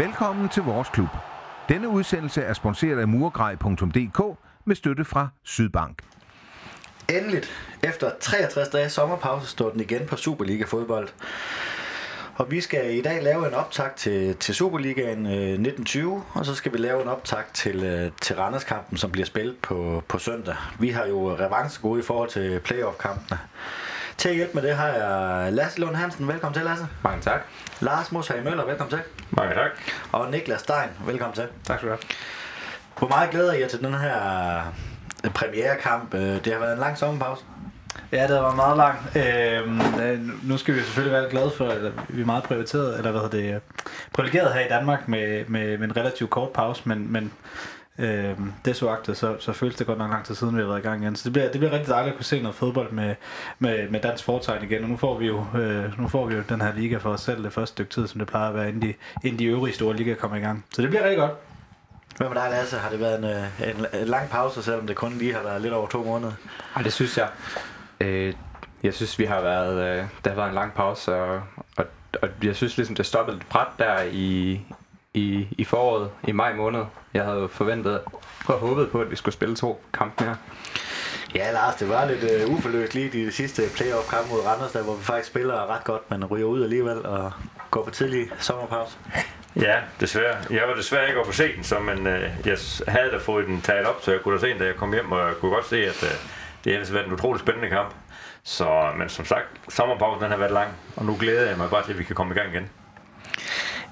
Velkommen til vores klub. Denne udsendelse er sponsoreret af murgrej.dk med støtte fra Sydbank. Endeligt, efter 63 dage sommerpause, står den igen på Superliga fodbold. Og vi skal i dag lave en optakt til, til Superligaen øh, 1920, og så skal vi lave en optakt til, øh, til Randerskampen, som bliver spillet på, på søndag. Vi har jo revanche gode i forhold til playoff-kampene. Til at hjælpe med det har jeg Lasse Lund Hansen. Velkommen til, Lasse. Mange tak. Lars Moshag Møller. Velkommen til. Mange tak. Og Niklas Stein. Velkommen til. Tak skal du have. Hvor meget glæder I jer til den her øh, premierekamp? Øh, Det har været en lang sommerpause. Ja, det var meget langt. Øhm, øh, nu skal vi selvfølgelig være glade for, at vi er meget prioriteret, eller hvad hedder det, øh, privilegeret her i Danmark med, med, med en relativt kort pause, men, men øhm, det så agtet, så, så føles det godt nok lang tid siden, vi har været i gang igen. Så det bliver, det bliver rigtig dejligt at kunne se noget fodbold med, med, med dansk foretegn igen, og nu får vi jo, øh, nu får vi jo den her liga for os selv det første stykke tid, som det plejer at være, inden de, inden de øvrige store ligaer kommer i gang. Så det bliver rigtig godt. Hvad med dig, Lasse? Har det været en, øh, en, en lang pause, selvom det kun lige har været lidt over to måneder? Ej, det synes jeg. Øh, jeg synes, vi har været... Øh, der har været en lang pause, og, og, og jeg synes ligesom, det stoppede lidt bræt der i, i, i foråret, i maj måned. Jeg havde jo forventet og håbet på, at vi skulle spille to kampe mere. Ja, Lars, det var lidt uh, uforløst lige de sidste playoff-kampe mod Randers, der hvor vi faktisk spiller ret godt, men ryger ud alligevel og går på tidlig sommerpause. Ja, desværre. Jeg var desværre ikke oppe på se den, så, men øh, jeg havde da fået den taget op, så jeg kunne da se den, da jeg kom hjem, og jeg kunne godt se, at øh, det har været en utrolig spændende kamp. Så, men som sagt, sommerpausen den har været lang, og nu glæder jeg mig bare til, at vi kan komme i gang igen.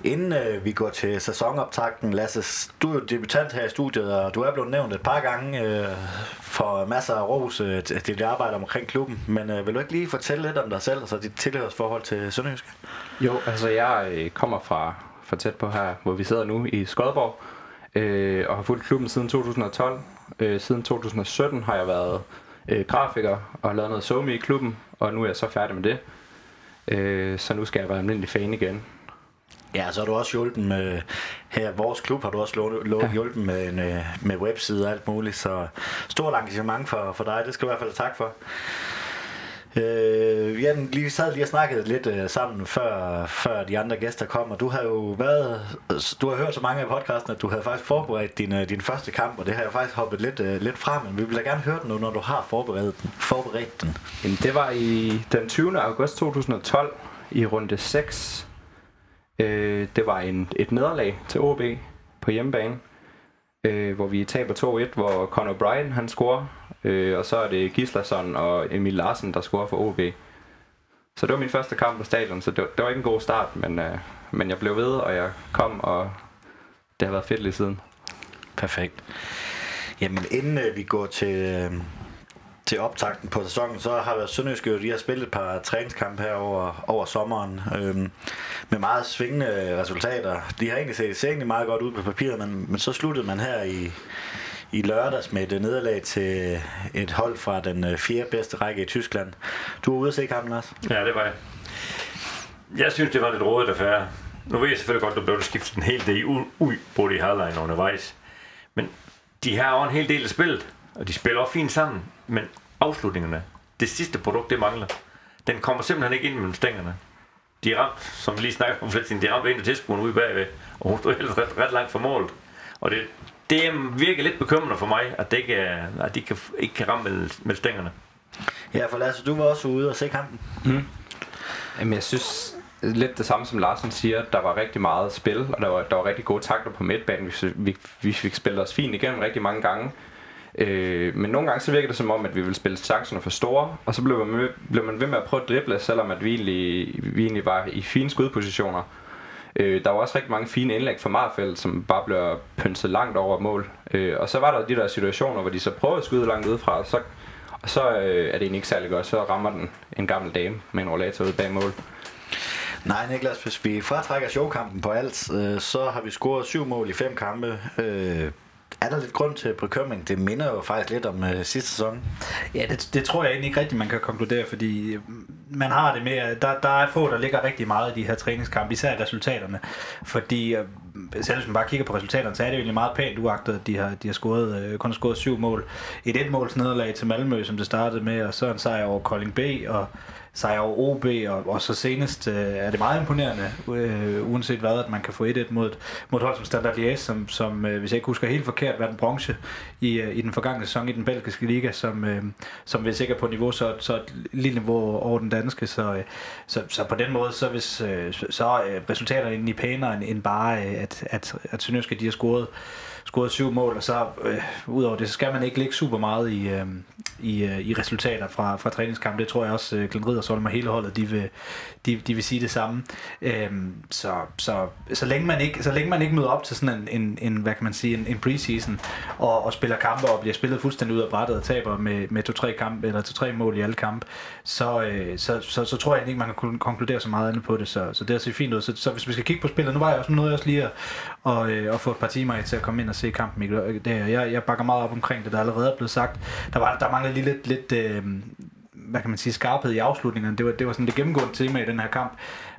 Inden øh, vi går til sæsonoptakten, Lasse, du er jo debutant her i studiet, og du er blevet nævnt et par gange øh, for masser af ros øh, til dit arbejde omkring klubben. Men øh, vil du ikke lige fortælle lidt om dig selv, og så dit tilhørsforhold til Sønderjysk? Jo, altså jeg øh, kommer fra, fra tæt på her, hvor vi sidder nu i Skodborg, øh, og har fulgt klubben siden 2012. Øh, siden 2017 har jeg været øh, grafiker og har lavet noget somi i klubben, og nu er jeg så færdig med det. Øh, så nu skal jeg være almindelig fan igen. Ja, så har du også hjulpet med, her vores klub har du også lå, lå, Ja. hjulpet med, en, øh, med webside og alt muligt, så stort engagement for, for dig, det skal du i hvert fald tak for. Øh, ja, lige, sad lige og snakkede lidt øh, sammen, før, før de andre gæster kom, og du har jo været, du har hørt så mange af podcasten, at du havde faktisk forberedt din, øh, din første kamp, og det har jeg faktisk hoppet lidt, øh, lidt fra, men vi vil da gerne høre den nu, når du har forberedt den. Forberedt den. Jamen, det var i den 20. august 2012 i runde 6. Øh, det var en, et nederlag til OB på hjemmebane, øh, hvor vi taber 2-1, hvor Conor Bryan han scorer, øh, og så er det Gislason og Emil Larsen, der scorer for OB. Så det var min første kamp på stadion, så det var, det var ikke en god start, men, øh, men jeg blev ved, og jeg kom, og det har været fedt lige siden. Perfekt. Jamen, inden øh, vi går til, øh, til optakten på sæsonen, så har været jo, de har spillet et par træningskampe her over, over sommeren, øhm, med meget svingende resultater. De har egentlig set, set egentlig meget godt ud på papiret, men, men så sluttede man her i, i lørdags med et nederlag til et hold fra den øh, fjerde bedste række i Tyskland. Du var ude at se kampen også? Ja, det var jeg. Jeg synes, det var lidt rådet affære. Nu ved jeg selvfølgelig godt, at du blev skiftet en hel del ud, ud både i halvlejen undervejs. Men de har også en hel del af spillet, og de spiller også fint sammen. Men afslutningerne, det sidste produkt, det mangler. Den kommer simpelthen ikke ind mellem stængerne. De er ramt, som vi lige snakkede om de er ramt ind i tilskueren ude bagved, og hun stod ellers ret, ret langt fra målet. Og det, det virker lidt bekymrende for mig, at, det ikke at de kan, ikke kan ramme mellem, mellem stængerne. Ja, for Lasse, du var også ude og se kampen. Jamen, jeg synes lidt det samme som Larsen siger. Der var rigtig meget spil, og der var, der var rigtig gode takter på midtbanen. Vi, vi, vi fik spillet os fint igennem rigtig mange gange. Øh, men nogle gange så virker det som om, at vi ville spille chancerne for store, og så blev man, ved, blev man ved med at prøve at drible, selvom at vi, egentlig, vi egentlig var i fine skudpositioner. Øh, der var også rigtig mange fine indlæg fra Marfeldt, som bare blev pynset langt over mål. Øh, og så var der de der situationer, hvor de så prøvede at skyde langt udefra, og så, og så øh, er det egentlig ikke særlig godt. Så rammer den en gammel dame med en rollator ud bag mål. Nej, Niklas, hvis vi fratrækker showkampen på alt, øh, så har vi scoret syv mål i fem kampe. Øh, er der lidt grund til bekymring? Det minder jo faktisk lidt om øh, sidste sæson. Ja, det, det tror jeg egentlig ikke rigtigt, man kan konkludere, fordi øh, man har det med, at der, der er få, der ligger rigtig meget i de her træningskampe, især resultaterne. Fordi øh, selv hvis man ligesom bare kigger på resultaterne, så er det jo egentlig meget pænt uagtet, at de har, de har scoret, øh, kun scoret syv mål. Et et måls nederlag til Malmø, som det startede med, og så en sejr over Kolding B, og sejr over OB, og, og så senest øh, er det meget imponerende, øh, uanset hvad, at man kan få 1-1 mod, mod hold som Standard Liège, som, som øh, hvis jeg ikke husker helt forkert, var den bronze i, øh, i den forgangne sæson i den belgiske liga, som, øh, som hvis ikke er på niveau, så, så et lille niveau over den danske, så, øh, så, så på den måde, så, hvis, øh, så er resultaterne egentlig pænere end, end bare, øh, at, at, at Sønderjyske de har scoret scoret syv mål, og så øh, udover det, så skal man ikke ligge super meget i, øh, i, øh, i resultater fra, fra træningskamp. Det tror jeg også, øh, Glenn Riddersholm og hele holdet, de vil, de, de vil sige det samme. Øhm, så, så, så, længe man ikke, så længe man ikke møder op til sådan en, en, en hvad kan man sige, en, en preseason, og, og spiller kampe og bliver spillet fuldstændig ud af brættet og taber med, med to-tre kamp, eller to-tre mål i alle kampe, så, øh, så, så, så, tror jeg ikke, man kan konkludere så meget andet på det. Så, så det ser fint ud. Så, så hvis vi skal kigge på spillet, nu var jeg også noget jeg også lige at, og, øh, at få et par timer til at komme ind og se kampen. Det, jeg, jeg bakker meget op omkring det, der allerede er blevet sagt. Der, var, der manglede lige lidt, lidt øh, hvad kan man sige, skarphed i afslutningerne. Det var, det var sådan det gennemgående tema i den her kamp.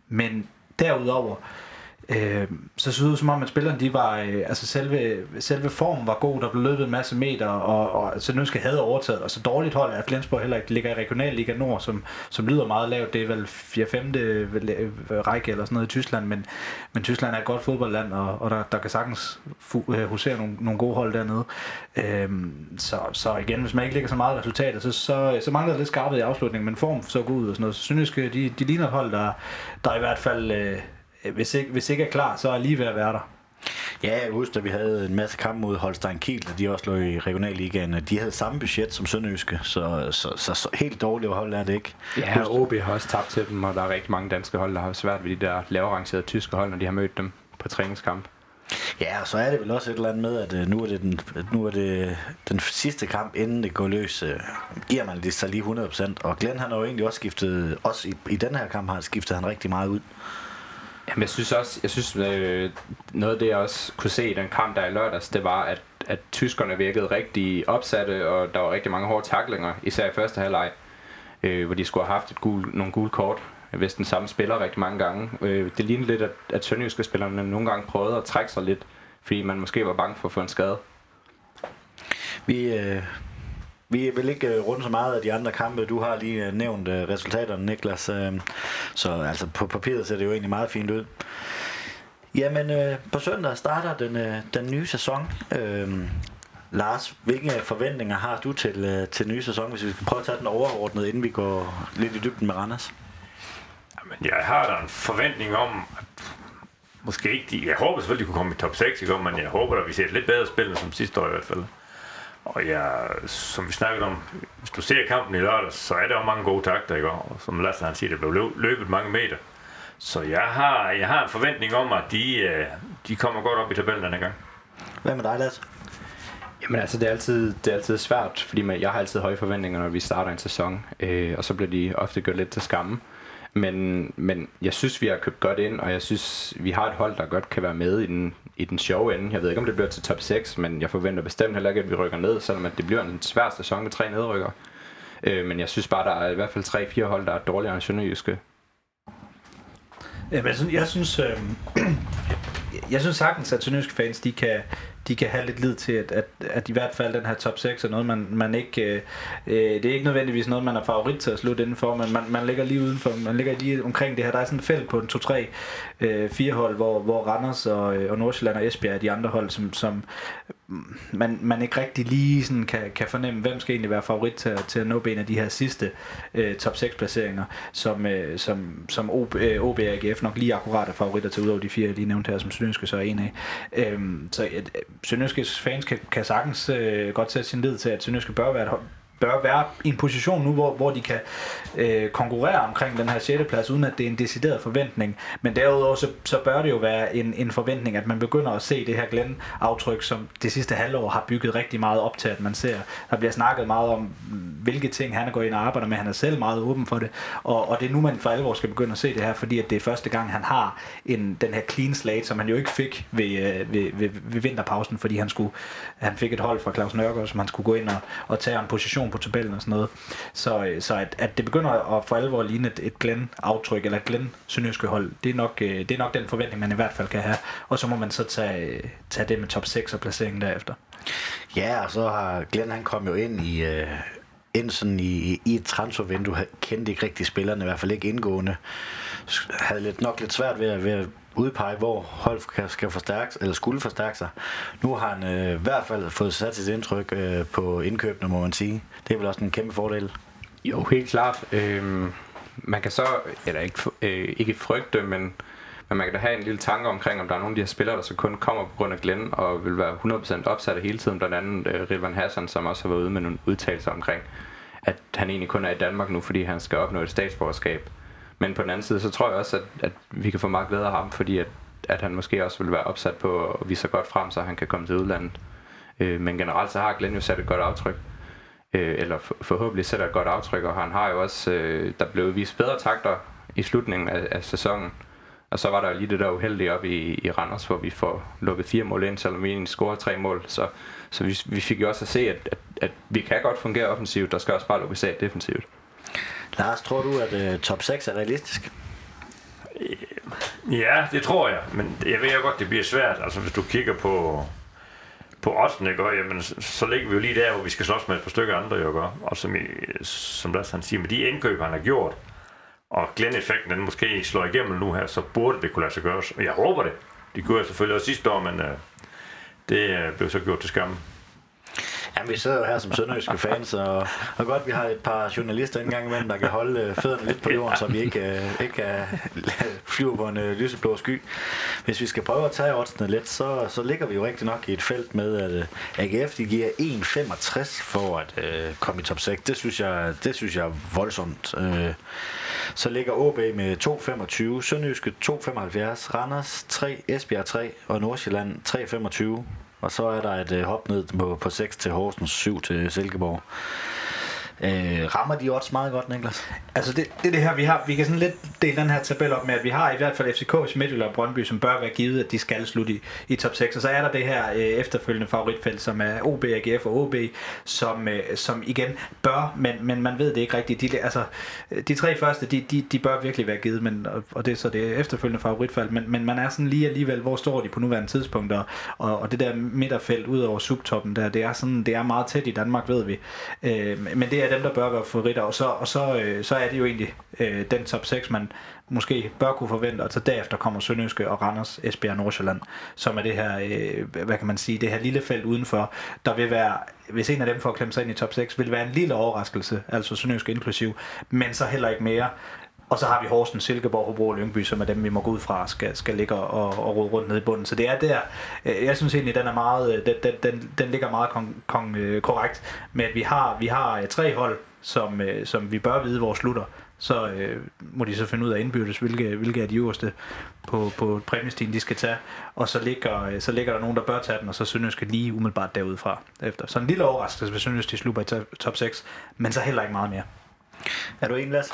Men derudover, øh, øh, så så ud som om, at spillerne, de var, øh, altså selve, selve formen var god, der blev løbet en masse meter, og, og så nu skal have overtaget, og så dårligt hold er Flensborg heller ikke, ligger i Regionalliga Nord, som, som lyder meget lavt, det er vel 4-5. Øh, række eller sådan noget i Tyskland, men, men Tyskland er et godt fodboldland, og, og der, der kan sagtens øh, husere nogle, nogle gode hold dernede. Øh, så, så igen, hvis man ikke ligger så meget resultater, så, så, så mangler det lidt skarpet i afslutningen, men form så god ud og sådan noget. Så synes jeg, de, de ligner et hold, der, der i hvert fald... Øh, hvis ikke, hvis ikke er klar, så er lige ved at være der. Ja, jeg husker, at vi havde en masse kampe mod Holstein Kiel, og de også lå i regionalligaen. De havde samme budget som Sønderjyske, så, så, så, så helt dårligt hold er det ikke. Ja, og OB har også tabt til dem, og der er rigtig mange danske hold, der har svært ved de der lavere rangerede tyske hold, når de har mødt dem på træningskamp. Ja, og så er det vel også et eller andet med, at øh, nu er det den, nu er det den sidste kamp, inden det går løs, øh, giver man det så lige 100%. Og Glenn han har jo egentlig også skiftet, også i, i den her kamp har skiftet han rigtig meget ud. Jamen, jeg synes også, jeg synes, øh, noget af det, jeg også kunne se i den kamp, der i lørdags, det var, at, at tyskerne virkede rigtig opsatte, og der var rigtig mange hårde taklinger, især i første halvleg, øh, hvor de skulle have haft et gul, nogle gule kort, hvis den samme spiller rigtig mange gange. Øh, det lignede lidt, at, at sønderjyske spillerne nogle gange prøvede at trække sig lidt, fordi man måske var bange for at få en skade. Vi, øh, vi vil ikke øh, runde så meget af de andre kampe. Du har lige øh, nævnt øh, resultaterne, Niklas. Så altså, på papiret ser det jo egentlig meget fint ud. Jamen, på søndag starter den, den nye sæson. Lars, hvilke forventninger har du til, til nye sæson, hvis vi skal prøve at tage den overordnet, inden vi går lidt i dybden med Randers? Jamen, jeg har da en forventning om, at måske ikke de, jeg håber selvfølgelig, de kunne komme i top 6, ikke? men jeg håber, at vi ser et lidt bedre spil, end som sidste år i hvert fald. Og ja, som vi snakkede om, hvis du ser kampen i lørdag, så er der jo mange gode takter, ikke? Og som Lasse han siger, det blev løbet mange meter. Så jeg har, jeg har en forventning om, at de, øh, de kommer godt op i tabellen denne gang. Hvad med dig, Lasse? Jamen altså, det er altid, det er altid svært, fordi man, jeg har altid høje forventninger, når vi starter en sæson, øh, og så bliver de ofte gjort lidt til skamme. Men, men jeg synes, vi har købt godt ind, og jeg synes, vi har et hold, der godt kan være med i den, i den sjove ende. Jeg ved ikke, om det bliver til top 6, men jeg forventer bestemt heller ikke, at vi rykker ned, selvom at det bliver en svær sæson med tre nedrykker. Øh, men jeg synes bare, der er i hvert fald tre-fire hold, der er dårligere end Sønderjyske. Ja, men altså, jeg synes, øh, jeg synes sagtens, at Sønderjyske fans, de kan, de kan have lidt lid til, at, at, at i hvert fald den her top 6 er noget, man, man ikke... Øh, øh, det er ikke nødvendigvis noget, man er favorit til at slutte indenfor, men man, man ligger lige udenfor, man ligger lige omkring det her. Der er sådan et felt på en 2-3 øh, fire hold, hvor, hvor Randers og, øh, og Nordsjælland og Esbjerg er de andre hold, som, som man, man ikke rigtig lige sådan kan, kan fornemme, hvem skal egentlig være favorit til, til at nå en af de her sidste øh, top 6 placeringer, som, øh, som, som OB, øh, OB og AGF nok lige akkurat er favoritter til, udover de fire, jeg lige nævnte her, som Sønderjyske så er en af. Øh, så øh, Sønderjyskes fans kan, kan sagtens øh, godt sætte sin lid til, at Sønderjyske bør være et bør være i en position nu, hvor, hvor de kan øh, konkurrere omkring den her 6. plads, uden at det er en decideret forventning. Men derudover, så, så bør det jo være en, en forventning, at man begynder at se det her Glenn-aftryk, som det sidste halvår har bygget rigtig meget op til, at man ser. Der bliver snakket meget om, hvilke ting han er gået ind og arbejder med. Han er selv meget åben for det. Og, og det er nu, man for alvor skal begynde at se det her, fordi at det er første gang, han har en, den her clean slate, som han jo ikke fik ved, øh, ved, ved, ved vinterpausen, fordi han, skulle, han fik et hold fra Claus Nørgaard, som han skulle gå ind og, og tage en position position på tabellen og sådan noget. Så, øh, så at, at det begynder at for alvor ligne et, et Glenn-aftryk, eller et Glenn sønderjyske hold, det er, nok, øh, det er nok den forventning, man i hvert fald kan have. Og så må man så tage, øh, tage det med top 6 og placeringen derefter. Ja, og så har Glenn, han kom jo ind i... Øh ind sådan i, i et transfervindue, kendte ikke rigtig spillerne, i hvert fald ikke indgående. Havde lidt, nok lidt svært ved at, ved at udpege, hvor hold skal- skal forstærkes, eller skulle forstærke sig. Nu har han øh, i hvert fald fået sat sit indtryk øh, på indkøbene, må man sige. Det er vel også en kæmpe fordel. Jo, helt klart. Øh, man kan så, eller ikke, øh, ikke frygte, men, men man kan da have en lille tanke omkring, om der er nogle af de her spillere, der så kun kommer på grund af Glenn, og vil være 100% opsatte hele tiden, blandt andet øh, Ridvan Hassan, som også har været ude med nogle udtalelser omkring, at han egentlig kun er i Danmark nu, fordi han skal opnå et statsborgerskab. Men på den anden side, så tror jeg også, at, at vi kan få meget glæde af ham, fordi at, at han måske også vil være opsat på at vise sig godt frem, så han kan komme til udlandet. Øh, men generelt så har Glenn jo sat et godt aftryk øh, eller for, forhåbentlig sætter et godt aftryk, og han har jo også, øh, der blev vist bedre takter i slutningen af, af sæsonen. Og så var der jo lige det der uheldige op i, i Randers, hvor vi får lukket fire mål ind, selvom vi egentlig scorer tre mål. Så, så vi, vi fik jo også at se, at, at, at vi kan godt fungere offensivt, der skal også bare lukkes af defensivt. Lars, tror du, at øh, top 6 er realistisk? Ja, det tror jeg, men jeg ved jo godt, det bliver svært. Altså, hvis du kigger på, på oddsen, ikke, og, jamen, så, ligger vi jo lige der, hvor vi skal slås med et par stykker andre, jo, ikke? og som, i, som Lars han siger, med de indkøb, han har gjort, og Glenn-effekten, den måske slår igennem nu her, så burde det kunne lade sig gøre. Og jeg håber det. Det gjorde jeg selvfølgelig også sidste år, men øh, det øh, blev så gjort til skamme. Jamen, vi sidder jo her som sønderjyske fans, og, og godt, vi har et par journalister engang imellem, der kan holde øh, fødderne lidt på jorden, så vi ikke, øh, ikke øh, flyver på en øh, lyseblå sky. Hvis vi skal prøve at tage oddsene lidt, så, så ligger vi jo rigtig nok i et felt med, at øh, AGF de giver 1,65 for at øh, komme i top 6. Det synes jeg, det synes jeg er voldsomt. Øh, så ligger AB med 2,25, Sønderjyske 2,75, Randers 3, Esbjerg 3 og Nordsjælland 3,25. Og så er der et øh, hop ned på, på 6 til Horsens, 7 til Silkeborg. Øh, rammer de odds meget godt, Niklas? Altså det, det er det her, vi har, vi kan sådan lidt dele den her tabel op med, at vi har i hvert fald FCK, Midtjylland og Brøndby, som bør være givet, at de skal slutte i, i top 6. Og så er der det her øh, efterfølgende favoritfelt, som er OB, AGF og OB, som, øh, som igen bør, men, men man ved det ikke rigtigt. De, altså, de tre første, de, de, de bør virkelig være givet, men, og, og det er så det efterfølgende favoritfelt, men, men man er sådan lige alligevel, hvor står de på nuværende tidspunkt, og, og, og det der midterfelt ud over subtoppen der, det er, sådan, det er meget tæt i Danmark, ved vi. Øh, men det er dem, der bør være favoritter, og så, og så, øh, så er det jo egentlig øh, den top 6, man måske bør kunne forvente, og så derefter kommer Sønderjyske og Randers, Esbjerg og Nordsjælland, som er det her, øh, hvad kan man sige, det her lille felt udenfor, der vil være, hvis en af dem får klemt sig ind i top 6, vil være en lille overraskelse, altså Sønderjyske inklusiv, men så heller ikke mere. Og så har vi Horsens, Silkeborg, Hobro og Lyngby, som er dem, vi må gå ud fra, skal, skal ligge og, og rode rundt ned i bunden. Så det er der, øh, jeg synes egentlig, den er meget, øh, den, den, den, den ligger meget kon, kon, øh, korrekt med, at vi har, vi har tre hold, som, som vi bør vide, hvor slutter. Så øh, må de så finde ud af indbyrdes, hvilke, hvilke af de øverste på, på præmiestien, de skal tage. Og så ligger, så ligger der nogen, der bør tage den, og så Sønderjyske lige umiddelbart derudfra efter. Så en lille overraskelse, hvis Sønderjyske de slupper i top 6, men så heller ikke meget mere. Er du en, Lasse?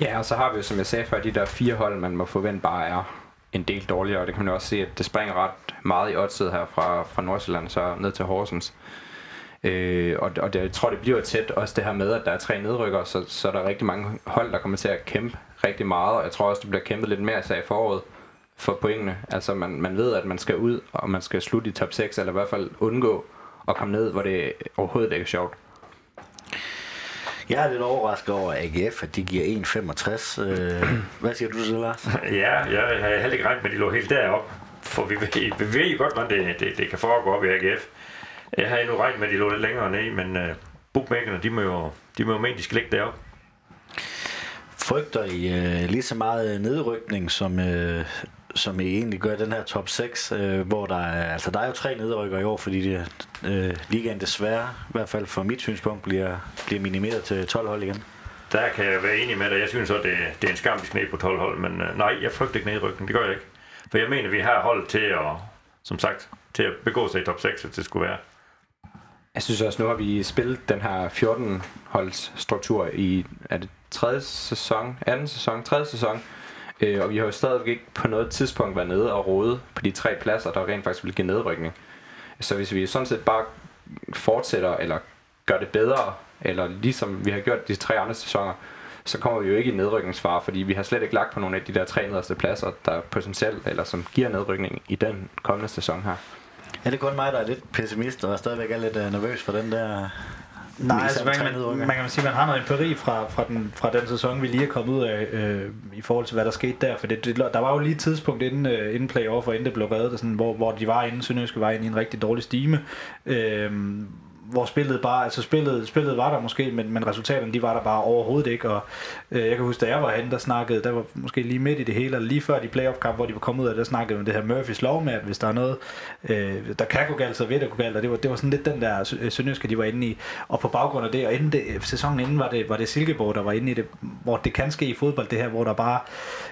Ja, og så har vi jo, som jeg sagde før, de der fire hold, man må forvente bare er en del dårligere, og det kan man jo også se, at det springer ret meget i oddset her fra, fra Nordsjælland så ned til Horsens. Øh, og og det, jeg tror, det bliver tæt også det her med, at der er tre nedrykker, så, så der er rigtig mange hold, der kommer til at kæmpe rigtig meget, og jeg tror også, det bliver kæmpet lidt mere, så i foråret for pointene. Altså man, man ved, at man skal ud, og man skal slutte i top 6, eller i hvert fald undgå at komme ned, hvor det overhovedet ikke er sjovt. Jeg er lidt overrasket over AGF, at de giver 1,65. Øh, hvad siger du til det, Lars? Ja, jeg har heller ikke regnet med, at de lå helt deroppe. For vi ved, vi ved godt, hvordan det, det, det kan foregå op i AGF. Jeg havde nu regnet med, at de lå lidt længere ned, men uh, bookmakerne, de må jo, de må jo mene, de skal ligge deroppe. Frygter I øh, lige så meget nedrykning, som, øh, som I egentlig gør den her top 6, øh, hvor der er, altså der er jo tre nedrykker i år, fordi det, øh, ligaen desværre, i hvert fald fra mit synspunkt, bliver, bliver minimeret til 12 hold igen. Der kan jeg være enig med dig. Jeg synes også, det, det er en skam, vi skal ned på 12 hold, men uh, nej, jeg frygter ikke nedrykning. Det gør jeg ikke. For jeg mener, vi har hold til at, som sagt, til at begå sig i top 6, hvis det skulle være. Jeg synes også, nu har vi spillet den her 14-holds struktur i er det tredje sæson, anden sæson, tredje sæson. Øh, og vi har jo stadigvæk ikke på noget tidspunkt været nede og rode på de tre pladser, der rent faktisk vil give nedrykning. Så hvis vi sådan set bare fortsætter, eller gør det bedre, eller ligesom vi har gjort de tre andre sæsoner, så kommer vi jo ikke i nedrykningsfare, fordi vi har slet ikke lagt på nogle af de der tre nederste pladser, der potentielt, eller som giver nedrykning i den kommende sæson her. Er det kun mig, der er lidt pessimist og stadigvæk er lidt øh, nervøs for den der Nej, altså, man, man, man kan sige, at man har noget empiri fra, fra, den, fra den sæson, vi lige er kommet ud af, øh, i forhold til, hvad der skete der. For det, det, der var jo lige et tidspunkt inden, øh, inden playoff, og inden det blev reddet, sådan, hvor, hvor de var inde, Sønderjyske var inde i en rigtig dårlig stime. Øh, hvor spillet bare, altså spillet, spillet var der måske, men, men resultaterne, de var der bare overhovedet ikke, og øh, jeg kan huske, da jeg var henne, der snakkede, der var måske lige midt i det hele, eller lige før de playoff-kamp, hvor de var kommet ud af, der snakkede om det her Murphys lov med, at hvis der er noget, øh, der kan gå galt, så ved det gå galt, og det var, det var sådan lidt den der øh, sønderjyske, de var inde i, og på baggrund af det, og inden det, sæsonen inden var det, var det Silkeborg, der var inde i det, hvor det kan ske i fodbold, det her, hvor der bare,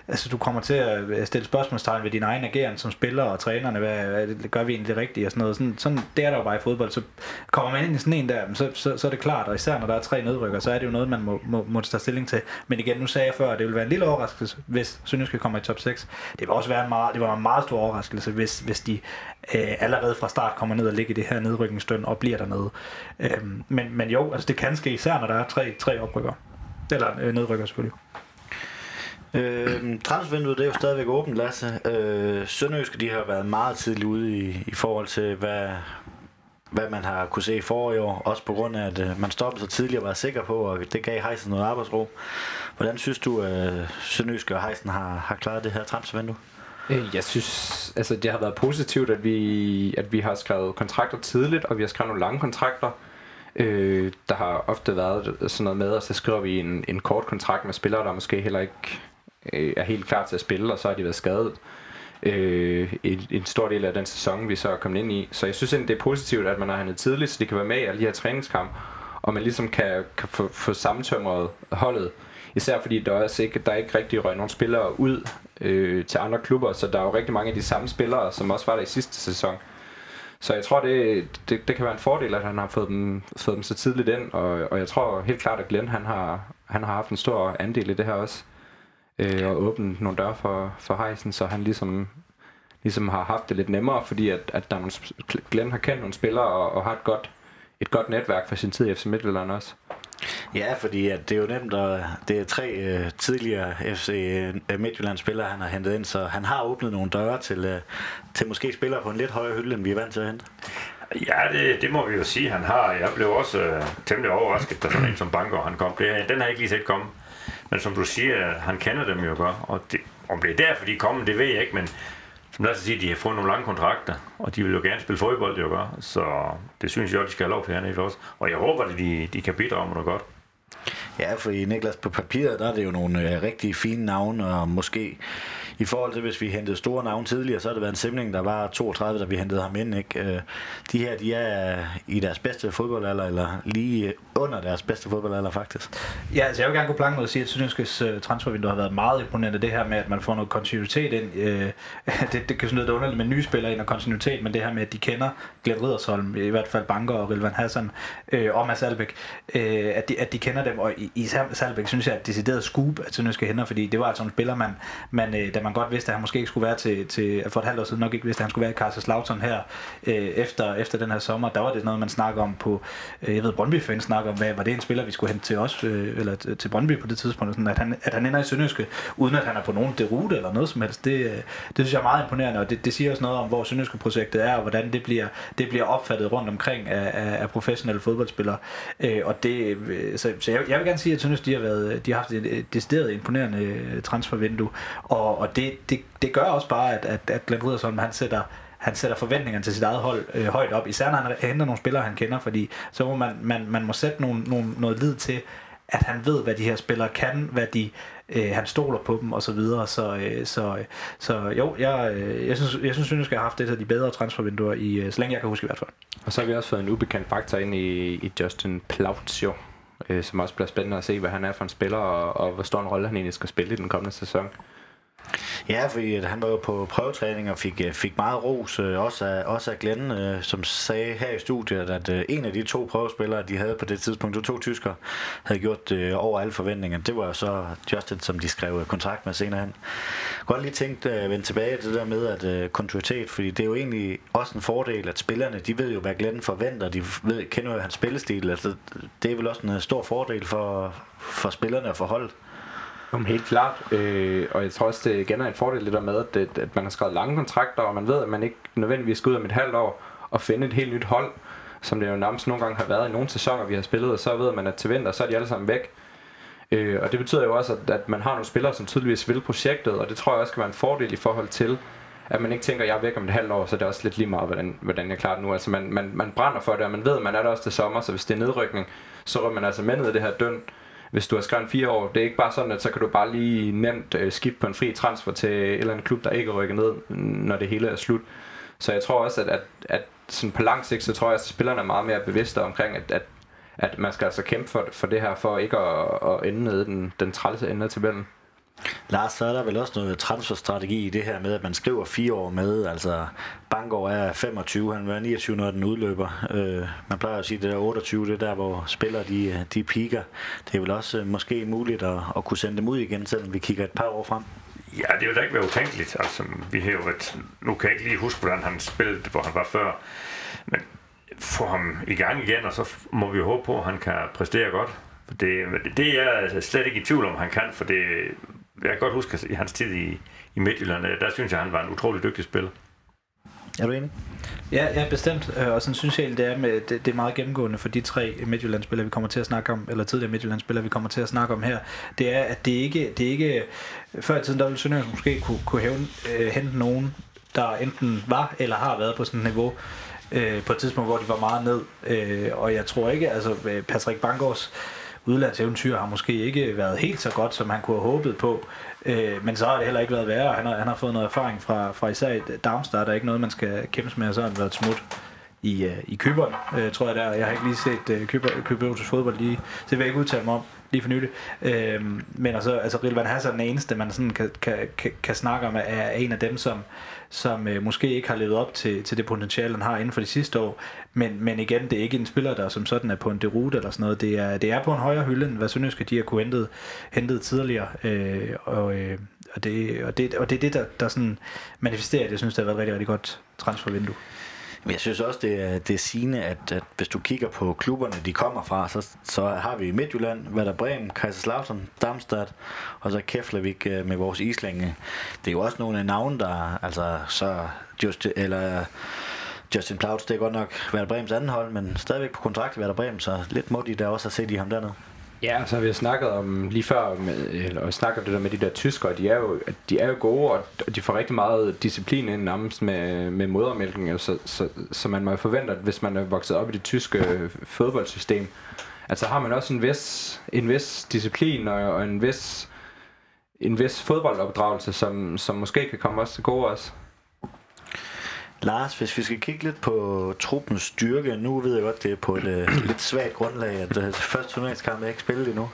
altså du kommer til at øh, stille spørgsmålstegn ved din egen ageren som spiller og trænerne, hvad, hvad gør vi egentlig det rigtige og sådan noget, sådan, sådan det er der jo bare i fodbold, så kommer man ind i sådan en der, så, så, så er det klart, og især når der er tre nedrykker, så er det jo noget, man må, må, må tage stilling til. Men igen, nu sagde jeg før, at det ville være en lille overraskelse, hvis Sønderjyske kommer i top 6. Det vil også være en meget, det var en meget stor overraskelse, hvis, hvis de øh, allerede fra start kommer ned og ligger i det her nedrykningsstøn og bliver dernede. Øh, men, men jo, altså det kan ske, især når der er tre, tre oprykker. Eller øh, nedrykker selvfølgelig. Øh, transfervinduet det er jo stadigvæk åbent, Lasse. Øh, Sønderjyske de har været meget tidligt ude i, i forhold til, hvad, hvad man har kunne se i forrige år. Også på grund af, at øh, man stoppede så tidligt og var sikker på, og det gav Heisen noget arbejdsro. Hvordan synes du, at øh, Sønderjyske og Heisen har, har klaret det her transfervindue? Øh, jeg synes, altså det har været positivt, at vi, at vi har skrevet kontrakter tidligt, og vi har skrevet nogle lange kontrakter. Øh, der har ofte været sådan noget med, og så skriver vi en, en kort kontrakt med spillere, der måske heller ikke øh, er helt klar til at spille, og så har de været skadet øh, Øh, en, en stor del af den sæson, vi så er kommet ind i. Så jeg synes egentlig, det er positivt, at man har handlet tidligt, så de kan være med i alle de her træningskampe, og man ligesom kan, kan få, få sammentømret holdet. Især fordi der også ikke, der er ikke rigtig røg nogen spillere ud øh, til andre klubber, så der er jo rigtig mange af de samme spillere, som også var der i sidste sæson. Så jeg tror, det, det, det kan være en fordel, at han har fået dem, fået dem så tidligt ind, og, og jeg tror helt klart, at Glenn han har, han har haft en stor andel i det her også, øh, og åbnet nogle døre for, for Heisen, så han ligesom, ligesom har haft det lidt nemmere, fordi at, at der er nogle, Glenn har kendt nogle spillere og, og har et godt, et godt netværk for sin tid i FC Midtjylland også. Ja, fordi at det er jo nemt, og det er tre øh, tidligere FC øh, Midtjylland-spillere, han har hentet ind, så han har åbnet nogle døre til, øh, til måske spillere på en lidt højere hylde, end vi er vant til at hente. Ja, det, det må vi jo sige, han har. Jeg blev også øh, temmelig overrasket, da sådan en som Banker han kom. Det, den har jeg ikke lige set komme. Men som du siger, han kender dem jo godt. Og det, om det er derfor, de er kommet, det ved jeg ikke, men som lad os sige, de har fået nogle lange kontrakter, og de vil jo gerne spille fodbold, jo godt. Så det synes jeg, de skal have lov til hernede for os. Og jeg håber, at de, de kan bidrage med noget godt. Ja, for i Niklas på papiret, der er det jo nogle øh, rigtig fine navne, og måske i forhold til, hvis vi hentede store navne tidligere, så har det været en simning, der var 32, da vi hentede ham ind. Ikke? De her, de er i deres bedste fodboldalder, eller lige under deres bedste fodboldalder faktisk. Ja, altså jeg vil gerne gå planke med at sige, at Sønderjyskes transfervindue har været meget imponerende. Det her med, at man får noget kontinuitet ind. Uh, det, det kan sådan noget, det underligt med nye spillere ind og kontinuitet, men det her med, at de kender Glenn Riddersholm, i hvert fald Banker og Rilvan Hassan uh, og Mads Albeck, uh, at, de, at de kender dem. Og i- især Salbæk synes jeg, at decideret scoop at Sønderjyske henter, fordi det var altså en spiller, man, man, da man godt vidste, at han måske ikke skulle være til, til for et halvt år siden, nok ikke vidste, at han skulle være i Kaiserslautern her øh, efter, efter den her sommer. Der var det noget, man snakker om på, øh, jeg ved, Brøndby-fans snakker om, hvad, var det en spiller, vi skulle hente til os, øh, eller til Brøndby på det tidspunkt, sådan at, han, at han ender i Sønderjyske, uden at han er på nogen derute eller noget som helst, det, øh, det synes jeg er meget imponerende, og det, det siger også noget om, hvor Sønderjyske projektet er, og hvordan det bliver, det bliver opfattet rundt omkring af, af, af professionelle fodboldspillere. Øh, og det, øh, så, så jeg, jeg vil gerne sige, at Sønderjyske, de har, været, de har haft et, decideret imponerende øh, transfervindue, og, og det, det, det gør også bare, at, at, at Glenn Rydersholm, han sætter han sætter forventningerne til sit eget hold øh, højt op, især når han henter nogle spillere, han kender, fordi så må man, man, man må sætte nogle, nogle, noget lid til, at han ved, hvad de her spillere kan, hvad de, øh, han stoler på dem og så videre. Så, øh, så, øh, så jo, jeg, øh, jeg synes, jeg synes, jeg har haft et af de bedre transfervinduer, i, øh, så længe jeg kan huske i hvert fald. Og så har vi også fået en ubekendt faktor ind i, i Justin Plautio, øh, som også bliver spændende at se, hvad han er for en spiller, og, og hvor stor en rolle han egentlig skal spille i den kommende sæson. Ja, fordi han var jo på prøvetræning og fik, øh, fik meget ros, øh, også af, også af Glenn, øh, som sagde her i studiet, at øh, en af de to prøvespillere, de havde på det tidspunkt, to tyskere, havde gjort øh, over alle forventninger. Det var jo så Justin, som de skrev øh, kontrakt med senere hen. Jeg kunne godt lige tænke at øh, vende tilbage til det der med at øh, kontinuitet, fordi det er jo egentlig også en fordel, at spillerne, de ved jo, hvad Glenn forventer, de ved, kender jo hans spillestil, altså det er vel også en stor fordel for, for spillerne og for holdet. Jamen, helt klart. Øh, og jeg tror også, det igen er en fordel det der med, at, det, at man har skrevet lange kontrakter, og man ved, at man ikke nødvendigvis skal ud om et halvt år og finde et helt nyt hold. som det jo nærmest nogle gange har været i nogle sæsoner, vi har spillet, og så ved man, at til vinter, så er de alle sammen væk. Øh, og det betyder jo også, at, at man har nogle spillere, som tydeligvis vil projektet, og det tror jeg også kan være en fordel i forhold til, at man ikke tænker, at jeg er væk om et halvt år, så det er også lidt lige meget, hvordan, hvordan jeg klarer det nu. Altså man, man, man brænder for det, og man ved, at man er der også til sommer, så hvis det er nedrykning, så rører man altså med ned i det her døn. Hvis du har skrevet fire år, det er ikke bare sådan, at så kan du bare lige nemt øh, skifte på en fri transfer til en eller anden klub, der ikke rykker ned, når det hele er slut. Så jeg tror også, at, at, at sådan på lang sigt, så tror jeg, at spillerne er meget mere bevidste omkring, at, at, at man skal altså kæmpe for, for det her, for ikke at, at ende nede den, den trælse ende af tabellen. Lars, så er der vel også noget transferstrategi i det her med, at man skriver fire år med. Altså, Bangor er 25, han er 29, når den udløber. Øh, man plejer at sige, at det der 28, det er der, hvor spillere de, de piker. Det er vel også øh, måske muligt at, at kunne sende dem ud igen, selvom vi kigger et par år frem. Ja, det vil da ikke være utænkeligt. Altså, vi har jo et, nu kan jeg ikke lige huske, hvordan han spillede, hvor han var før. Men få ham i gang igen, og så må vi håbe på, at han kan præstere godt. For det, det er jeg slet ikke i tvivl om, han kan, for det, jeg kan godt huske at i hans tid i, i Midtjylland, øh, der synes jeg, han var en utrolig dygtig spiller. Er du enig? Ja, ja bestemt. Øh, og sådan synes jeg det er, med, det, det er meget gennemgående for de tre Midtjylland-spillere, vi kommer til at snakke om, eller tidligere Midtjylland-spillere, vi kommer til at snakke om her. Det er, at det ikke, det ikke før i tiden, der ville Sønderjylland måske kunne, kunne hæve, øh, hente nogen, der enten var eller har været på sådan et niveau, øh, på et tidspunkt, hvor de var meget ned. Øh, og jeg tror ikke, altså Patrick Bangårds udlandseventyr har måske ikke været helt så godt, som han kunne have håbet på. Øh, men så har det heller ikke været værre. Han har, han har fået noget erfaring fra, fra især Darmstadt. Der er ikke noget, man skal kæmpe med, og så har han været smut i, øh, i Køberen, øh, tror jeg der. Jeg har ikke lige set øh, Kyber, fodbold lige, så det vil jeg ikke udtale mig om lige for nylig. Øh, men altså, altså Rilvan Hassan er den eneste, man sådan kan, kan, kan, kan snakke om, er en af dem, som, som øh, måske ikke har levet op til, til det potentiale, han har inden for de sidste år. Men, men igen, det er ikke en spiller, der som sådan er på en derute eller sådan noget. Det er, det er på en højere hylde, end hvad Sønderjyske de har kunne hentet, hentet tidligere. Øh, og, øh, og, det, og, det, og det er det, der, der sådan manifesterer, jeg synes, det har været et rigtig, rigtig godt transfervindue. Men jeg synes også, det er, det er sigende, at, at hvis du kigger på klubberne, de kommer fra, så, så har vi Midtjylland, Werder Bremen, Kaiserslautern, Darmstadt, og så Keflavik øh, med vores islinge. Det er jo også nogle navne, der, altså så just, eller Justin Plautz, det er godt nok Werder Bremens anden hold, men stadigvæk på kontrakt i Werder Bremen, så lidt må de der også at se de ham dernede. Ja, altså, så har vi snakket om lige før, med, eller snakket det der med de der tyskere, de er jo, de er jo gode, og de får rigtig meget disciplin ind nærmest med, med modermælken, så, så, så man må forvente, at hvis man er vokset op i det tyske fodboldsystem, altså har man også en vis, en vis disciplin og, og en vis en vis fodboldopdragelse, som, som måske kan komme også til gode også. Lars, hvis vi skal kigge lidt på truppens styrke, nu ved jeg godt, det er på et uh, lidt svagt grundlag, at det første turneringskamp er ikke spillet endnu.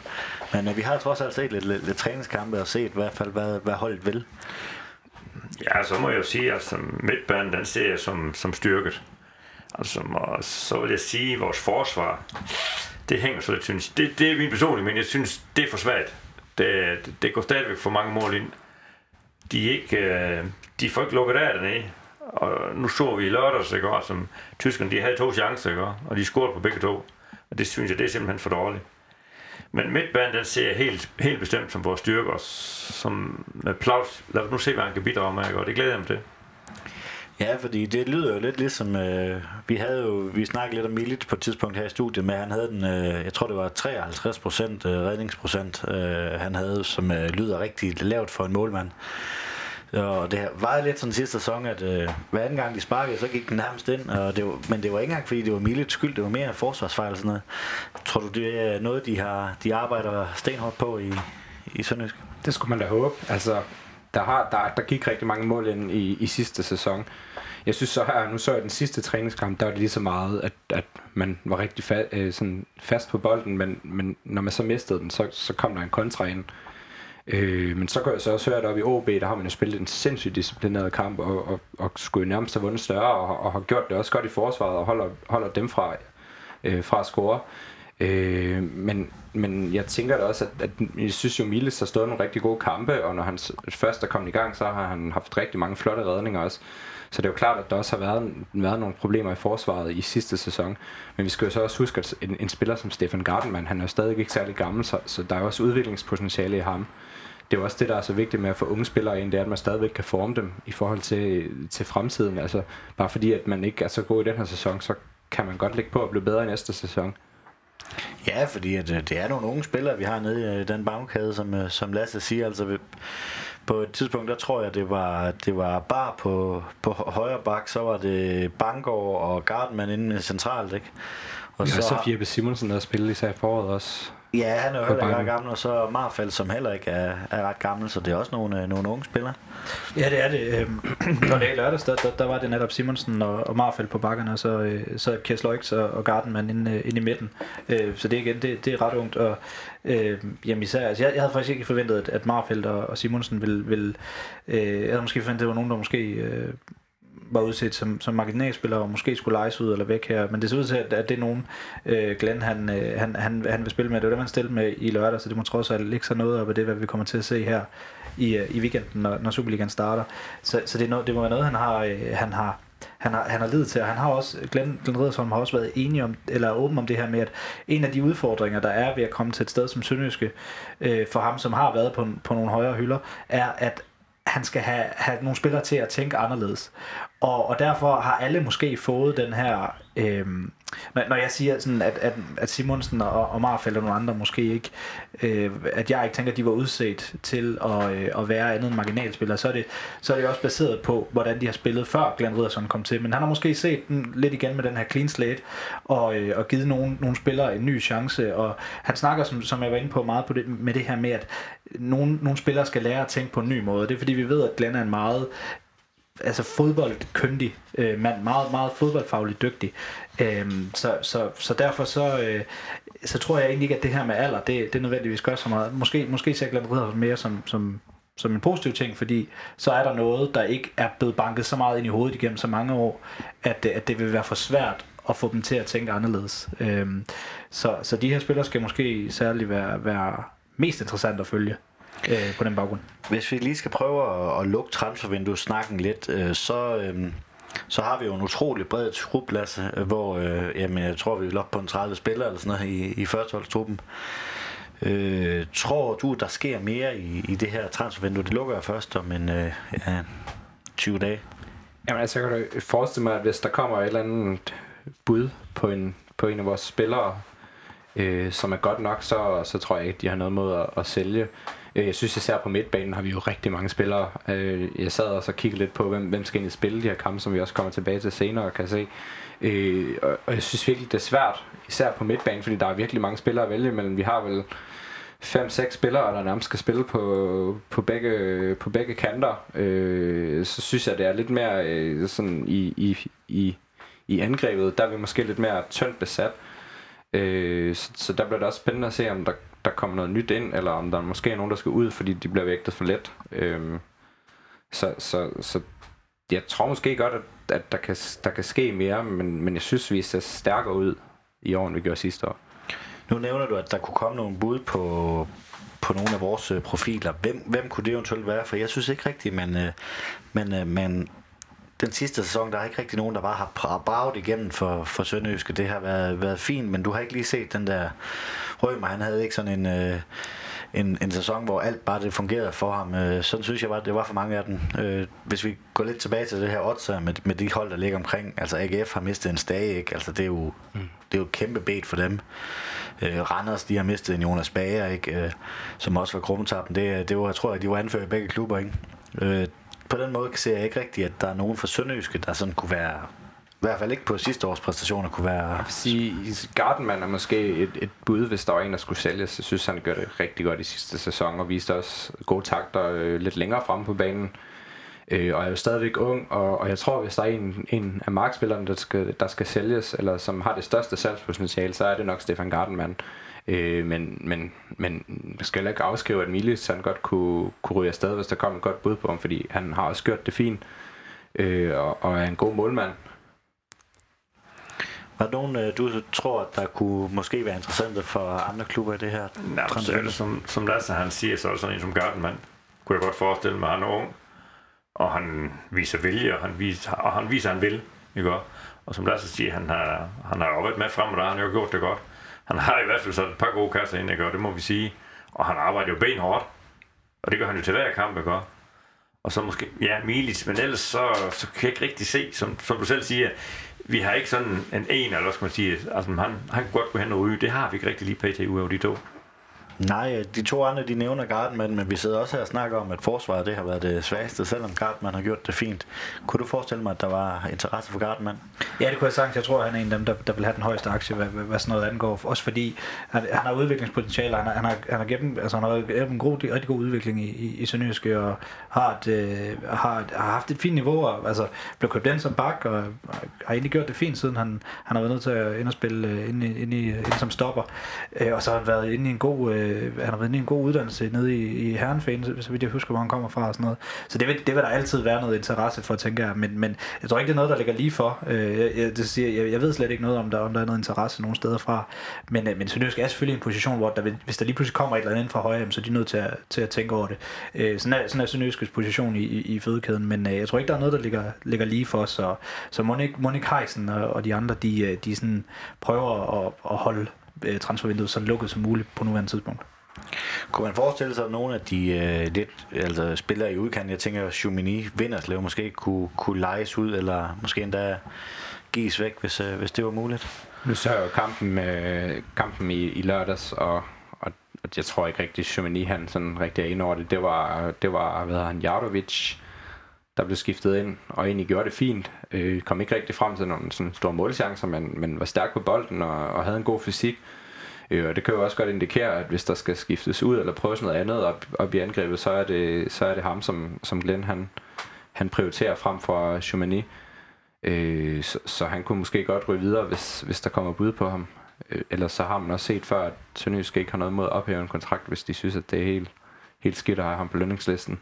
Men øh, vi har trods alt set lidt, lidt, lidt træningskampe og set i hvert fald, hvad, hvad holdet vil. Ja, så må jeg jo sige, at altså, midtbanen, den ser jeg som, som styrket. Altså, og så vil jeg sige, at vores forsvar, det hænger så lidt, synes det, det er min personlige, men jeg synes, det er for svagt. Det, det, det går stadigvæk for mange mål ind. De er ikke, de får ikke lukket af dernede. Og nu så vi i lørdags, ikke, som tyskerne de havde to chancer, ikke, og de scorede på begge to. Og det synes jeg, det er simpelthen for dårligt. Men midtbanen, den ser helt, helt bestemt som vores styrker, som med Plaus, lad os nu se, hvad han kan bidrage med, ikke, og det glæder jeg mig til. Ja, fordi det lyder jo lidt ligesom, øh, vi havde jo, vi snakkede lidt om Milic på et tidspunkt her i studiet, men han havde den, øh, jeg tror det var 53 procent øh, redningsprocent, øh, han havde, som øh, lyder rigtig lavt for en målmand. Og det var lidt sådan sidste sæson, at øh, hver anden gang de sparkede, så gik den nærmest ind. Og det var, men det var ikke engang, fordi det var Milits skyld. Det var mere forsvarsfejl og sådan noget. Tror du, det er noget, de, har, de arbejder stenhårdt på i, i Sønderjysk? Det skulle man da håbe. Altså, der, har, der, der gik rigtig mange mål ind i, i sidste sæson. Jeg synes så her, nu så jeg den sidste træningskamp, der var det lige så meget, at, at man var rigtig fa- øh, sådan fast på bolden, men, men når man så mistede den, så, så kom der en kontra ind. Øh, Øh, men så kan jeg så også høre, at i OB, der har man jo spillet en sindssygt disciplineret kamp, og, og, og skulle nærmest have vundet større, og, og har gjort det også godt i forsvaret, og holder, holder dem fra, øh, fra at score. Øh, men, men jeg tænker da også, at, at jeg synes jo, Miles har stået nogle rigtig gode kampe, og når han først er kommet i gang, så har han haft rigtig mange flotte redninger også. Så det er jo klart, at der også har været, været nogle problemer i forsvaret i sidste sæson. Men vi skal jo så også huske, at en, en spiller som Stefan Gardenman, han er jo stadig ikke særlig gammel, så, så der er også udviklingspotentiale i ham det er jo også det, der er så vigtigt med at få unge spillere ind, det er, at man stadigvæk kan forme dem i forhold til, til fremtiden. Altså, bare fordi, at man ikke er så god i den her sæson, så kan man godt lægge på at blive bedre i næste sæson. Ja, fordi at, øh, det er nogle unge spillere, vi har nede i øh, den bagkæde, som, øh, som Lasse siger. Altså, på et tidspunkt, der tror jeg, det var, det var bare på, på højre bak, så var det Bangor og Gardman inde centralt, ikke? Og Og så, så har- Jeppe Simonsen, der spillede især i foråret også. Ja, han er jo heller ikke ret gammel, og så Marfald, som heller ikke er, er ret gammel, så det er også nogle, øh, nogle unge spillere. Ja, det er det. Øhm, Når det er i lørdags, der, der, der var det netop Simonsen og, og Marfeldt på bakkerne, og så, øh, så Kjers Løjks og, og Gardenman inde, øh, inde i midten. Så det er igen, det, det er ret ungt. Og, øh, jamen især, altså jeg, jeg havde faktisk ikke forventet, at, Marfeldt og, og Simonsen ville... ville øh, jeg havde måske forventet, at det var nogen, der måske... Øh, var udset som, som marginalspiller og måske skulle lejes ud eller væk her. Men det ser ud til, at, at det er nogen, øh, Glenn han, øh, han, han, han vil spille med. Det var det, man stillede med i lørdag, så det må trods alt ikke så noget op af det, hvad vi kommer til at se her i, øh, i weekenden, når, når Superligaen starter. Så, så det, er noget, det må være noget, han har, øh, han har han har, han har lidet til, og han har også, Glenn, Glenn Riddersholm har også været enig om, eller åben om det her med, at en af de udfordringer, der er ved at komme til et sted som Sønderjyske, øh, for ham, som har været på, på nogle højere hylder, er, at han skal have, have nogle spillere til at tænke anderledes. Og, og derfor har alle måske fået den her... Øh, når, når jeg siger sådan, at, at, at Simonsen og, og Marfeldt og nogle andre måske ikke... Øh, at jeg ikke tænker, at de var udset til at, øh, at være andet end marginalspillere, så er, det, så er det også baseret på, hvordan de har spillet før Glenn Riddersson kom til. Men han har måske set den lidt igen med den her clean slate, og, øh, og givet nogle, nogle spillere en ny chance. Og han snakker, som, som jeg var inde på, meget på det, med det her med, at nogle, nogle spillere skal lære at tænke på en ny måde. Det er fordi, vi ved, at Glenn er en meget altså fodboldkyndig øh, mand, meget, meget fodboldfagligt dygtig. Øh, så, så, så derfor så, øh, så tror jeg egentlig ikke, at det her med alder, det, det nødvendigvis gør så meget. Måske, måske ser Glenn Ridder mere som, som, som en positiv ting, fordi så er der noget, der ikke er blevet banket så meget ind i hovedet igennem så mange år, at, øh, at det vil være for svært at få dem til at tænke anderledes. Øhm, så, så de her spillere skal måske særligt være, være mest interessant at følge øh, på den baggrund. Hvis vi lige skal prøve at, at lukke transfervinduet-snakken lidt, øh, så, øh, så har vi jo en utrolig bred trup, Lasse, øh, hvor øh, jamen, jeg tror, vi er op på en 30 spillere eller sådan noget i, i førsteholdstruppen. Øh, tror du, der sker mere i, i det her transfervindue? Det lukker jeg først om en øh, ja, 20 dage. Jamen altså, jeg kan da forestille mig, at hvis der kommer et eller andet bud på en, på en af vores spillere, øh, som er godt nok, så, så tror jeg ikke, de har noget mod at, at sælge. Øh, jeg synes især på midtbanen har vi jo rigtig mange spillere. Øh, jeg sad også og kiggede lidt på, hvem, hvem skal ind i spille de her kampe, som vi også kommer tilbage til senere, kan se. Øh, og, og jeg synes virkelig, det er svært, især på midtbanen, fordi der er virkelig mange spillere at vælge imellem. Vi har vel 5-6 spillere, der nærmest skal spille på, på, begge, på begge kanter, øh, så synes jeg, det er lidt mere øh, sådan i, i, i, i angrebet, der er vi måske lidt mere tyndt besat. Øh, så, så der bliver det også spændende at se, om der, der kommer noget nyt ind, eller om der måske er nogen, der skal ud, fordi de bliver vægtet for let. Øhm, så, så, så jeg tror måske godt, at, at der, kan, der kan ske mere, men, men jeg synes, vi ser stærkere ud i år, end vi gjorde sidste år. Nu nævner du, at der kunne komme nogle bud på, på nogle af vores øh, profiler. Hvem, hvem kunne det eventuelt være? For jeg synes ikke rigtigt, man, men, man, øh, man den sidste sæson, der er ikke rigtig nogen, der bare har braget igennem for, for Sønderjyske. Det har været, været fint, men du har ikke lige set den der Rømer. Han havde ikke sådan en, øh, en, en sæson, hvor alt bare det fungerede for ham. Øh, sådan synes jeg bare, det var for mange af dem. Øh, hvis vi går lidt tilbage til det her odds med, med de hold, der ligger omkring. Altså AGF har mistet en stage, ikke? Altså det er jo, mm. det er jo et kæmpe bet for dem. Øh, Randers, de har mistet en Jonas Bager, ikke? Øh, som også var gruppetappen. Det, det var, jeg tror jeg, de var anført i begge klubber, ikke? Øh, på den måde ser jeg ikke rigtigt, at der er nogen fra Sønderjyske, der sådan kunne være, i hvert fald ikke på sidste års præstationer, kunne være... sige, Gardenman er måske et, et bud, hvis der var en, der skulle sælges. Jeg synes, han gør det rigtig godt i sidste sæson, og viste også gode takter øh, lidt længere fremme på banen. Øh, og er jo stadigvæk ung, og, og jeg tror, hvis der er en, en af markspillerne, der skal, der skal sælges, eller som har det største salgspotentiale, så er det nok Stefan Gardenman. Øh, men, men, men jeg skal ikke afskrive, at Milis han godt kunne, kunne ryge afsted, hvis der kom et godt bud på ham, fordi han har også gjort det fint, øh, og, og er en god målmand. Var der nogen, øh, du tror, at der kunne måske være interessante for andre klubber i det her? Nej, det som, som Lasse han siger, så er det sådan en som Gardenman. Kunne jeg godt forestille mig, han er ung, og han viser vilje, og han viser, og han viser, han vil. Ikke? Og som Lasse siger, han har, han har jo været med frem, og der har han jo gjort det godt. Han har i hvert fald så et par gode kasser ind, ikke? og det må vi sige. Og han arbejder jo benhårdt, og det gør han jo til hver kamp, ikke? Og så måske, ja, Milic, men ellers så, så kan jeg ikke rigtig se, som, som du selv siger, vi har ikke sådan en en, eller hvad skal man sige, altså han, han kunne godt gå hen og ryge, det har vi ikke rigtig lige pt. ud af de to. Nej, de to andre, de nævner Gartman, men vi sidder også her og snakker om, at forsvaret det har været det svageste, selvom Gartman har gjort det fint. Kunne du forestille mig, at der var interesse for Gartman? Ja, det kunne jeg sagtens. Jeg tror, han er en af dem, der, der vil have den højeste aktie, hvad, hvad, hvad sådan noget angår. Også fordi han, han har udviklingspotentiale. Han har, han har, han har, gennem, altså, han har gennem en god, rigtig god udvikling i, i, i Sønderjyske, og har, et, øh, har, har haft et fint niveau, og altså, blev købt ind som bak, og har egentlig gjort det fint, siden han, han har været nødt til at ind og spille øh, ind, ind, ind, ind som stopper. Øh, og så har han været inde i en god, øh, Øh, han har været en god uddannelse nede i, i Herrenfæn, så, så vidt jeg husker, hvor han kommer fra og sådan noget. Så det vil, det vil der altid være noget interesse for, tænker jeg. Men, men jeg tror ikke, det er noget, der ligger lige for. Øh, jeg, jeg, det siger, jeg, jeg ved slet ikke noget om, der, om der er noget interesse nogen steder fra. Men, øh, men Sønderjysk er selvfølgelig en position, hvor der, hvis der lige pludselig kommer et eller andet ind fra højre, så er de nødt til at, til at tænke over det. Øh, sådan er, sådan er Sønderjyskets position i, i, i fødekæden, men øh, jeg tror ikke, der er noget, der ligger, ligger lige for. Så, så Monik, Monik Heisen og, og de andre, de, øh, de sådan prøver at, at holde øh, transfervinduet så lukket som muligt på nuværende tidspunkt. Kunne man forestille sig, at nogle af de øh, lidt, altså spillere i udkanten, jeg tænker, Chumini, Vinderslev måske kunne, kunne lejes ud, eller måske endda gives væk, hvis, øh, hvis det var muligt? Nu så jeg jo kampen, med, kampen i, i lørdags, og, og, og jeg tror ikke rigtig, Chamonix han sådan rigtig er inde over det. Det var, det var hvad hedder han, Jardovic, der blev skiftet ind, og egentlig gjorde det fint. Øh, kom ikke rigtig frem til nogle sådan store målchancer, men, men var stærk på bolden og, og havde en god fysik. Øh, og det kan jo også godt indikere, at hvis der skal skiftes ud eller prøves noget andet op, op i angrebet, så er det, så er det ham, som, som Glenn han, han prioriterer frem for Schumani. Øh, så, så han kunne måske godt ryge videre, hvis, hvis der kommer bud på ham. Øh, ellers så har man også set før, at Sønderjysk ikke har noget mod at ophæve en kontrakt, hvis de synes, at det er helt, helt skidt at have ham på lønningslisten.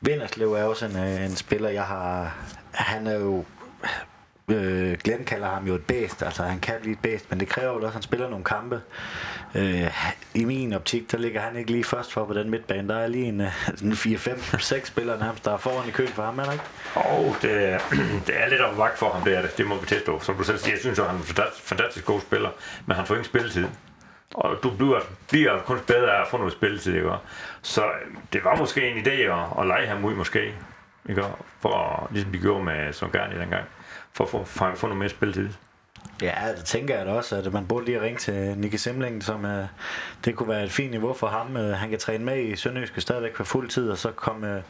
Vinderslev er også en, øh, en spiller, jeg har... Han er jo... Øh, Glenn kalder ham jo et bæst, altså han kan blive et bæst, men det kræver jo også, at han spiller nogle kampe. Øh, I min optik, der ligger han ikke lige først for på den midtbane. Der er lige en, øh, en 4-5-6 spillere nærmest, der er foran i køen for ham, er der ikke? oh, det, er- det er lidt op vagt for ham, det er det. Det må vi tilstå. Som du selv siger, jeg synes, at han er en fantastisk, fantastisk god spiller, men han får ingen spilletid. Og du bliver, bliver kun bedre af at få noget spilletid, ikke? Så øhm, det var måske en idé at, at lege ham ud, måske. Ikke? For, ligesom de gjorde med Son Garni dengang. For at få, for at få noget mere spilletid. Ja, det tænker jeg da også, at man burde lige ringe til Nicky Simling, som uh, det kunne være et fint niveau for ham. Uh, han kan træne med i Sønderjyske stadigvæk på fuld tid, og så komme uh,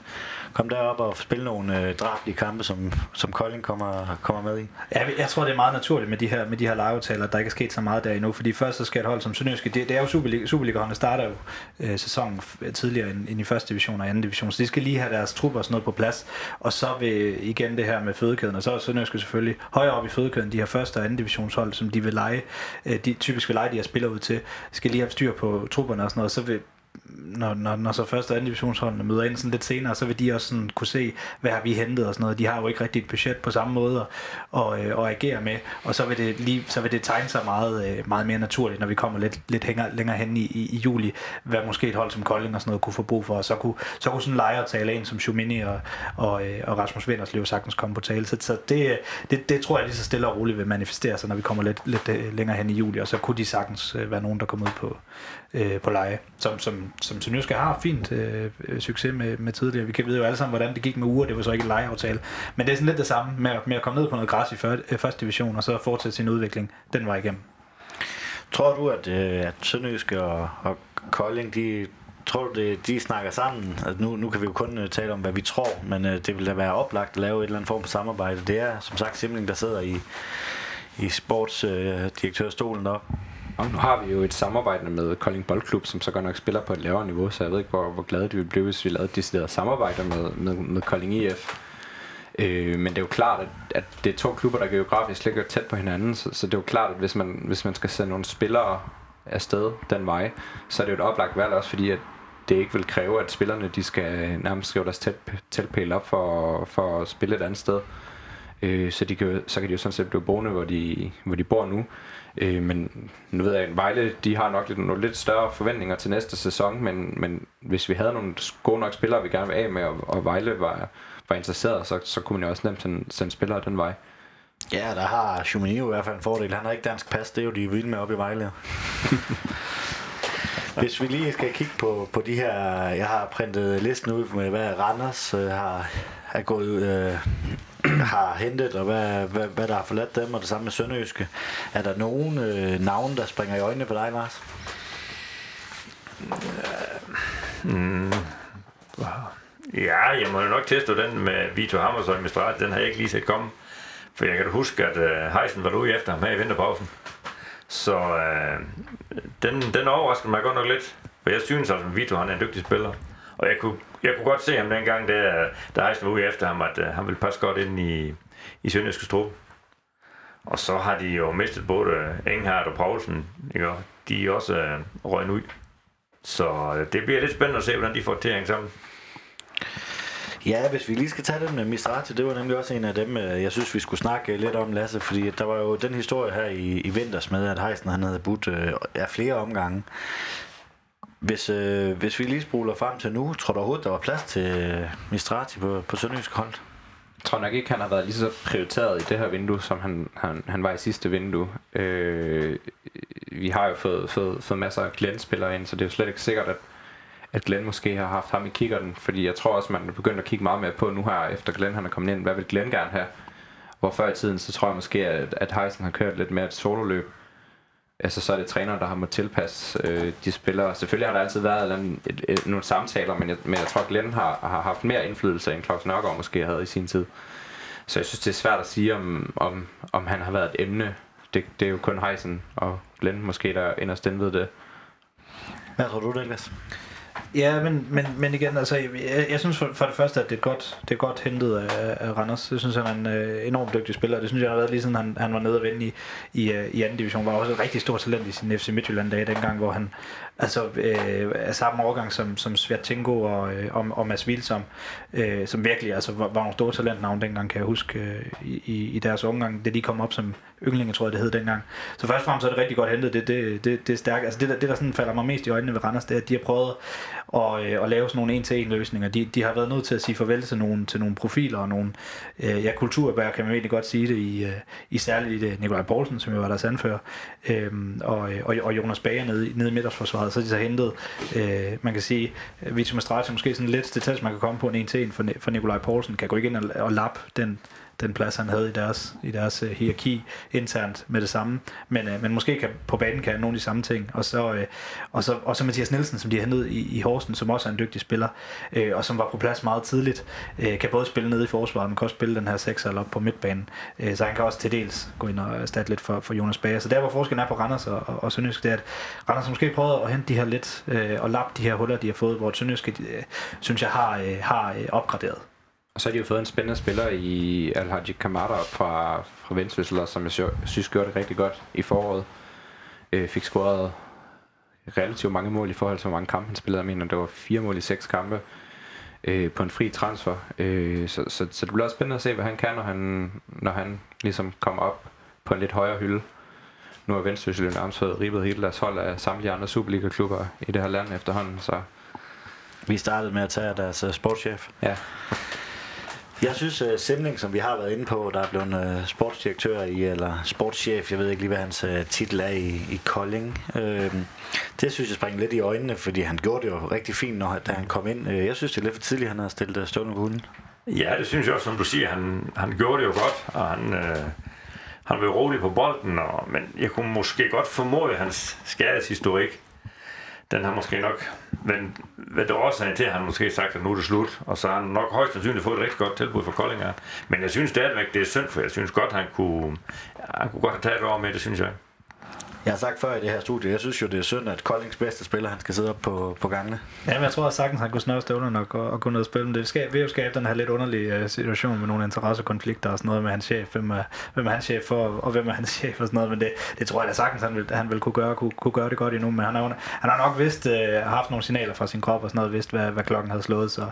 kom derop og spille nogle øh, drablige kampe, som, som Kolding kommer, kommer med i. Ja, jeg tror, det er meget naturligt med de her, med de her legeaftaler, at der ikke er sket så meget der endnu. Fordi først så skal et hold som Sønderjyske, det, det er jo Superliga, Superliga starter jo øh, sæsonen tidligere end, end, i første division og anden division, så de skal lige have deres trupper og sådan noget på plads. Og så vil igen det her med fødekæden, og så er Sønderjyske selvfølgelig højere op i fødekæden, de her første og anden divisionshold, som de vil lege, øh, de typisk vil lege de her spillere ud til, skal lige have styr på trupperne og sådan noget, så vil når, når, når så første og anden divisionsholdene møder ind sådan lidt senere, så vil de også sådan kunne se, hvad har vi hentet og sådan noget. De har jo ikke rigtig et budget på samme måde at, at, øh, at agere med, og så vil det, lige, så vil det tegne sig meget, øh, meget mere naturligt, når vi kommer lidt, lidt hængere, længere hen i, i, i juli, hvad måske et hold som Kolding og sådan noget kunne få brug for, og så kunne, så kunne sådan en lejer tale ind som Schumini og, og, øh, og Rasmus Vinderslev sagtens komme på tale. Så, så det, det, det, tror jeg lige så stille og roligt vil manifestere sig, når vi kommer lidt, lidt længere hen i juli, og så kunne de sagtens være nogen, der kommer ud på, øh, på leje, som, som, som Sønderjyske har fint øh, øh succes med, med tidligere. Vi kan vide jo alle sammen, hvordan det gik med uger, det var så ikke en lejeaftale. Men det er sådan lidt det samme med, med at komme ned på noget græs i før, øh, første division, og så fortsætte sin udvikling den vej igennem. Tror du, at, øh, at Sønderjyske og, og Kolding, de, tror du, det, de snakker sammen? Altså nu, nu kan vi jo kun øh, tale om, hvad vi tror, men øh, det vil da være oplagt at lave et eller andet form for samarbejde. Det er som sagt Simling, der sidder i, i sportsdirektørstolen øh, deroppe. Og nu har vi jo et samarbejde med Kolding Boldklub, som så godt nok spiller på et lavere niveau, så jeg ved ikke, hvor, hvor glade de ville blive, hvis vi lavede et decideret samarbejde med, med, med Kolding IF. Øh, men det er jo klart, at, at det er to klubber, der geografisk ligger tæt på hinanden, så, så det er jo klart, at hvis man, hvis man skal sende nogle spillere afsted den vej, så er det jo et oplagt valg også, fordi at det ikke vil kræve, at spillerne de skal nærmest skrive deres tæt, teltpæl op for, for at spille et andet sted. Øh, så, de kan, så kan de jo sådan set blive boende, hvor de, hvor de bor nu. Øh, men nu ved jeg, at Vejle de har nok lidt, nogle lidt større forventninger til næste sæson, men, men hvis vi havde nogle gode nok spillere, vi gerne vil af med, og, og Vejle var, var interesseret, så, så kunne man jo også nemt sende, sende spillere den vej. Ja, der har Chumini jo i hvert fald en fordel. Han har ikke dansk pas, det er jo de vilde med op i Vejle. Hvis vi lige skal kigge på, på de her... Jeg har printet listen ud med, hvad Randers øh, har, er gået, øh, har hentet, og hvad, hvad, hvad der har forladt dem, og det samme med Sønderjyske. Er der nogen øh, navne, der springer i øjnene på dig, Lars? Mm. Ja, jeg må jo nok teste den med Vito Hammershøj med Strat. Den har jeg ikke lige set komme. For jeg kan da huske, at øh, Heisen var ude efter ham her i vinterpausen. Så øh, den, den overraskede mig godt nok lidt. For jeg synes altså, at Vito han er en dygtig spiller. Og jeg kunne, jeg kunne godt se ham dengang, da, der Eisen var ude efter ham, at uh, han ville passe godt ind i, i Sønderjyske Strup. Og så har de jo mistet både øh, Enghardt og Poulsen. Ikke? De er også øh, uh, røgnet ud. Så det bliver lidt spændende at se, hvordan de får til at hænge sammen. Ja, hvis vi lige skal tage den med Mistrati, det var nemlig også en af dem, jeg synes, vi skulle snakke lidt om, Lasse, fordi der var jo den historie her i, i vinters med, at Heisen han havde budt øh, af flere omgange. Hvis, øh, hvis vi lige spoler frem til nu, tror du overhovedet, der var plads til øh, Mistrati på, på Sønderjysk hold? Jeg tror nok ikke, han har været lige så prioriteret i det her vindue, som han, han, han var i sidste vindue. Øh, vi har jo fået, fået, fået masser af Glenn-spillere ind, så det er jo slet ikke sikkert, at, at Glenn måske har haft ham i kikkerten. Fordi jeg tror også, man er begyndt at kigge meget mere på nu her, efter Glenn han er kommet ind. Hvad vil Glenn gerne have? Hvor før i tiden, så tror jeg måske, at, at Heisen har kørt lidt mere et sololøb. Altså, så er det træneren, der har måttet tilpasse øh, de spillere. Selvfølgelig har der altid været et, et, et, nogle samtaler, men jeg, men jeg tror, at Glenn har, har haft mere indflydelse, end Claus Nørgaard måske havde i sin tid. Så jeg synes, det er svært at sige, om, om, om han har været et emne. Det, det er jo kun Heisen og Glenn måske, der inderst ved det. Hvad tror du, Niklas? Ja, men, men, men igen, altså, jeg, jeg synes for, for det første, at det er godt, det er godt hentet af, af Randers. Jeg synes, han er en øh, enormt dygtig spiller. Det synes jeg, han har været lige siden han, han var nede og vinde i, i, øh, i anden division. Var også et rigtig stort talent i sin FC Midtjylland-dage dengang, hvor han altså, øh, er samme overgang som, som Svertingo og, øh, og, og Mads Vilsom, øh, som virkelig altså, var, var nogle store talentnavn dengang, kan jeg huske, øh, i, i deres omgang, det de kom op som yndlinge, tror jeg, det hed dengang. Så først og fremmest er det rigtig godt hentet. Det, det, det, det er stærkt. Altså det, der, det, der sådan falder mig mest i øjnene ved Randers, det er, at de har prøvet og, øh, og lave sådan nogle en-til-en løsninger. De, de har været nødt til at sige farvel til nogle, til nogle profiler og nogle øh, ja, kulturbær, kan man egentlig godt sige det, i, øh, i særligt i det Nikolaj Poulsen, som jo var deres anfører, øhm, øh, og, og, og Jonas Bager nede, nede i midtersforsvaret. Så de så hentet, øh, man kan sige, Vito Mastrati måske sådan lidt det tætteste, man kan komme på en en-til-en for, for Nikolaj Poulsen, kan gå igen og, og lappe den den plads, han havde i deres, i deres øh, hierarki internt med det samme. Men, øh, men måske kan, på banen kan nogle af de samme ting. Og så, øh, og så, og så Mathias Nielsen, som de har hentet i, i Horsen, som også er en dygtig spiller, øh, og som var på plads meget tidligt, øh, kan både spille nede i forsvaret, men kan også spille den her 6 eller op på midtbanen. Øh, så han kan også til dels gå ind og erstatte lidt for, for Jonas Bager. Så der, hvor forskellen er på Randers og, og, og Sønderjysk, det er, at Randers måske prøvede at hente de her lidt, øh, og lappe de her huller, de har fået, hvor Sønderjysk, øh, synes jeg, har, øh, har øh, opgraderet. Og så har de jo fået en spændende spiller i Alhaji Kamada fra, fra Vendsyssel, som jeg synes gjorde det rigtig godt i foråret. Øh, fik scoret relativt mange mål i forhold til, hvor mange kampe han spillede. Jeg mener, det var fire mål i seks kampe øh, på en fri transfer. Øh, så, så, så det bliver også spændende at se, hvad han kan, når han, når han ligesom kommer op på en lidt højere hylde. Nu har Vendsyssel jo nærmest fået ribet hele deres hold af samtlige andre Superliga-klubber i det her land efterhånden. Så. Vi startede med at tage deres uh, sportschef. Ja. Jeg synes, uh, Simling, som vi har været inde på, der er blevet uh, sportsdirektør i, eller sportschef, jeg ved ikke lige, hvad hans uh, titel er i, i Kolding. Uh, det synes jeg springer lidt i øjnene, fordi han gjorde det jo rigtig fint, når, da han kom ind. Uh, jeg synes, det er lidt for tidligt, han har stillet uh, stående på hunden. Ja, det synes jeg også, som du siger. Han, han gjorde det jo godt, og han, Uh han var rolig på bolden, og, men jeg kunne måske godt formode hans skadeshistorik. Den har måske nok men hvad det årsagen til, at han måske sagt, at nu er det slut, og så har han nok højst sandsynligt fået et rigtig godt tilbud fra Kolding. Men jeg synes stadigvæk, det er synd, for jeg synes godt, han kunne, han kunne godt have taget et med, det synes jeg. Jeg har sagt før i det her studie, jeg synes jo, det er synd, at Koldings bedste spiller, han skal sidde op på, på gangene. Ja, men jeg tror at sagtens, han kunne snøre støvlerne og, og, og gå ned og spille. Men det skal, vil jo skabe den her lidt underlige uh, situation med nogle interessekonflikter og sådan noget med hans chef. Hvem er, hvem er hans chef for, og hvem er hans chef og sådan noget. Men det, det tror jeg da sagtens, han vil, han vil kunne, gøre, kunne, kunne gøre det godt endnu. Men han har, han har nok vist, uh, haft nogle signaler fra sin krop og sådan noget, vidst, hvad, hvad klokken havde slået. Så,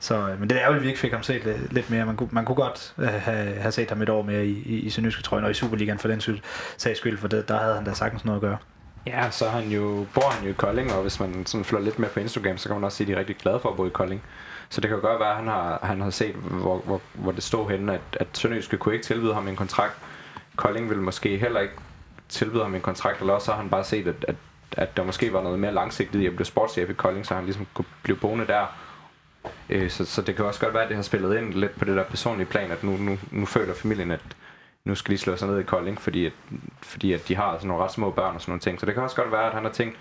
så, uh, men det er jo, at vi ikke fik ham set lidt, lidt mere. Man kunne, man kunne godt uh, have, have set ham et år mere i, i, i Sønderjyske trøjen og i Superligaen for den sags skyld, for det, der havde han da sagtens noget at gøre. Ja, så han jo, bor han jo i Kolding, og hvis man sådan følger lidt med på Instagram, så kan man også se, at de er rigtig glade for at bo i Kolding. Så det kan jo godt være, at han har, han har set, hvor, hvor, hvor det stod henne, at, at Sønderjyske kunne ikke tilbyde ham en kontrakt. Kolding vil måske heller ikke tilbyde ham en kontrakt, eller også har han bare set, at, at at der måske var noget mere langsigtet i at blive sportschef i Kolding, så han ligesom kunne blive boende der. Øh, så, så det kan også godt være, at det har spillet ind lidt på det der personlige plan, at nu, nu, nu føler familien, at nu skal de slå sig ned i Kolding, fordi at, fordi at de har sådan nogle ret små børn og sådan nogle ting. Så det kan også godt være, at han har tænkt,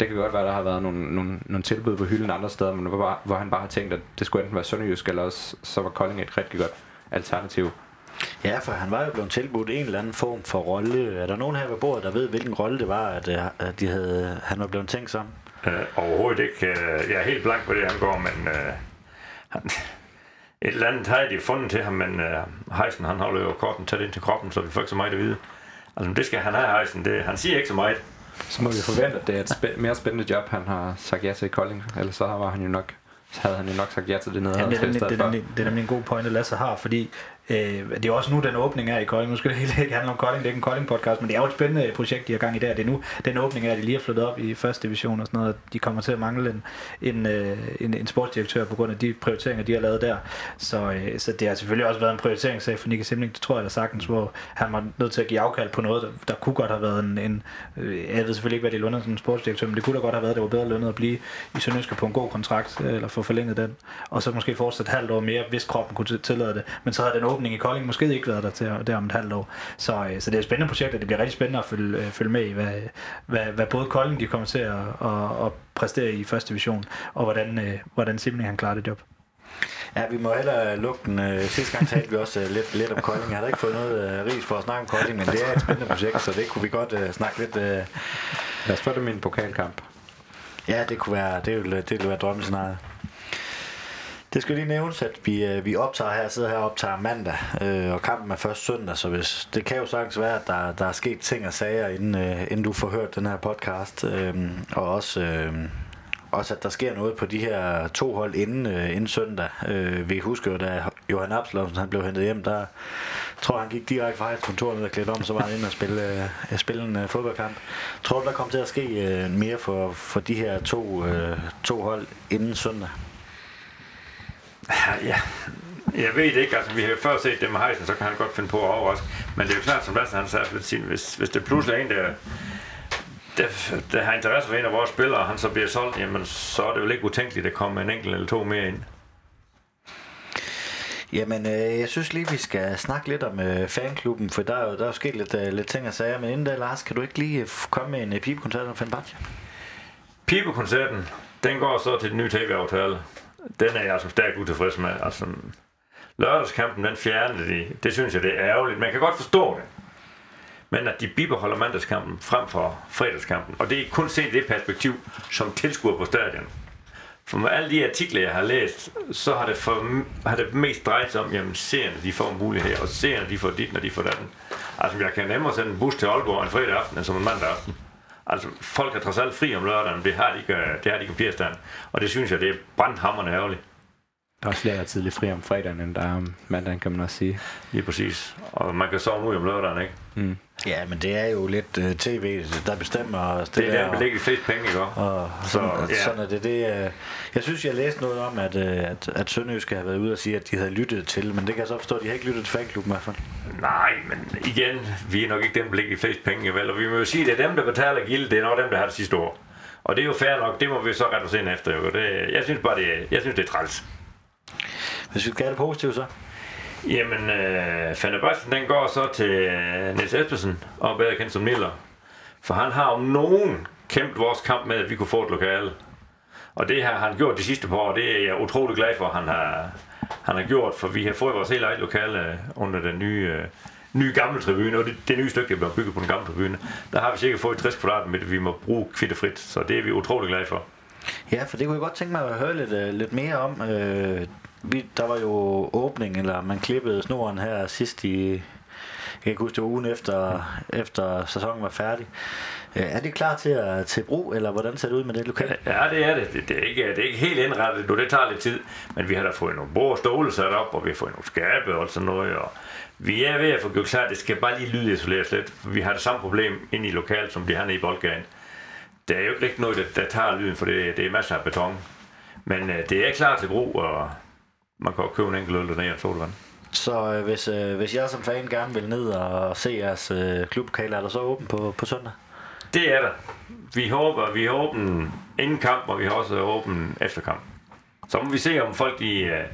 det kan godt være, at der har været nogle, nogle, nogle tilbud på hylden andre steder, men hvor, bare, hvor han bare har tænkt, at det skulle enten være Sønderjysk, eller også, så var Kolding et rigtig godt alternativ. Ja, for han var jo blevet tilbudt en eller anden form for rolle. Er der nogen her ved bordet, der ved, hvilken rolle det var, at, øh, at de havde, han var blevet tænkt som? Uh, overhovedet ikke. Uh, jeg er helt blank på det, han går, men uh, han, et eller andet havde de fundet til ham, men uh, Heisen han holder jo korten tæt ind til kroppen, så vi får ikke så meget at vide. Altså, det skal han have, Heisen. Det, han siger ikke så meget. Så må vi forvente, at det er et spæ- mere spændende job, han har sagt ja til i Kolding. Ellers så var han jo nok så havde han jo nok sagt ja til det nede. Ja, det, er, nemlig, det, er nemlig, det er nemlig en god pointe, Lasse har, fordi øh, det er også nu, den åbning er i Kolding. Nu skal det hele ikke handle om Kolding, det er ikke en Kolding-podcast, men det er jo et spændende projekt, de har gang i der. Det er nu den åbning er, at de lige har flyttet op i første division og sådan noget. De kommer til at mangle en, en, øh, en, en sportsdirektør på grund af de prioriteringer, de har lavet der. Så, øh, så det har selvfølgelig også været en prioriteringssag for Nicky Simling, det tror jeg da sagtens, hvor han var nødt til at give afkald på noget, der, der kunne godt have været en, en øh, jeg ved selvfølgelig ikke, hvad de lønner som sportsdirektør, men det kunne da godt have været, at det var bedre lønnet at blive i Sønderjyske på en god kontrakt, øh, eller få forlænget den, og så måske fortsætte halvt år mere, hvis kroppen kunne tillade det. Men så havde den åbning i Kolding måske ikke været der til der om et halvt år. Så, øh, så det er et spændende projekt, og det bliver rigtig spændende at følge, øh, følge med i, hvad, hvad, hvad både Kolding de kommer til at, at, at præstere i første division, og hvordan, øh, hvordan Simling han klarer det job. Ja, vi må hellere lukke den. Øh, sidste gang talte vi også øh, lidt, lidt om Kolding. Jeg havde ikke fået noget øh, ris for at snakke om Kolding, men det er et spændende projekt, så det kunne vi godt øh, snakke lidt... Øh. Lad os få det med en pokalkamp. Ja, det kunne være, det ville, det ville være drømmescenariet. Det skal lige nævnes, at vi, øh, vi optager her, sidder her og optager mandag, øh, og kampen er først søndag, så hvis, det kan jo sagtens være, at der, der er sket ting og sager, inden, øh, inden du får hørt den her podcast, øh, og også, øh, også at der sker noget på de her to hold inden, øh, inden søndag. Øh, vi husker jo, da Johan Absalonsen han blev hentet hjem, der tror han gik direkte fra et kontor ned og klædte om, så var han inde og spille, øh, spille en øh, fodboldkamp. Tror du, der kommer til at ske øh, mere for, for de her to, øh, to hold inden søndag? Ja, jeg ved det ikke. Altså, vi har jo før set det med Heisen, så kan han godt finde på at overraske. Men det er jo klart, som Lasse han sagde, hvis, hvis det pludselig er en, der, der, der har interesse for en af vores spillere, og han så bliver solgt, jamen så er det jo ikke utænkeligt, at komme en enkelt eller to mere ind. Jamen, øh, jeg synes lige, vi skal snakke lidt om øh, fanklubben, for der er jo der er jo sket lidt, øh, lidt ting og sager. Men inden da, Lars, kan du ikke lige f- komme med en øh, pibekoncert om Fenerbahce? Pibekoncerten, den går så til den nye tv-aftale. Den er jeg altså stærkt utilfreds med. Altså, lørdagskampen, den fjernede de. Det synes jeg, det er ærgerligt. Man kan godt forstå det. Men at de bibeholder mandagskampen frem for fredagskampen. Og det er kun set i det perspektiv, som tilskuer på stadion. For med alle de artikler, jeg har læst, så har det, for, har det mest drejet sig om, jamen seerne, de får mulighed, og seerne, de får dit, når de får den. Altså, jeg kan nemmere sende en bus til Aalborg en fredag aften, end som en mandag aften. Altså, folk er trods alt fri om lørdagen, det har de ikke, det har de ikke om tirsdagen. Og det synes jeg, det er brandhammerende ærgerligt. Der er også flere, der er tidligt fri om fredagen, end der er om mandagen, kan man også sige. Lige præcis. Og man kan sove ud om lørdagen, ikke? Mm. Ja, men det er jo lidt uh, tv, der bestemmer Det er der, der ligger flest penge, ikke? og Så, sådan, ja. ja. sådan er det. det uh, jeg synes, jeg læste noget om, at, uh, at, at Sønderjyske har været ude og sige, at de havde lyttet til, men det kan jeg så forstå, at de har ikke lyttet til fanklubben i hvert fald. Nej, men igen, vi er nok ikke dem, der ligger flest penge, vel? Og vi må jo sige, at det er dem, der betaler gilde, det er nok dem, der har det sidste år. Og det er jo fair nok, det må vi så os ind efter. Jo. Det, jeg synes bare, det jeg synes, det er træls. Hvis vi skal have det positivt, så. Jamen, øh, Fenerbahce, den går så til øh, Niels Espersen, og bedre kendt som Miller. For han har om nogen kæmpet vores kamp med, at vi kunne få et lokale. Og det har han gjort de sidste par år, det er jeg utrolig glad for, han har, han har gjort, for vi har fået vores helt eget lokale øh, under den nye, øh, nye gamle tribune, og det, det nye stykke, der bliver bygget på den gamle tribune, der har vi cirka fået 60 kvadratmeter, vi må bruge kvitterfrit, så det er vi utrolig glade for. Ja, for det kunne jeg godt tænke mig at høre lidt, uh, lidt mere om. Uh, vi, der var jo åbning, eller man klippede snoren her sidst i, jeg kan ikke huske det var ugen efter, efter sæsonen var færdig. Øh, er det klar til, at, til brug, eller hvordan ser det ud med det lokale? Ja, det er det. Det, det, er, ikke, det er ikke helt indrettet nu, det tager lidt tid, men vi har da fået nogle bord og stole sat op, og vi har fået nogle skabe og sådan noget, og vi er ved at få gjort klart, det skal bare lige lydisoleres lidt. Vi har det samme problem inde i lokalet, som de har nede i Boldgaden. Det er jo ikke rigtig noget, der, der tager lyden, for det, det er masser af beton. Men øh, det er klar til brug, og man kan jo købe en enkelt øl dernede og sodavand. Så uh, hvis, uh, hvis jeg som fan gerne vil ned og se jeres uh, klublokaler, er der så åben på, på søndag? Det er der. Vi håber, vi har åben inden kamp, og vi har også åben efter kamp. Så må vi se, om folk de, øh,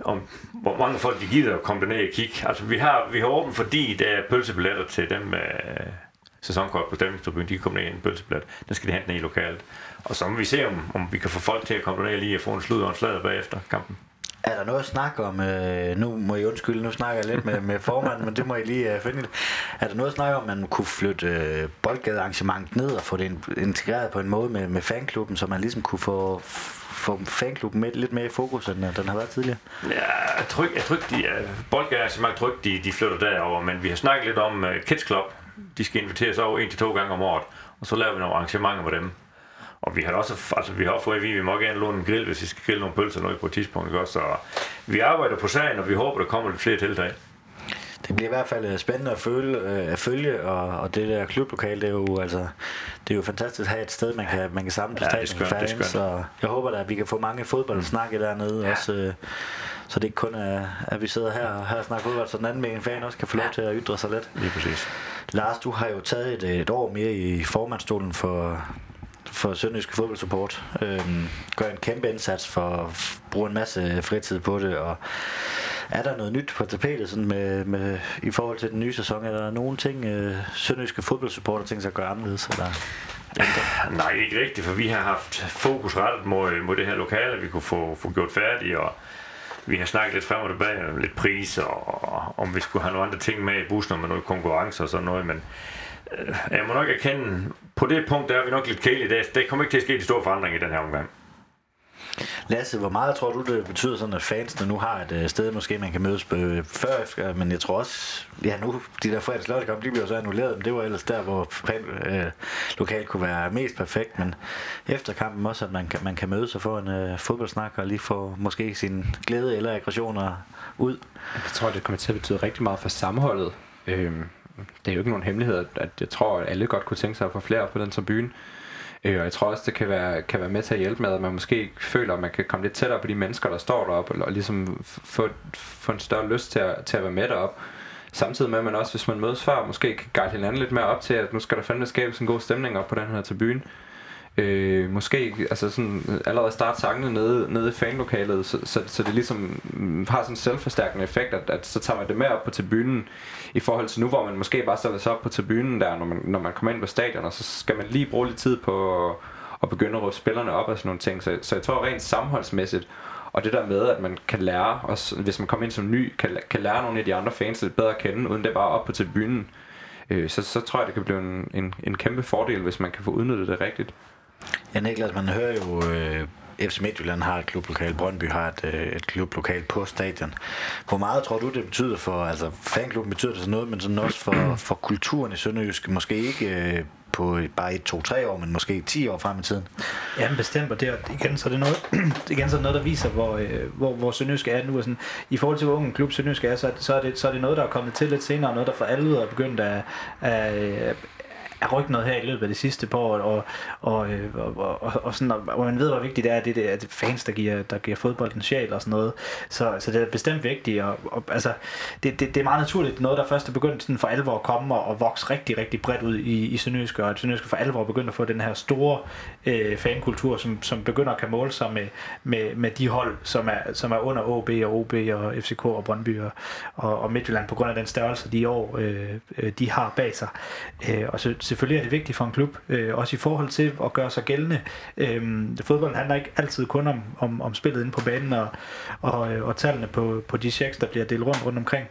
om hvor mange folk de gider at komme derned og kigge. Altså, vi har, vi har åben, fordi der er pølsebilletter til dem med sæsonkort på stemningstribunen. De kan komme ned i en pølsebillet. Den skal de hente ned i lokalet. Og så må vi se, om, om vi kan få folk til at komme derned lige og få en slud og en slader bagefter kampen. Er der noget at snakke om, øh, nu må I undskylde, nu snakker jeg lidt med, med formanden, men det må I lige øh, finde. Er der noget at snakke om, at man kunne flytte øh, boldgadearrangementet ned og få det integreret på en måde med, med fanklubben, så man ligesom kunne få, få fanklubben med, lidt mere i fokus, end øh, den har været tidligere? Ja, jeg tror ikke, jeg tror ikke de, øh, uh, boldgadearrangementet tror ikke, de, de flytter derover, men vi har snakket lidt om uh, Kids Club. De skal inviteres over en til to gange om året, og så laver vi nogle arrangementer med dem. Og vi har også, altså vi har fået at vi må gerne låne en grill, hvis vi skal grille nogle pølser noget på et tidspunkt. Ikke? Så vi arbejder på sagen, og vi håber, der kommer lidt flere tiltag. Det bliver i hvert fald øh, spændende at følge, øh, at følge og, og det der klublokale, det er jo altså, det er jo fantastisk at have et sted, man kan, man kan samle ja, det skønt, fans, det så jeg håber da, at vi kan få mange fodboldsnakke dernede ja. også, øh, så det ikke kun er, at vi sidder her, her og snakker fodbold, så den anden med en fan også kan få lov til at ytre sig lidt. Lige præcis. Lars, du har jo taget et, et år mere i formandstolen for, for Sønderjyske Fodboldsupport. Øhm, gør en kæmpe indsats for at bruge en masse fritid på det, og er der noget nyt på tapetet sådan med, med, i forhold til den nye sæson? Er der nogle ting, øh, Sønderjyske Fodboldsupporter tænker sig at gøre anderledes? Eller? Nej, ikke rigtigt, for vi har haft fokus rettet mod, mod det her lokale, vi kunne få, få gjort færdigt, og vi har snakket lidt frem og tilbage om lidt pris, og, og om vi skulle have nogle andre ting med i bussen, med noget konkurrence og sådan noget, men jeg må nok erkende, på det punkt der er vi nok lidt kæle i dag. Det kommer ikke til at ske de store forandringer i den her omgang. Lasse, hvor meget tror du, det betyder sådan, at fansene nu har et øh, sted, måske man kan mødes øh, før, men jeg tror også, ja nu, de der fredags lørdagskamp, de bliver så annulleret, men det var ellers der, hvor fan, øh, lokalt kunne være mest perfekt, men efter kampen også, at man kan, man kan mødes og få en øh, fodboldsnak og lige få måske sin glæde eller aggressioner ud. Jeg tror, det kommer til at betyde rigtig meget for sammenholdet. Øhm, det er jo ikke nogen hemmelighed, at jeg tror, at alle godt kunne tænke sig at få flere på den tribune. Øh, og jeg tror også, det kan være, kan være med til at hjælpe med, at man måske føler, at man kan komme lidt tættere på de mennesker, der står deroppe, og og ligesom få, få en større lyst til at, til at være med deroppe. Samtidig med, at man også, hvis man mødes før, måske kan guide hinanden lidt mere op til, at nu skal der fandme skabes en god stemning op på den her tribune. Øh, måske altså sådan, allerede starte sangene nede, nede i fanlokalet, så, så, så det ligesom har sådan en selvforstærkende effekt, at, at så tager man det med op på tribunen, i forhold til nu, hvor man måske bare stiller sig op på tribunen der, når man, når man kommer ind på stadion, og så skal man lige bruge lidt tid på at, begynde at råbe spillerne op og sådan nogle ting. Så, så jeg tror rent sammenholdsmæssigt, og det der med, at man kan lære, også, hvis man kommer ind som ny, kan, kan lære nogle af de andre fans lidt bedre at kende, uden det bare op på tribunen, øh, så, så tror jeg, det kan blive en, en, en kæmpe fordel, hvis man kan få udnyttet det rigtigt. Ja, Niklas, man hører jo, øh, FC Midtjylland har et klublokal, Brøndby har et, øh, et klublokal på stadion. Hvor meget tror du, det betyder for, altså fanklubben betyder det sådan noget, men sådan også for, for kulturen i Sønderjysk, måske ikke øh, på bare et, to, tre år, men måske 10 år frem i tiden. Ja, men bestemt, og det, igen, så er det noget, igen, så er det noget, der viser, hvor, øh, hvor, hvor Sønderjysk er nu. Og Sådan, I forhold til, hvor unge klub Sønderjysk er, så, så, er det, så er det noget, der er kommet til lidt senere, og noget, der for alvor er begyndt at, at, er rykket noget her i løbet af det sidste par år, og, og, øh, og, og, og, sådan, og man ved, hvor vigtigt det er, det, det er fans, der giver, der giver fodbolden sjæl og sådan noget. Så, så det er bestemt vigtigt, og, og altså, det, det, det, er meget naturligt noget, der først er begyndt sådan for alvor at komme og, og vokse rigtig, rigtig bredt ud i, i Sønderjysk, og at Sønderjysk for alvor er begyndt at få den her store øh, fankultur, som, som begynder at kan måle sig med, med, med de hold, som er, som er under OB og OB og FCK og Brøndby og, og, og Midtjylland, på grund af den størrelse, de år, øh, øh, de har bag sig. Øh, og så, selvfølgelig er det vigtigt for en klub, øh, også i forhold til at gøre sig gældende. Øh, fodbold handler ikke altid kun om, om, om spillet inde på banen og, og, øh, og tallene på, på de checks, der bliver delt rundt rundt omkring.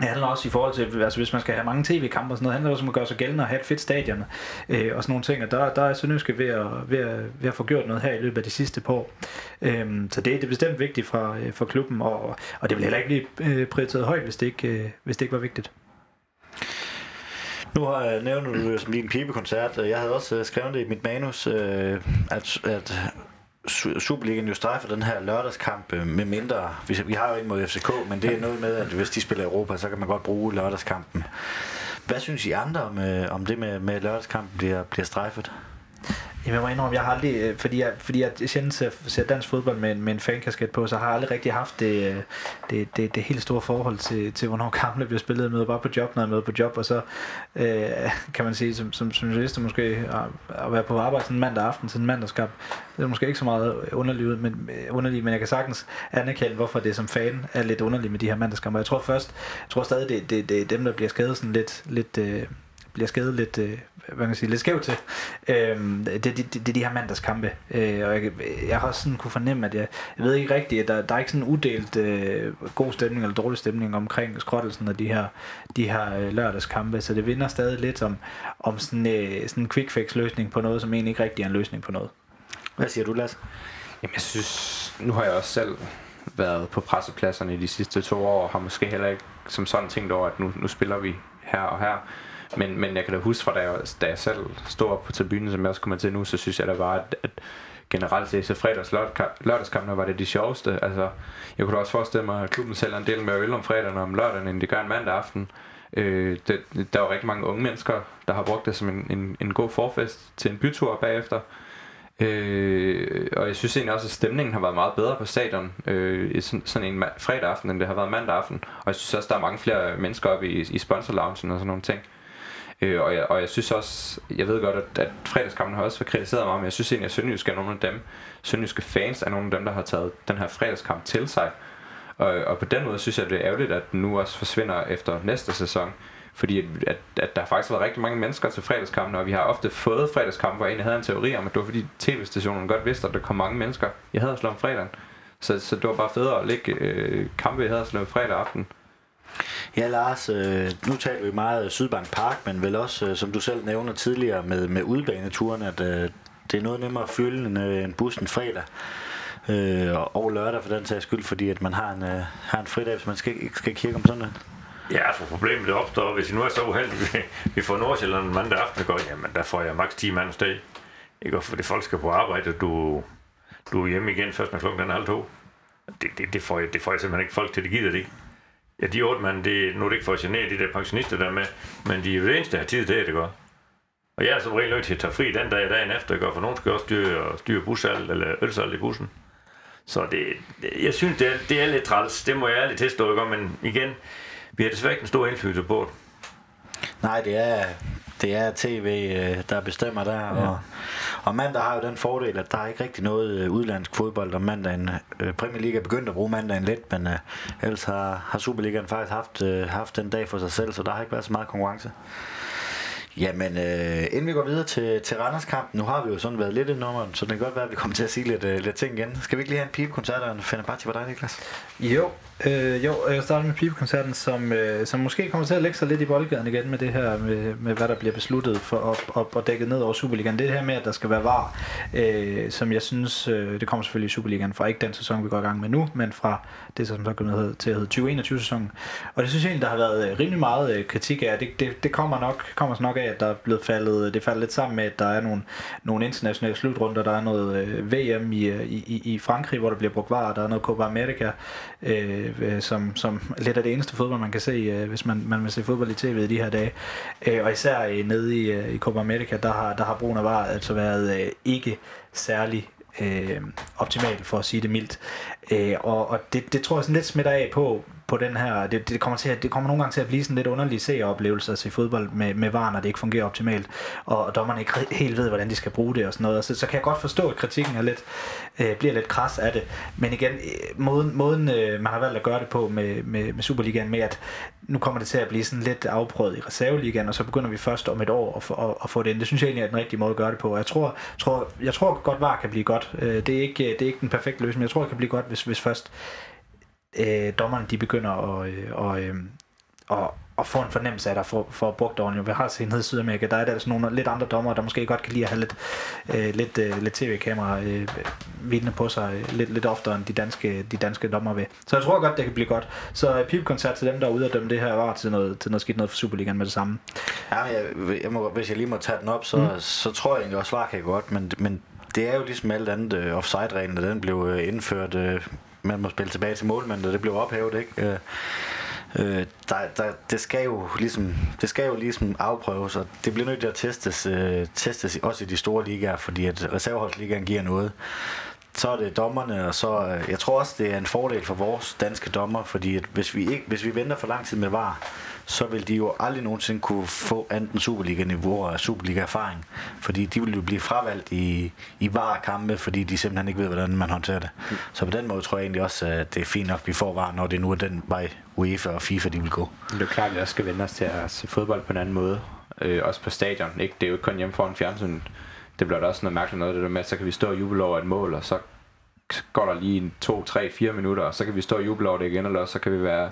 Det handler også i forhold til, altså hvis man skal have mange tv-kampe og sådan noget, handler det også om at gøre sig gældende og have et fedt stadion øh, og sådan nogle ting. Og der, der er Sønderjyske ved at, ved, at, ved at få gjort noget her i løbet af de sidste par år. Øh, så det, det er bestemt vigtigt for, øh, for klubben, og, og det vil heller ikke blive øh, prioriteret højt, hvis det ikke, øh, hvis det ikke var vigtigt. Nu har jeg nævnt du det som din pibekoncert. Jeg havde også skrevet det i mit manus, at, at Superligaen jo strejfer den her lørdagskamp øh, med mindre. Vi, vi har jo ikke mod FCK, men det er noget med, at hvis de spiller Europa, så kan man godt bruge lørdagskampen. Hvad synes I andre om, øh, om det med, med lørdagskampen bliver, bliver strejfet? Jamen, jeg må indrømme, jeg har aldrig, øh, fordi jeg, fordi jeg sjældent ser, ser dansk fodbold med, med en fankasket på, så har jeg aldrig rigtig haft det, øh, det, det, det helt store forhold til, til hvornår kampene bliver spillet. Jeg møder bare på job, når jeg møder på job, og så øh, kan man sige, som, som, som journalist måske, at, at være på arbejde sådan en mandag aften til en mandagskamp, det er måske ikke så meget underligt, men, underligt, men jeg kan sagtens anerkende, hvorfor det som fan er lidt underligt med de her mandagskampe. Jeg tror først, jeg tror stadig, det, det, det er dem, der bliver skadet sådan lidt, lidt øh, bliver skadet lidt, øh, hvad kan man sige, lidt skævt til. Øh, det, det, det, det er de her mandagskampe. Øh, og jeg, jeg har også sådan kunne fornemme, at jeg, jeg ved ikke rigtigt, at der, der er ikke sådan en uddelt øh, god stemning eller dårlig stemning omkring skrottelsen af de her, de her øh, lørdagskampe, så det vinder stadig lidt om, om sådan, øh, sådan en quick fix løsning på noget, som egentlig ikke rigtig er en løsning på noget. Hvad siger du, Lasse? Jamen, jeg synes, nu har jeg også selv været på pressepladserne i de sidste to år, og har måske heller ikke som sådan tænkt over, at nu, nu spiller vi her og her. Men, men jeg kan da huske fra, da jeg, da jeg selv stod op på tribunen, som jeg også kommer til nu, så synes jeg da bare, at, at generelt set, så fredags lørdagskampene var det de sjoveste. Altså, jeg kunne da også forestille mig, at klubben sælger en del mere øl om fredagen og om lørdagen, end de gør en mandag aften. Øh, det, der er rigtig mange unge mennesker, der har brugt det som en, en, en god forfest til en bytur bagefter. Øh, og jeg synes egentlig også, at stemningen har været meget bedre på stadion øh, i sådan, sådan en fredag aften, end det har været mandag aften. Og jeg synes også, der er mange flere mennesker oppe i, i sponsorloungen og sådan nogle ting. Øh, Øh, og, jeg, og jeg synes også, jeg ved godt, at, at fredagskampen har også været kritiseret meget, men jeg synes egentlig, at Sønderjysk er nogle af dem, Sønderjyske fans er nogle af dem, der har taget den her fredagskamp til sig. Og, og på den måde synes jeg, det er ærgerligt, at den nu også forsvinder efter næste sæson. Fordi at, at, at der faktisk har været rigtig mange mennesker til fredagskampen, og vi har ofte fået fredagskampen, hvor en havde en teori om, at det var fordi tv-stationen godt vidste, at der kom mange mennesker i Haderslev om fredagen. Så, så det var bare federe at lægge øh, kampe i Haderslev fredag aften. Ja, Lars, øh, nu taler vi meget Sydbank Park, men vel også, øh, som du selv nævner tidligere, med, med udbaneturen, at øh, det er noget nemmere at fylde en, øh, en bus en fredag. Øh, og lørdag for den sags skyld, fordi at man har en, øh, har en fridag, hvis man skal, skal kigge om sådan Ja, for problemet det opstår, hvis I nu er så uheldige, vi får Nordsjælland mandag aften, går, jamen der får jeg maks 10 mand sted. Ikke? Og fordi folk skal på arbejde, og du, du er hjemme igen først når klokken er halv to. Det, det, det, får jeg, det får jeg simpelthen ikke folk til, det gider det ikke. Ja, de otte mand, det, nu er det ikke for at genere de der pensionister der med, men de er jo det eneste, der har tid til det, går. Og jeg er som regel nødt til at tage fri den dag, dagen efter, går, for nogen skal også styre, styre bussal eller ølsal i bussen. Så det, jeg synes, det er, det er lidt træls. Det må jeg ærligt tilstå, ikke? men igen, vi har desværre ikke en stor indflydelse på det. Nej, det er, det er tv, øh, der bestemmer der. Ja. Og, og mandag har jo den fordel, at der er ikke rigtig noget øh, udlandsk fodbold om mandagen. Øh, Premier League er begyndt at bruge mandagen lidt, men uh, ellers har, har Superligaen faktisk haft, uh, haft den dag for sig selv, så der har ikke været så meget konkurrence. Jamen, øh, inden vi går videre til, til Randers kamp, nu har vi jo sådan været lidt i nummeren, så det kan godt være, at vi kommer til at sige lidt, uh, lidt ting igen. Skal vi ikke lige have en pipekoncert og en Fenerbahce for dig, Niklas? Jo, øh, jo, øh, jeg starter med Pibekoncerten, som, øh, som måske kommer til at lægge sig lidt i boldgaden igen med det her, med, med hvad der bliver besluttet for op, op og dækket ned over Superligaen. Det her med, at der skal være var, øh, som jeg synes, øh, det kommer selvfølgelig i Superligaen fra ikke den sæson, vi går i gang med nu, men fra det, som så kommer til at hedde 2021-sæsonen. Og det synes jeg egentlig, der har været øh, rimelig meget øh, kritik af. Det, det, det kommer nok kommer nok af, at der er blevet faldet, det falder lidt sammen med, at der er nogle, nogle internationale slutrunder, der er noget øh, VM øh, i, i, i Frankrig, hvor der bliver brugt var, der er noget Copa America, Øh, øh, som, som lidt af det eneste fodbold, man kan se, øh, hvis man, man vil se fodbold i tv i de her dage. Øh, og især øh, nede i, øh, i Copa America, der har, der har brugen af VAR altså været øh, ikke særlig øh, optimal, for at sige det mildt. Øh, og og det, det tror jeg sådan lidt smitter af på, på den her, det, det, kommer til at, det kommer nogle gange til at blive sådan lidt underlige seeroplevelse at se fodbold med, med VAR, når det ikke fungerer optimalt, og, dommerne ikke helt ved, hvordan de skal bruge det og sådan noget. Så, så kan jeg godt forstå, at kritikken er lidt, øh, bliver lidt kras af det. Men igen, øh, måden, måden øh, man har valgt at gøre det på med, med, med Superligaen, med at nu kommer det til at blive sådan lidt afprøvet i reserveligaen, og så begynder vi først om et år at at, at få det ind. Det synes jeg egentlig er den rigtige måde at gøre det på. Jeg tror, tror, jeg tror godt, VAR kan blive godt. Øh, det er ikke, det er ikke den perfekte løsning, men jeg tror, det kan blive godt, hvis, hvis først øh, dommerne de begynder at, øh, og, øh, og, og få en fornemmelse af, at der får, brugt ordentligt. Vi har set nede i Sydamerika, der er der sådan nogle lidt andre dommer, der måske godt kan lide at have lidt, øh, lidt, øh, lidt tv-kamera øh, vidne på sig øh, lidt, lidt oftere, end de danske, de danske dommer vil. Så jeg tror godt, det kan blive godt. Så øh, pipkoncert til dem, der er ude og dømme det her var til noget, til noget skidt noget for Superligaen med det samme. Ja, jeg, jeg må, hvis jeg lige må tage den op, så, mm. så tror jeg egentlig også, svar kan godt, men, men det er jo ligesom alt andet uh, offside-reglen, da den blev indført man må spille tilbage til målmanden, og det blev ophævet, ikke? Øh, øh, der, der, det, skal jo ligesom, det skal jo ligesom afprøves, og det bliver nødt til at testes, øh, testes også i de store ligaer, fordi at reserveholdsligaen giver noget så er det dommerne, og så, øh, jeg tror også, det er en fordel for vores danske dommer, fordi at hvis, vi ikke, hvis vi venter for lang tid med VAR, så vil de jo aldrig nogensinde kunne få anden Superliga-niveau og Superliga-erfaring, fordi de vil jo blive fravalgt i, i VAR-kampe, fordi de simpelthen ikke ved, hvordan man håndterer det. Så på den måde tror jeg egentlig også, at det er fint nok, at vi får VAR, når det nu er den vej UEFA og FIFA, de vil gå. Det er klart, at vi også skal vende os til at se fodbold på en anden måde. Øh, også på stadion. Ikke? Det er jo ikke kun hjemme foran fjernsynet det bliver da også noget mærkeligt noget, det der med, så kan vi stå og juble over et mål, og så går der lige en 2, 3, 4 minutter, og så kan vi stå og juble over det igen, eller så kan vi være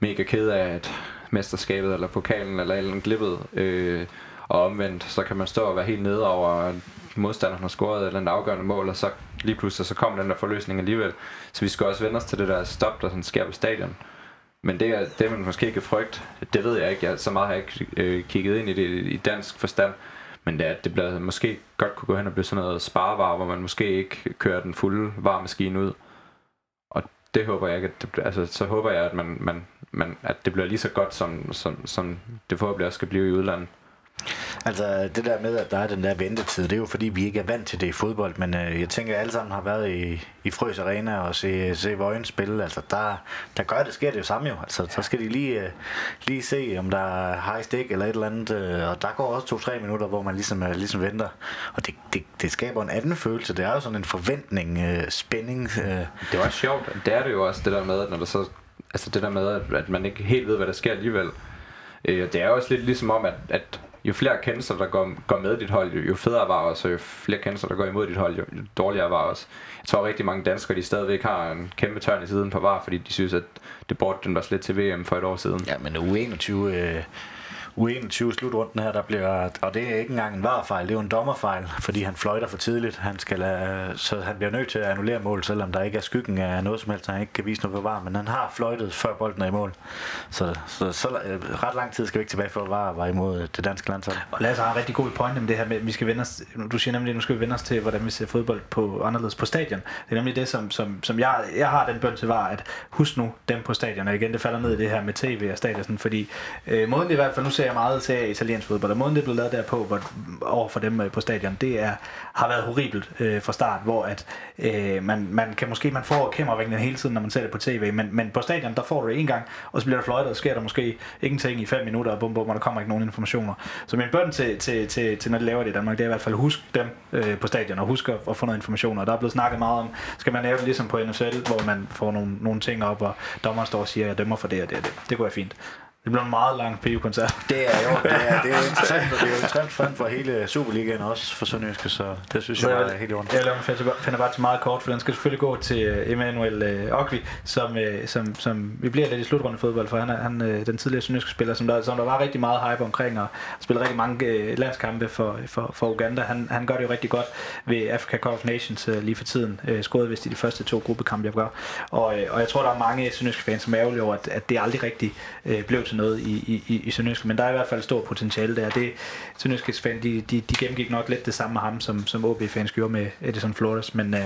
mega ked af, at mesterskabet eller pokalen eller eller andet glippet. Øh, og omvendt, så kan man stå og være helt nede over, at modstanderen har scoret eller andet afgørende mål, og så lige pludselig så kommer den der forløsning alligevel. Så vi skal også vende os til det der stop, der sådan sker på stadion. Men det er det, man måske ikke frygt. Det ved jeg ikke. Jeg, så meget har jeg ikke øh, kigget ind i det i dansk forstand. Men det, er, det bliver måske godt kunne gå hen og blive sådan noget sparevar, hvor man måske ikke kører den fulde varmaskine ud. Og det håber jeg ikke, at det, altså, så håber jeg, at, man, man, man, at det bliver lige så godt, som, som, som det forhåbentlig også skal blive i udlandet. Altså det der med, at der er den der ventetid, det er jo fordi, vi ikke er vant til det i fodbold, men øh, jeg tænker, at alle sammen har været i, i Frøs Arena og se, se Vøjen spille. Altså der, der gør det, sker det jo samme jo. Altså så skal de lige, øh, lige se, om der er high stick eller et eller andet, øh, og der går også to-tre minutter, hvor man ligesom, øh, ligesom venter. Og det, det, det skaber en anden følelse. Det er jo sådan en forventning, øh, spænding. Øh. Det også sjovt. Det er det jo også, det der med, at når der så, altså det der med, at, at man ikke helt ved, hvad der sker alligevel. Øh, det er jo også lidt ligesom om, at, at jo flere kendelser, der går, går med dit hold, jo, jo federe var også, og jo flere kendelser, der går imod dit hold, jo, jo dårligere var også. Jeg tror rigtig mange danskere, de stadigvæk har en kæmpe tørn i siden på var, fordi de synes, at det brugte den var slet til VM for et år siden. Ja, men U21, øh, U21 slutrunden her, der bliver, og det er ikke engang en varfejl, det er jo en dommerfejl, fordi han fløjter for tidligt. Han skal lade, så han bliver nødt til at annullere mål, selvom der ikke er skyggen af noget som helst, han ikke kan vise noget på var, men han har fløjtet før bolden er i mål. Så, så, så øh, ret lang tid skal vi ikke tilbage for at var, var imod øh, det danske landshold. Og Lasse har en rigtig god point om det her med, at vi skal vende os, du siger nemlig, at nu skal vi vende os til, hvordan vi ser fodbold på anderledes på stadion. Det er nemlig det, som, som, som jeg, jeg har den bøn til var, at husk nu dem på stadion, og igen, det falder ned i det her med tv og stadion, fordi øh, måden i hvert fald, nu ser jeg meget til italiensk fodbold, og måden det blev lavet derpå hvor, over for dem øh, på stadion, det er, har været horribelt øh, fra start, hvor at øh, man, man kan måske, man får kameravinklen hele tiden, når man ser det på tv, men, men på stadion, der får du det en gang, og så bliver der fløjtet, og sker der måske ingenting i 5 minutter, og bum, bum, og der kommer ikke nogen informationer. Så min bøn til, til, til, til når de laver det i Danmark, det er i hvert fald, husk dem øh, på stadion, og husk at, at få noget information, og der er blevet snakket meget om, skal man lave det ligesom på NFL, hvor man får nogle, nogle ting op, og dommeren står og siger, at jeg dømmer for det og det og det. Det går være fint. Det bliver en meget lang PU-koncert. Det er jo det er, det er interessant, og det er jo interessant for, for hele Superligaen også for Sønderjyske, så det synes så jeg, jeg er helt ordentligt. Jeg laver bare til meget kort, for den skal selvfølgelig gå til øh, Emmanuel uh, Ogvi, som, uh, som, som vi bliver lidt i slutrunde fodbold, for han er han, uh, den tidligere Sønderjyske spiller, som der, som der var rigtig meget hype omkring, og spiller rigtig mange landskampe for, for, for Uganda. Han, han gør det jo rigtig godt ved Africa Cup of Nations lige for tiden. Uh, skåret vist i de første to gruppekampe, jeg gør. Og, og jeg tror, der er mange Sønderjyske fans, som er ærgerlige over, at, at det aldrig rigtig blev til noget i, i, i Sønderjyske, men der er i hvert fald stor potentiale der. Det, Sønderjyske fan, de, de, de gennemgik nok lidt det samme med ham, som, som OB-fans gjorde med Edison Flores, men, øh,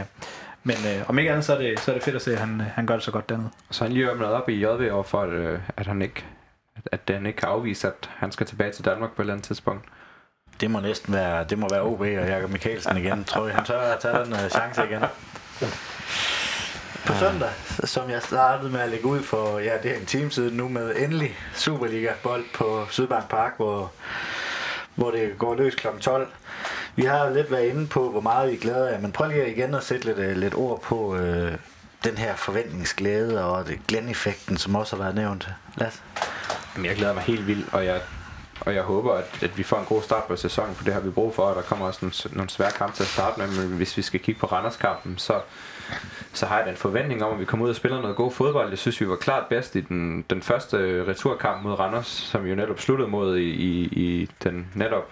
men øh, om ikke andet, så er, det, så er det fedt at se, at han, han gør det så godt dernede. Så han lige åbnet op i JV over for, at, øh, at han ikke at, at den ikke kan afvise, at han skal tilbage til Danmark på et eller andet tidspunkt. Det må næsten være, det må være OB og Jakob Mikkelsen igen, tror jeg. Han tør at tage den uh, chance igen på søndag, som jeg startede med at lægge ud for, ja, det er en time siden nu med endelig Superliga-bold på Sydbank Park, hvor, hvor det går løs kl. 12. Vi har lidt været inde på, hvor meget vi glæder jer, men prøv lige igen at sætte lidt, øh, lidt ord på øh, den her forventningsglæde og det Glenn-effekten, som også har været nævnt. Lad Jamen, jeg glæder mig helt vildt, og jeg, og jeg håber, at, at vi får en god start på sæsonen, for det har vi brug for, og der kommer også nogle, nogle svære kampe til at starte med, men hvis vi skal kigge på Randerskampen, så så har jeg den forventning om, at vi kommer ud og spiller noget god fodbold. Jeg synes, vi var klart bedst i den, den første øh, returkamp mod Randers, som vi jo netop sluttede mod i, i, i den netop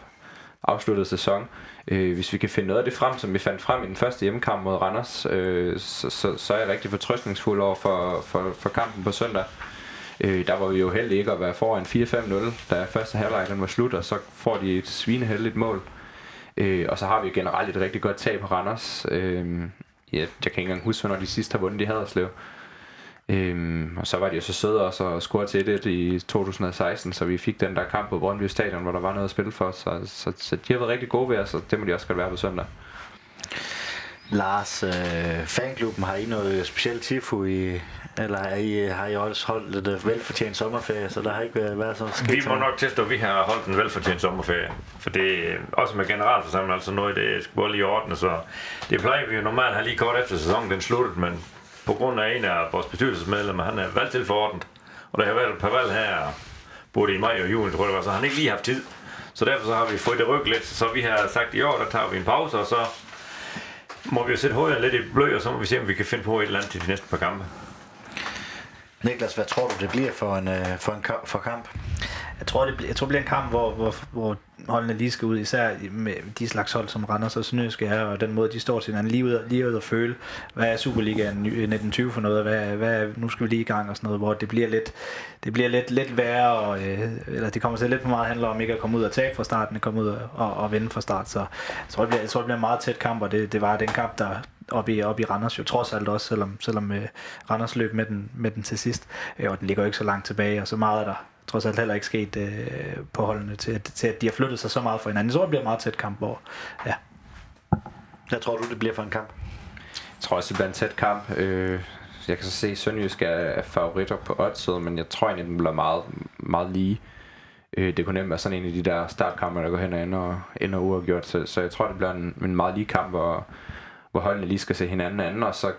afsluttede sæson. Øh, hvis vi kan finde noget af det frem, som vi fandt frem i den første hjemmekamp mod Randers, øh, så, så, så er jeg rigtig fortrøstningsfuld over for, for, for kampen på søndag. Øh, der var vi jo heldige ikke at være foran 4-5-0, da første halvleg var slut, og så får de et svineheldigt mål. Øh, og så har vi generelt et rigtig godt tag på Randers. Øh, ja, jeg kan ikke engang huske, hvornår de sidst har vundet i Haderslev. Øhm, og så var de jo så søde også og score til det i 2016, så vi fik den der kamp på Brøndby Stadion, hvor der var noget at spille for. Så, så, så de har været rigtig gode ved os, og det må de også godt være på søndag. Lars, øh, fanklubben, har I noget specielt tifo i, eller er I, har I også holdt lidt øh, velfortjent sommerferie, så der har ikke været, været så skidt? Vi må nok tilstå, at vi har holdt en velfortjent sommerferie. For det er også med generalforsamling, altså noget, det skulle lige ordne, så det plejer vi jo normalt have lige kort efter sæsonen, den sluttet, men på grund af en af vores bestyrelsesmedlemmer, han er valgt til forordnet, og der har været et par valg her, både i maj og juni, tror jeg det var, så han ikke lige haft tid. Så derfor så har vi fået det ryk lidt, så vi har sagt, i år, der tager vi en pause, og så må vi jo sætte hovedet lidt i blø, og så må vi se, om vi kan finde på et eller andet til de næste par kampe. Niklas, hvad tror du, det bliver for en, øh, for en for kamp? Jeg tror, det, bliver, jeg tror, det bliver en kamp, hvor, hvor, hvor holdene lige skal ud, især med de slags hold, som Randers og Sønderjyske er, og den måde, de står til hinanden lige ud, lige ud at føle, hvad er Superligaen 1920 øh, for noget, hvad, hvad, nu skal vi lige i gang og sådan noget, hvor det bliver lidt, det bliver lidt, lidt værre, og, øh, eller det kommer til lidt for meget handler om ikke at komme ud og tabe fra starten, at komme ud og, og, og vinde fra start, så jeg tror, det bliver, jeg tror, det bliver en meget tæt kamp, og det, det var den kamp, der, op i, op i Randers jo trods alt også, selvom, selvom øh, Randers løb med den, med den til sidst, øh, og den ligger jo ikke så langt tilbage, og så meget er der trods alt heller ikke sket øh, på holdene til, at, til, at de har flyttet sig så meget fra hinanden. Så det bliver meget tæt kamp, hvor ja. Hvad tror du, det bliver for en kamp? Jeg tror også, det bliver en tæt kamp. Øh, jeg kan så se, at Sønderjysk er favoritter på oddset, men jeg tror egentlig, den bliver meget, meget lige. Øh, det kunne nemt være sådan en af de der startkampe, der går hen og ender, ender uafgjort. Så, så jeg tror, det bliver en, en meget lige kamp, hvor, hvor holdene lige skal se hinanden anden, og så,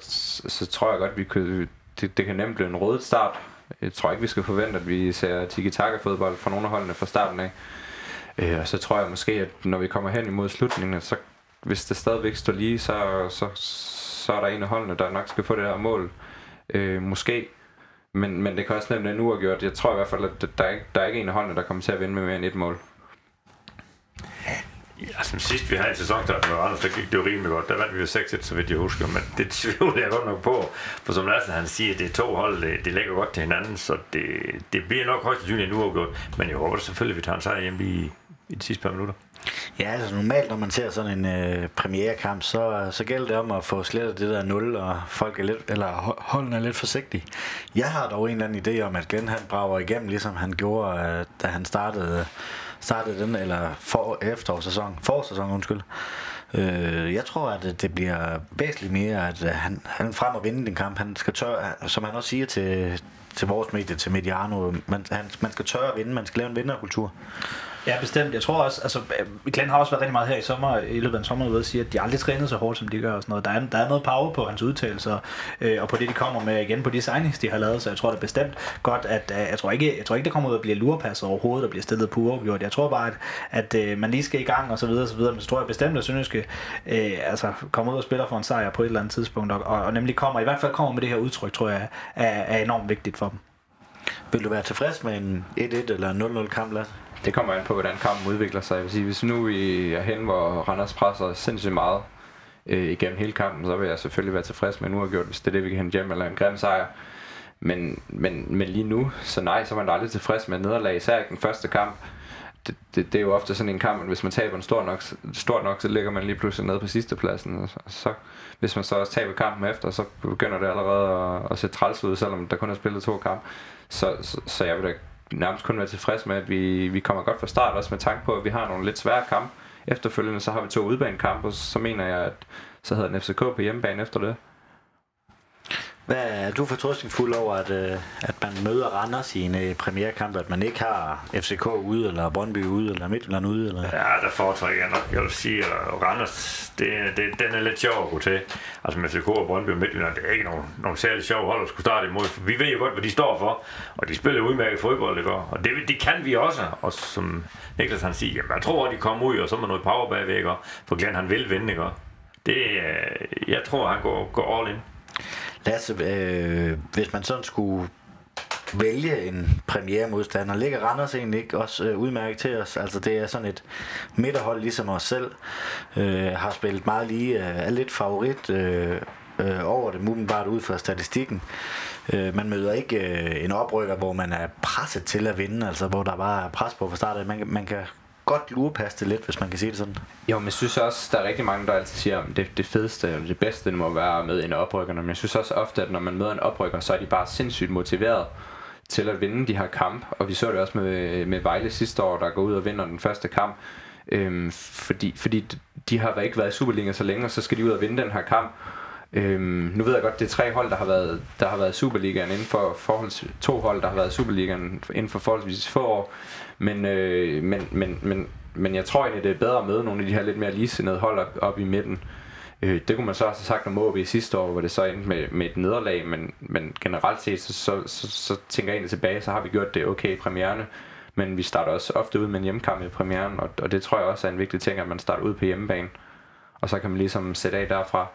så tror jeg godt, vi kan, det, det kan nemt blive en rød start. Jeg tror ikke, vi skal forvente, at vi ser tiki-taka-fodbold fra nogle af holdene fra starten af. Øh, og så tror jeg måske, at når vi kommer hen imod slutningen, så hvis det stadigvæk står lige, så, så, så er der en af holdene, der nok skal få det her mål. Øh, måske. Men, men det kan også nemt en uafgjort. Jeg tror i hvert fald, at der er, ikke, der er ikke en af holdene, der kommer til at vinde med mere end et mål. Ja, som sidst vi havde en sæson, der var Anders, der gik det jo rimelig godt. Der vandt vi jo 6-1, så vidt jeg husker, men det tvivler jeg godt nok på. For som Lasse han siger, det er to hold, det, det lægger godt til hinanden, så det, det bliver nok højst sandsynligt en uafgjort. Men jeg håber selvfølgelig, at vi tager en sejr hjem i, i de sidste par minutter. Ja, altså normalt, når man ser sådan en øh, premierekamp, så, så gælder det om at få slettet det der 0, og folk er lidt, eller holden er lidt forsigtige. Jeg har dog en eller anden idé om, at Glenn han brager igennem, ligesom han gjorde, øh, da han startede startede den, eller for efterårssæson, forårssæson, undskyld. Øh, jeg tror, at det bliver væsentligt mere, at øh, han, han frem og vinde den kamp. Han skal tør, som han også siger til, til vores medie, til Mediano, man, han, man skal tørre at vinde, man skal lave en vinderkultur. Ja, bestemt. Jeg tror også, altså, øh, Glenn har også været rigtig meget her i sommer, i løbet af en sommer, ude at sige, at de aldrig trænet så hårdt, som de gør og sådan noget. Der er, der er noget power på hans udtalelser, øh, og på det, de kommer med igen, på de signings, de har lavet, så jeg tror det bestemt godt, at øh, jeg, tror ikke, jeg tror ikke, det kommer ud at blive lurepasset overhovedet, og bliver stillet på uafgjort. Jeg tror bare, at, at øh, man lige skal i gang, og så videre, og så videre, men så tror jeg bestemt, at Sønderjyske øh, altså, kommer ud og spiller for en sejr på et eller andet tidspunkt, og, og, og nemlig kommer, i hvert fald kommer med det her udtryk, tror jeg, er, er enormt vigtigt for dem. Vil du være tilfreds med en 1-1 eller 0-0 kamp, Lasse? Det kommer an på, hvordan kampen udvikler sig. Jeg vil sige, hvis nu vi er hen, hvor Randers presser sindssygt meget øh, igennem hele kampen, så vil jeg selvfølgelig være tilfreds med en uafgjort, hvis det er det, vi kan hente hjem, eller en grim sejr. Men, men, men lige nu, så nej, så er man aldrig tilfreds med nederlag, især ikke den første kamp. Det, det, det, er jo ofte sådan en kamp, at hvis man taber en stor nok, stor nok, så ligger man lige pludselig nede på sidste pladsen. Og så, hvis man så også taber kampen efter, så begynder det allerede at, at se træls ud, selvom der kun er spillet to kampe. Så, så, så jeg vil da nærmest kun være tilfreds med, at vi, vi kommer godt fra start, også med tanke på, at vi har nogle lidt svære kampe. Efterfølgende så har vi to udbanekampe, og så mener jeg, at så hedder den FCK på hjemmebane efter det. Hvad er du fortrøstningsfuld over, at, øh, at man møder Randers i en øh, premierkamp, at man ikke har FCK ude, eller Brøndby ude, eller Midtjylland ude? Eller? Ja, der foretrækker jeg nok. Jeg vil sige, at øh, Randers, det, det, den er lidt sjov at gå til. Altså med FCK og Brøndby og Midtjylland, det er ikke nogen, nogen særlig sjov hold at skulle starte imod. For vi ved jo godt, hvad de står for, og de spiller udmærket fodbold, det går. Og det, det kan vi også. Og som Niklas han siger, jamen, jeg tror, at de kommer ud, og så må noget power bagvæk, for Glenn han vil vinde, ikke? Det, jeg tror, han går, går all in. Lasse, øh, hvis man sådan skulle vælge en premiere modstander, ligger Randers egentlig ikke også øh, udmærket til os? Altså det er sådan et midterhold ligesom os selv, øh, har spillet meget lige, øh, er lidt favorit øh, øh, over det, umiddelbart ud fra statistikken. Øh, man møder ikke øh, en oprykker, hvor man er presset til at vinde, altså hvor der bare er pres på fra starten. Man, man kan godt lurepaste lidt, hvis man kan sige det sådan. Jo, men jeg synes også, der er rigtig mange, der altid siger, at det, det fedeste eller det bedste det må være med en oprykker. Men jeg synes også ofte, at når man møder en oprykker, så er de bare sindssygt motiveret til at vinde de her kamp. Og vi så det også med, med Vejle sidste år, der går ud og vinder den første kamp. Øhm, fordi, fordi de har ikke været i Superliga så længe, og så skal de ud og vinde den her kamp. Øhm, nu ved jeg godt, det er tre hold, der har været, der har været Superligaen inden for forholds, to hold, der har været Superligaen inden for forholdsvis få år. Men, øh, men, men, men, men jeg tror egentlig, det er bedre at møde nogle af de her lidt mere ligesindede hold op, op i midten. Øh, det kunne man så også have sagt om OB sidste år, hvor det så endte med, med et nederlag, men, men generelt set, så, så, så, så tænker jeg egentlig tilbage, så har vi gjort det okay i premierne. Men vi starter også ofte ud med en hjemmekamp i premieren, og, og det tror jeg også er en vigtig ting, at man starter ud på hjemmebane. Og så kan man ligesom sætte af derfra.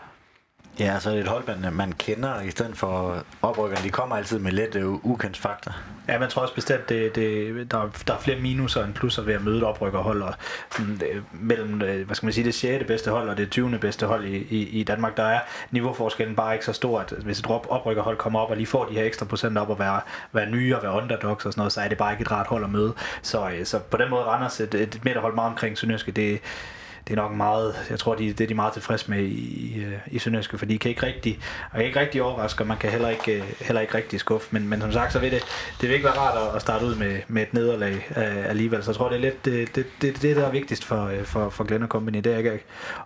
Ja, så er det et hold, man, man kender, i stedet for oprykkerne. De kommer altid med lidt uh, ukendt faktor. Ja, man tror også bestemt, det, det, der, der er flere minuser end plusser ved at møde et oprykkerhold. Og sådan, det, mellem øh, hvad skal man sige, det 6. bedste hold og det 20. bedste hold i, i, i Danmark, der er niveauforskellen bare ikke så stor, at hvis et oprykkerhold kommer op og lige får de her ekstra procent op og være, være nye og være underdogs og sådan noget, så er det bare ikke et rart hold at møde. Så, øh, så på den måde Randers et, et midterhold meget omkring Sønderjyske, det, det er nok meget, jeg tror, de, det er de meget tilfredse med i, i, i Sønderjyske, for de kan ikke rigtig, og ikke rigtig overraske, og man kan heller ikke, øh, heller ikke rigtig skuffe, men, men som sagt, så vil det, det vil ikke være rart at starte ud med, med et nederlag øh, alligevel, så jeg tror, det er lidt det, det, det, det der er vigtigst for, for, for Glenn Company, det er ikke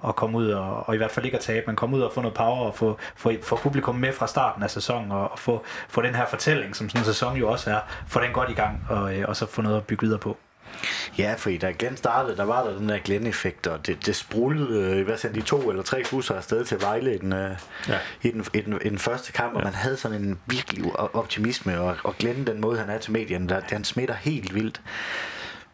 at komme ud og, og i hvert fald ikke at tabe, men komme ud og få noget power og få, få, få publikum med fra starten af sæsonen og, og få, få den her fortælling, som sådan en sæson jo også er, få den godt i gang og, og så få noget at bygge videre på. Ja, fordi da Glenn startede, der var der den der Glenn-effekt, og det, det sprullede, øh, hvad sagde de to eller tre busser afsted til Vejle i den, øh, ja. i den, i den, i den første kamp, og man havde sådan en virkelig optimisme, og, og Glenn, den måde han er til medierne, der, han smitter helt vildt.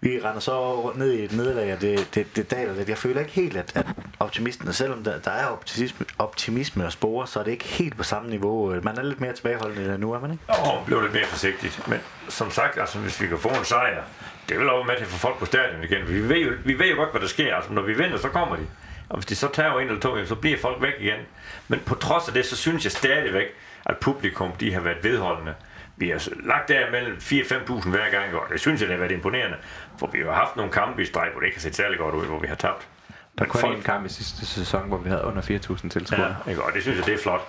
Vi render så ned i et nederlag, og det, det, det daler lidt. Jeg føler ikke helt, at, at optimisten, selvom der, der er optimisme, optimisme og spore, så er det ikke helt på samme niveau. Man er lidt mere tilbageholdende nu, er man ikke? Åh, oh, blev lidt mere forsigtigt. Men som sagt, altså, hvis vi kan få en sejr, det vil også med til at få folk på stadion igen. Vi ved, jo, vi ved jo godt, hvad der sker. Altså, når vi vinder, så kommer de. Og hvis de så tager en eller to, så bliver folk væk igen. Men på trods af det, så synes jeg stadigvæk, at publikum de har været vedholdende. Vi har lagt der mellem 4-5.000 hver gang, og det synes jeg, det har været imponerende. For vi har haft nogle kampe i streg, hvor det ikke har set særlig godt ud, hvor vi har tabt. Der var kun folk... en kamp i sidste sæson, hvor vi havde under 4.000 tilskuere. Ja, ikke? og det synes jeg, det er flot.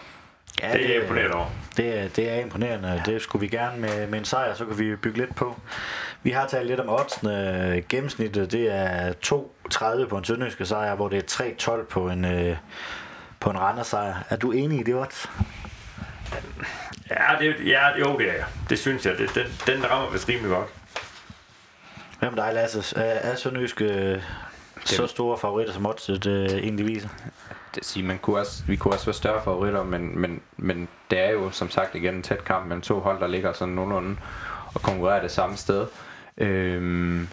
Ja, det, det er imponerende over. Det, er, det er imponerende. Det skulle vi gerne med, med en sejr, så kan vi bygge lidt på. Vi har talt lidt om oddsene. Gennemsnittet det er 2,30 på en sønderjyske sejr, hvor det er 3,12 på en, øh, på en Randers sejr. Er du enig i det odds? Ja, det, ja, jo, det er jeg. Det synes jeg. Det, den, den rammer vist rimelig godt. Hvem dig, Lasse? Er, er Sønderjyske øh, så store favoritter, som oddset øh, egentlig viser? Det sige, man kunne også, vi kunne også være større favoritter, men, men, men det er jo som sagt igen en tæt kamp mellem to hold, der ligger sådan nogenlunde og konkurrerer det samme sted. Øhm,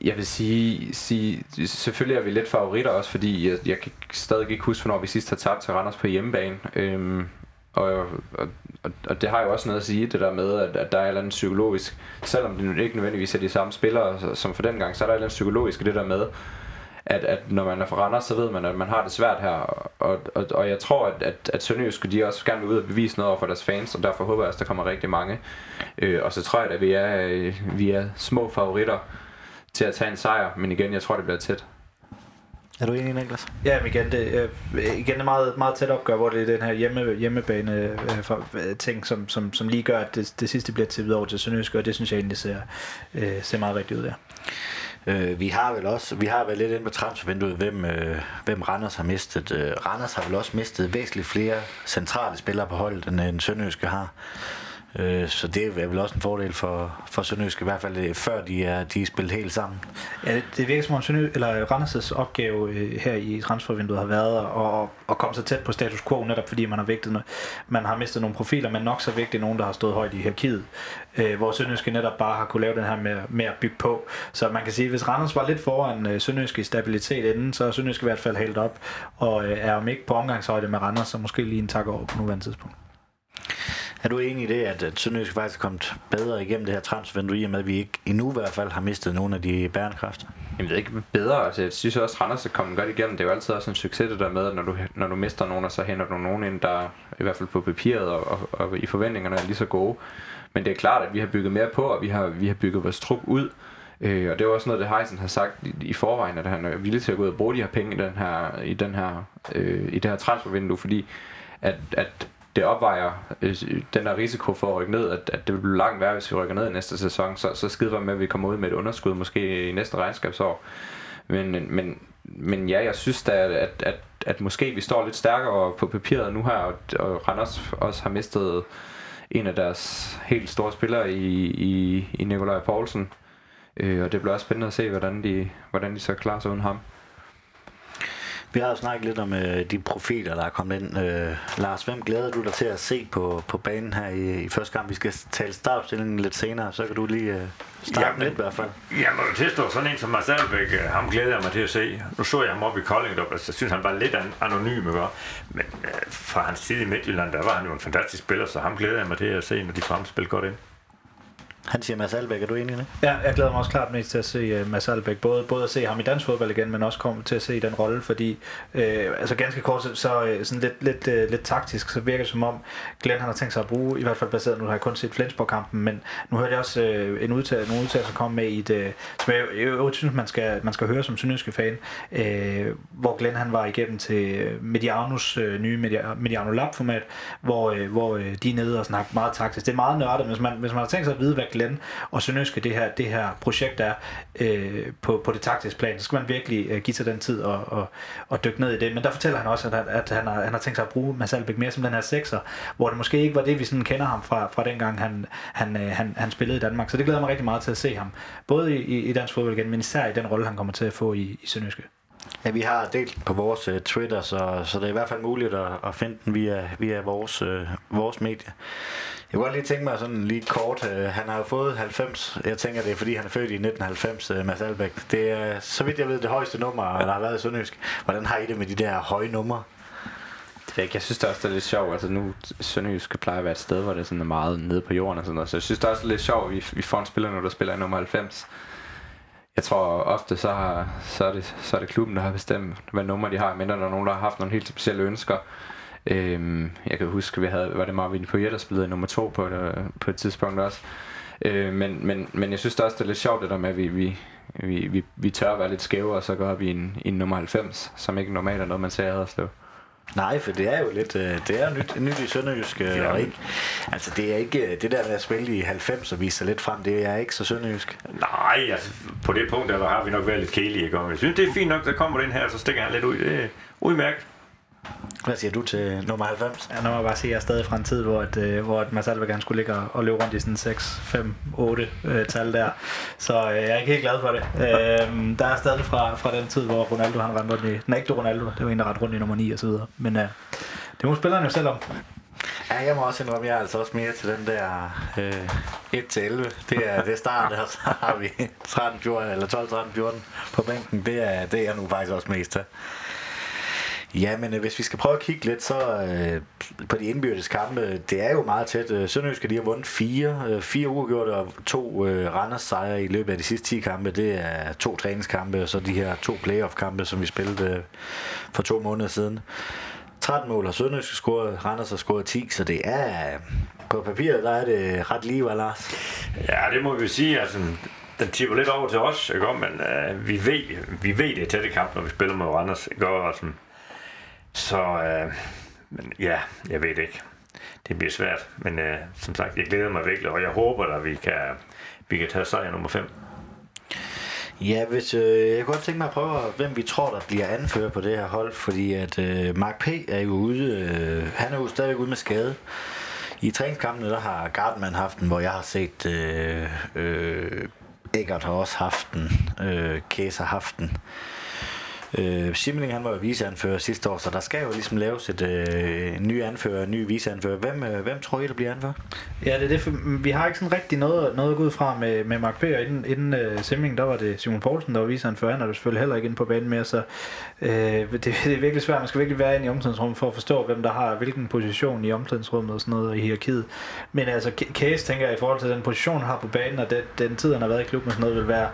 jeg vil sige, sige, selvfølgelig er vi lidt favoritter også, fordi jeg, jeg kan stadig ikke huske, hvornår vi sidst har tabt til Randers på hjemmebane. Øhm, og, og, og, og det har jo også noget at sige, det der med, at, at der er et eller andet psykologisk, selvom det ikke nødvendigvis er de samme spillere som for den gang, så er der et eller andet psykologisk i det der med, at, at når man er fra Randers, så ved man, at man har det svært her. Og, og, og jeg tror, at, at, at Sønderjysk, de også gerne vil ud og bevise noget over for deres fans, og derfor håber jeg, at der kommer rigtig mange. Øh, og så tror jeg, at vi er, øh, vi er små favoritter til at tage en sejr, men igen, jeg tror, det bliver tæt. Er du enig, Niklas? Ja, men igen, det, øh, igen er meget, meget tæt opgør, hvor det er den her hjemme, hjemmebane øh, for, øh, ting, som, som, som lige gør, at det, det sidste bliver tippet over til Sønderjysk, og det synes jeg egentlig ser, øh, ser meget rigtigt ud, ja. Øh, vi har vel også, vi har vel lidt ind på transfervinduet, hvem, øh, hvem Randers har mistet. Øh, Randers har vel også mistet væsentligt flere centrale spillere på holdet, end, end Sønderjyske har. Øh, så det er vel også en fordel for, for Sønderjysk, i hvert fald øh, før de er, de er spillet helt sammen. Ja, det virker som om Sønderjysk, eller Randers' opgave øh, her i transfervinduet har været at, at komme så tæt på status quo, netop fordi man har vægtet. Man har mistet nogle profiler, men nok så vigtigt nogen, der har stået højt i hierarkiet, øh, hvor Sønderjysk netop bare har kunne lave den her med, med at bygge på. Så man kan sige, at hvis Randers var lidt foran øh, Sønderjysk i stabilitet inden, så er Sønderjysk i hvert fald helt op, og øh, er om ikke på omgangshøjde med Randers, så måske lige en tak over på nuværende tidspunkt. Er du enig i det, at, at Sønderjysk faktisk er kommet bedre igennem det her transfervindue, i og med at vi ikke endnu i hvert fald har mistet nogle af de bærende kræfter? Jeg ved ikke bedre. Altså, jeg synes også, at Randers er kommet godt igennem. Det er jo altid også en succes det der med, at når du, når du mister nogen, så henter du nogen ind, der i hvert fald på papiret og, og, og i forventningerne er lige så gode. Men det er klart, at vi har bygget mere på, og vi har, vi har bygget vores trup ud. Øh, og det er også noget, det Heisen har sagt i, i forvejen, at han er villig til at gå ud og bruge de her penge i, den her, i, den her, øh, i det her transfervindue, fordi at, at det opvejer øh, den der risiko for at rykke ned, at, at det vil blive langt værre, hvis vi rykker ned i næste sæson, så, så skider med, at vi kommer ud med et underskud måske i næste regnskabsår. Men, men, men ja, jeg synes da, at, at, at, at måske vi står lidt stærkere på papiret nu her, og, og Randers også har mistet en af deres helt store spillere i, i, i Nikolaj Poulsen. Øh, og det bliver også spændende at se, hvordan de, hvordan de så klarer sig uden ham. Vi har jo snakket lidt om øh, de profiler, der er kommet ind. Øh, Lars, hvem glæder du dig til at se på, på banen her i, i første gang? Vi skal tale startopstillingen lidt senere, så kan du lige øh, starte Jamen, lidt i hvert fald. Jeg må jo tilstå, sådan en som Mads Albeck, øh, ham glæder jeg mig til at se. Nu så jeg ham op i Kolding, og jeg synes, han var lidt an- anonym, ikke? men øh, fra hans tid i Midtjylland, der var han jo en fantastisk spiller, så ham glæder jeg mig til at se, når de fremspiller godt ind. Han siger Mads Albeck, er du enig i det? Ja, jeg glæder mig også klart mest til at se uh, Mads Albeck. Både, både at se ham i dansk fodbold igen, men også komme til at se den rolle, fordi øh, altså ganske kort, så, så øh, sådan lidt, lidt, øh, lidt taktisk, så virker det som om Glenn han har tænkt sig at bruge, i hvert fald baseret, nu har jeg kun set Flensborg-kampen, men nu hørte jeg også øh, en udtalelse, nogle udtalelser komme med i det, som jeg, jeg, jeg synes, man skal, man skal høre som syndiske fan, øh, hvor Glenn han var igennem til øh, Medianus øh, nye Mediano Lab-format, hvor, øh, hvor øh, de er nede og snakker meget taktisk. Det er meget nørdet, hvis man, hvis man har tænkt sig at vide, hvad Glenn og Sønderjyske det her, det her projekt er øh, på, på det taktiske plan, så skal man virkelig øh, give sig den tid og, og, og dykke ned i det. Men der fortæller han også, at, at han, har, han har tænkt sig at bruge Mads Albeck mere som den her sekser, hvor det måske ikke var det, vi sådan kender ham fra, fra dengang han, han, øh, han, han spillede i Danmark. Så det glæder mig rigtig meget til at se ham, både i, i, dansk fodbold igen, men især i den rolle, han kommer til at få i, i Sønderjyske. Ja, vi har delt på vores uh, Twitter, så, så det er i hvert fald muligt at, at finde den via, via vores, uh, vores medie. Jeg kunne godt lige tænke mig sådan lige kort. Øh, han har jo fået 90. Jeg tænker, det er fordi, han er født i 1990, uh, øh, Mads Albæk. Det er, så vidt jeg ved, det højeste nummer, der har været i Sønderjysk. Hvordan har I det med de der høje numre? Det ikke. Jeg synes det også, det er lidt sjovt. Altså nu, Sønderjysk plejer at være et sted, hvor det er sådan meget nede på jorden og sådan noget. Så jeg synes det også er lidt sjovt, vi, vi får en spiller nu, der spiller i nummer 90 jeg tror ofte, så, har, så, er det, så er det klubben, der har bestemt, hvad nummer de har, mindre der er nogen, der har haft nogle helt specielle ønsker. Øhm, jeg kan huske, vi havde, var det Marvin Poirier, der spillede nummer to på et, på et tidspunkt også. Øh, men, men, men jeg synes det også, det er lidt sjovt, det der med, at vi, vi, vi, vi, vi tør at være lidt skæve, og så går vi i en, i en nummer 90, som ikke normalt er noget, man ser at slå. Nej, for det er jo lidt, øh, det er nyt, nyt i Sønderjysk, øh, ja. ikke? Altså det er ikke, øh, det der med at spille i 90 og vise sig lidt frem, det er ikke så Sønderjysk. Nej, altså på det punkt, der har vi nok været lidt kedelige, ikke? jeg synes, det er fint nok, der kommer den her, så stikker han lidt ud. Det er udmærket. Hvad siger du til nummer 90? Ja, nu må jeg bare sige, at jeg er stadig fra en tid, hvor, at, øh, hvor at Mads Alberg gerne skulle ligge og løbe rundt i sådan 6, 5, 8 øh, tal der. Så øh, jeg er ikke helt glad for det. Øh, der er stadig fra, fra den tid, hvor Ronaldo han rendte rundt i... Nej, ikke Ronaldo, det var en, der rendte rundt i nummer 9 og så videre. Men øh, det må spillerne jo selv om. Ja, jeg må også indrømme, jeg er altså også mere til den der øh, 1-11. Det er det start, og så har vi 13, 14, eller 12, 13, 14 på bænken. Det er, det er jeg nu faktisk også mest til. Ja, men øh, hvis vi skal prøve at kigge lidt så øh, på de indbyrdes kampe, det er jo meget tæt. Øh, Sønderjysk har har vundet fire, øh, fire uafgjorte og to øh, Randers sejre i løbet af de sidste 10 kampe. Det er to træningskampe og så de her to playoff-kampe, som vi spillede øh, for to måneder siden. 13 mål har Sønderjysk scoret, Randers har scoret 10, så det er øh, på papiret, der er det ret lige, Lars. Ja, det må vi sige. Altså, den tipper lidt over til os, ikke? men øh, vi, ved, vi ved det er tætte kamp, når vi spiller med Randers. Ikke? Altså, så øh, men ja, jeg ved ikke. Det bliver svært, men øh, som sagt, jeg glæder mig virkelig, og jeg håber, at vi kan, vi kan tage sejr nummer 5. Ja, hvis, øh, jeg kunne godt tænke mig at prøve, hvem vi tror, der bliver anfører på det her hold, fordi at øh, Mark P. er jo ude, øh, han er jo stadigvæk ude med skade. I træningskampene, der har Gardman haft den, hvor jeg har set, øh, øh, Eggert har også haft den, øh, Kæs har haft den. Øh, Simling han var jo viseanfører sidste år, så der skal jo ligesom laves et øh, ny anfører, en ny viseanfører. Hvem, øh, hvem tror I, der bliver anfører? Ja, det er det. For, vi har ikke sådan rigtig noget, noget at gå ud fra med, med Mark P. Og inden, inden uh, Simling, der var det Simon Poulsen, der var viseanfører. Han er jo selvfølgelig heller ikke inde på banen mere, så øh, det, det, er virkelig svært. Man skal virkelig være inde i omklædningsrummet for at forstå, hvem der har hvilken position i omklædningsrummet og sådan noget i hierarkiet. Men altså, Case, tænker jeg, i forhold til den position, han har på banen, og den, den tid, han har været i klubben og sådan noget, vil være,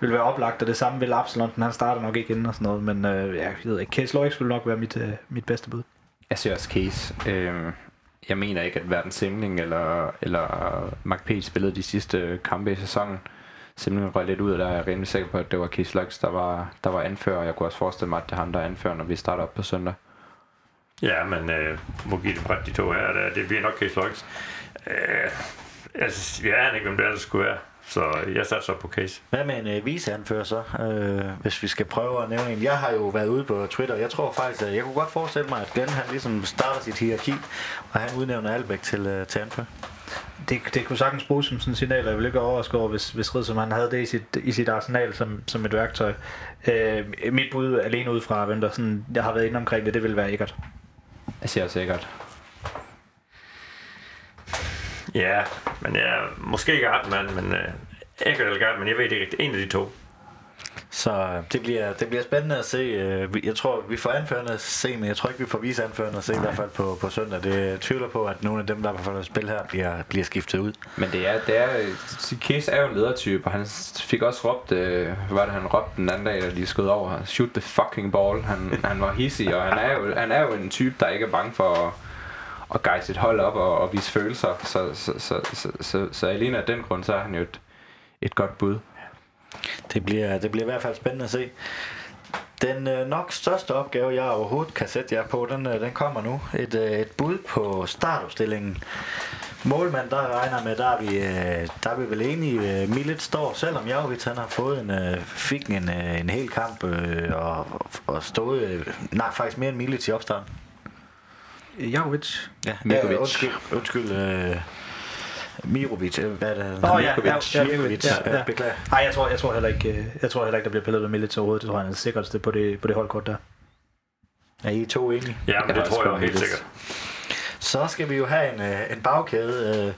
vil være oplagt, og det samme vil Absalon, han starter nok ikke inden og sådan noget, men øh, jeg ved ikke, Case Loix vil nok være mit, øh, mit bedste bud. Jeg ser også Case. Øh, jeg mener ikke, at hverken Simling eller, eller Mark P. spillede de sidste kampe i sæsonen simpelthen røg lidt ud, og der er jeg rimelig sikker på, at det var Keith Lux, der var, der var anfører, og jeg kunne også forestille mig, at det er ham, der er anfører, når vi starter op på søndag. Ja, men øh, må give det bredt de to her, der, det bliver nok Case Lux. Øh, altså, jeg aner ikke, hvem det ellers skulle være. Så jeg satser på Case. Hvad med en øh, viseanfører så, øh, hvis vi skal prøve at nævne en? Jeg har jo været ude på Twitter, jeg tror faktisk, at jeg kunne godt forestille mig, at Glenn han ligesom starter sit hierarki, og han udnævner Albæk til, øh, til anfører. Det, det kunne sagtens bruges som sådan en signal, og jeg vil ikke overraske over, hvis, hvis Ridsom han havde det i sit, i sit arsenal som, som et værktøj. Øh, mit bud alene ud fra, hvem der sådan, jeg har været inde omkring det, det vil være Eggert. Jeg siger sikkert. Ja, men jeg måske ikke Gartman, men øh, Eggert eller Gartman, jeg ved det ikke rigtigt. En af de to. Så øh, det bliver, det bliver spændende at se. Øh, Jeg tror, vi får anførende at se, men jeg tror ikke, vi får vise anførende at se i hvert fald på, på søndag. Det tvivler på, at nogle af dem, der er på spil her, bliver, bliver skiftet ud. Men det er, det er, Case er jo en ledertype, og han fik også råbt, øh, hvad var det han råbte den anden dag, da de skød over, shoot the fucking ball. Han, han var hissig, og han er, jo, han er jo en type, der ikke er bange for at, at guide sit hold op og, og vise følelser. Så, så, så, så, så, så alene af den grund, så er han jo et, et godt bud. Det bliver, det bliver i hvert fald spændende at se. Den øh, nok største opgave, jeg overhovedet kan sætte jer på, den, øh, den kommer nu. Et, øh, et bud på startopstillingen. Målmand, der regner med, der er vi, øh, der er vi vel enige. Øh, Millet står, selvom Javovits han har fået en, øh, fik en, øh, en hel kamp øh, og, og stået, øh, nej faktisk mere end Millet i opstarten. Jakovic. Ja, Mikovic. Ja, undskyld, undskyld øh, Mirovic, øh, hvad er det? Åh, ja, Mikovic, ja, ja, Mikovic, ja, ja. ja, beklager. Nej, jeg tror, jeg tror heller ikke, øh, jeg tror heller ikke, der bliver pillet ved Millet overhovedet. Det tror jeg, han er det sikreste på det, på det holdkort der. Er I to enige? Ja, men Jeg det har tror jeg jo helt sikkert. Så skal vi jo have en, øh, en bagkæde.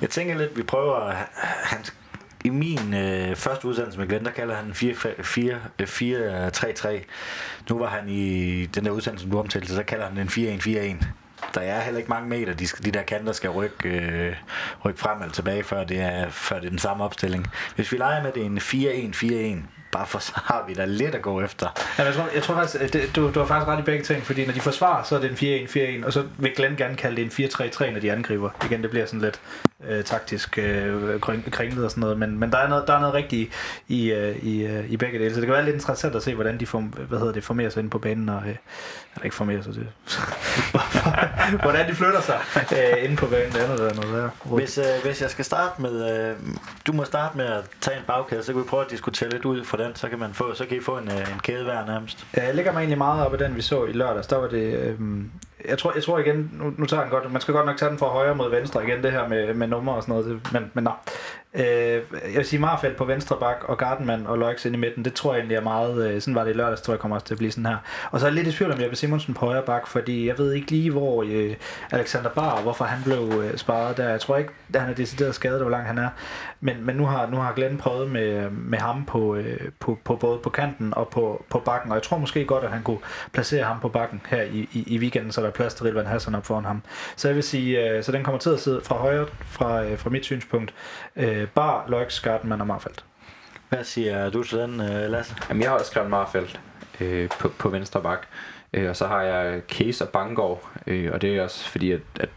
Jeg tænker lidt, vi prøver... Han, I min øh, første udsendelse med Glenn, der kalder han 4-3-3. Nu var han i den der udsendelse, som du omtalte, så kalder han den 4-1-4-1. Der er heller ikke mange meter, de, skal, de der kanter skal rykke, øh, rykke frem eller tilbage, før det, er, før det er den samme opstilling. Hvis vi leger med, det er en 4-1-4-1, bare for så har vi da lidt at gå efter. Ja, jeg, tror, jeg tror faktisk, det, du, du har faktisk ret i begge ting, fordi når de forsvarer, så er det en 4-1-4-1, og så vil Glenn gerne kalde det en 4-3-3, når de angriber. Igen, det bliver sådan lidt øh, taktisk øh, kring- kringlet og sådan noget, men, men der, er noget, der er noget rigtigt i, øh, i, øh, i begge dele, så det kan være lidt interessant at se, hvordan de form, hvad hedder det, formerer sig inde på banen, og, øh, eller ikke formerer sig, det, hvordan de flytter sig øh, inde på banen, det andet der er noget der. Hvis, øh, hvis jeg skal starte med, øh, du må starte med at tage en bagkæde, så kan vi prøve at diskutere lidt ud fra den, så kan, man få, så kan I få en, øh, en kæde hver nærmest. Jeg lægger mig egentlig meget op af den, vi så i lørdags. Der var det... Øhm, jeg, tror, jeg tror igen, nu, nu tager den godt, man skal godt nok tage den fra højre mod venstre igen, det her med, med numre og sådan noget, men, men nej. Øh, jeg vil sige Marfeldt på venstre bak, og Gardenman og Løjks ind i midten, det tror jeg egentlig er meget, øh, sådan var det i lørdags, tror jeg kommer også til at blive sådan her. Og så er jeg lidt i tvivl om Jeppe Simonsen på højre bak, fordi jeg ved ikke lige, hvor øh, Alexander Bar, hvorfor han blev øh, sparet der. Jeg tror ikke, at han er decideret skadet, hvor lang han er. Men, men nu, har, nu har Glenn prøvet med, med ham på, øh, på, på både på kanten og på, på bakken, og jeg tror måske godt, at han kunne placere ham på bakken her i, i, i weekenden, så der er plads til Rilvan Hassan op foran ham. Så jeg vil sige, øh, så den kommer til at sidde fra højre, fra, øh, fra mit synspunkt. Øh, Bar, Loix, Gardenman og Marfeldt. Hvad siger du til den, øh, Lasse? Jamen, jeg har også skrevet Marfeldt øh, på, på venstre bak. Øh, og så har jeg Case og Bangor. Øh, og det er også fordi, at, at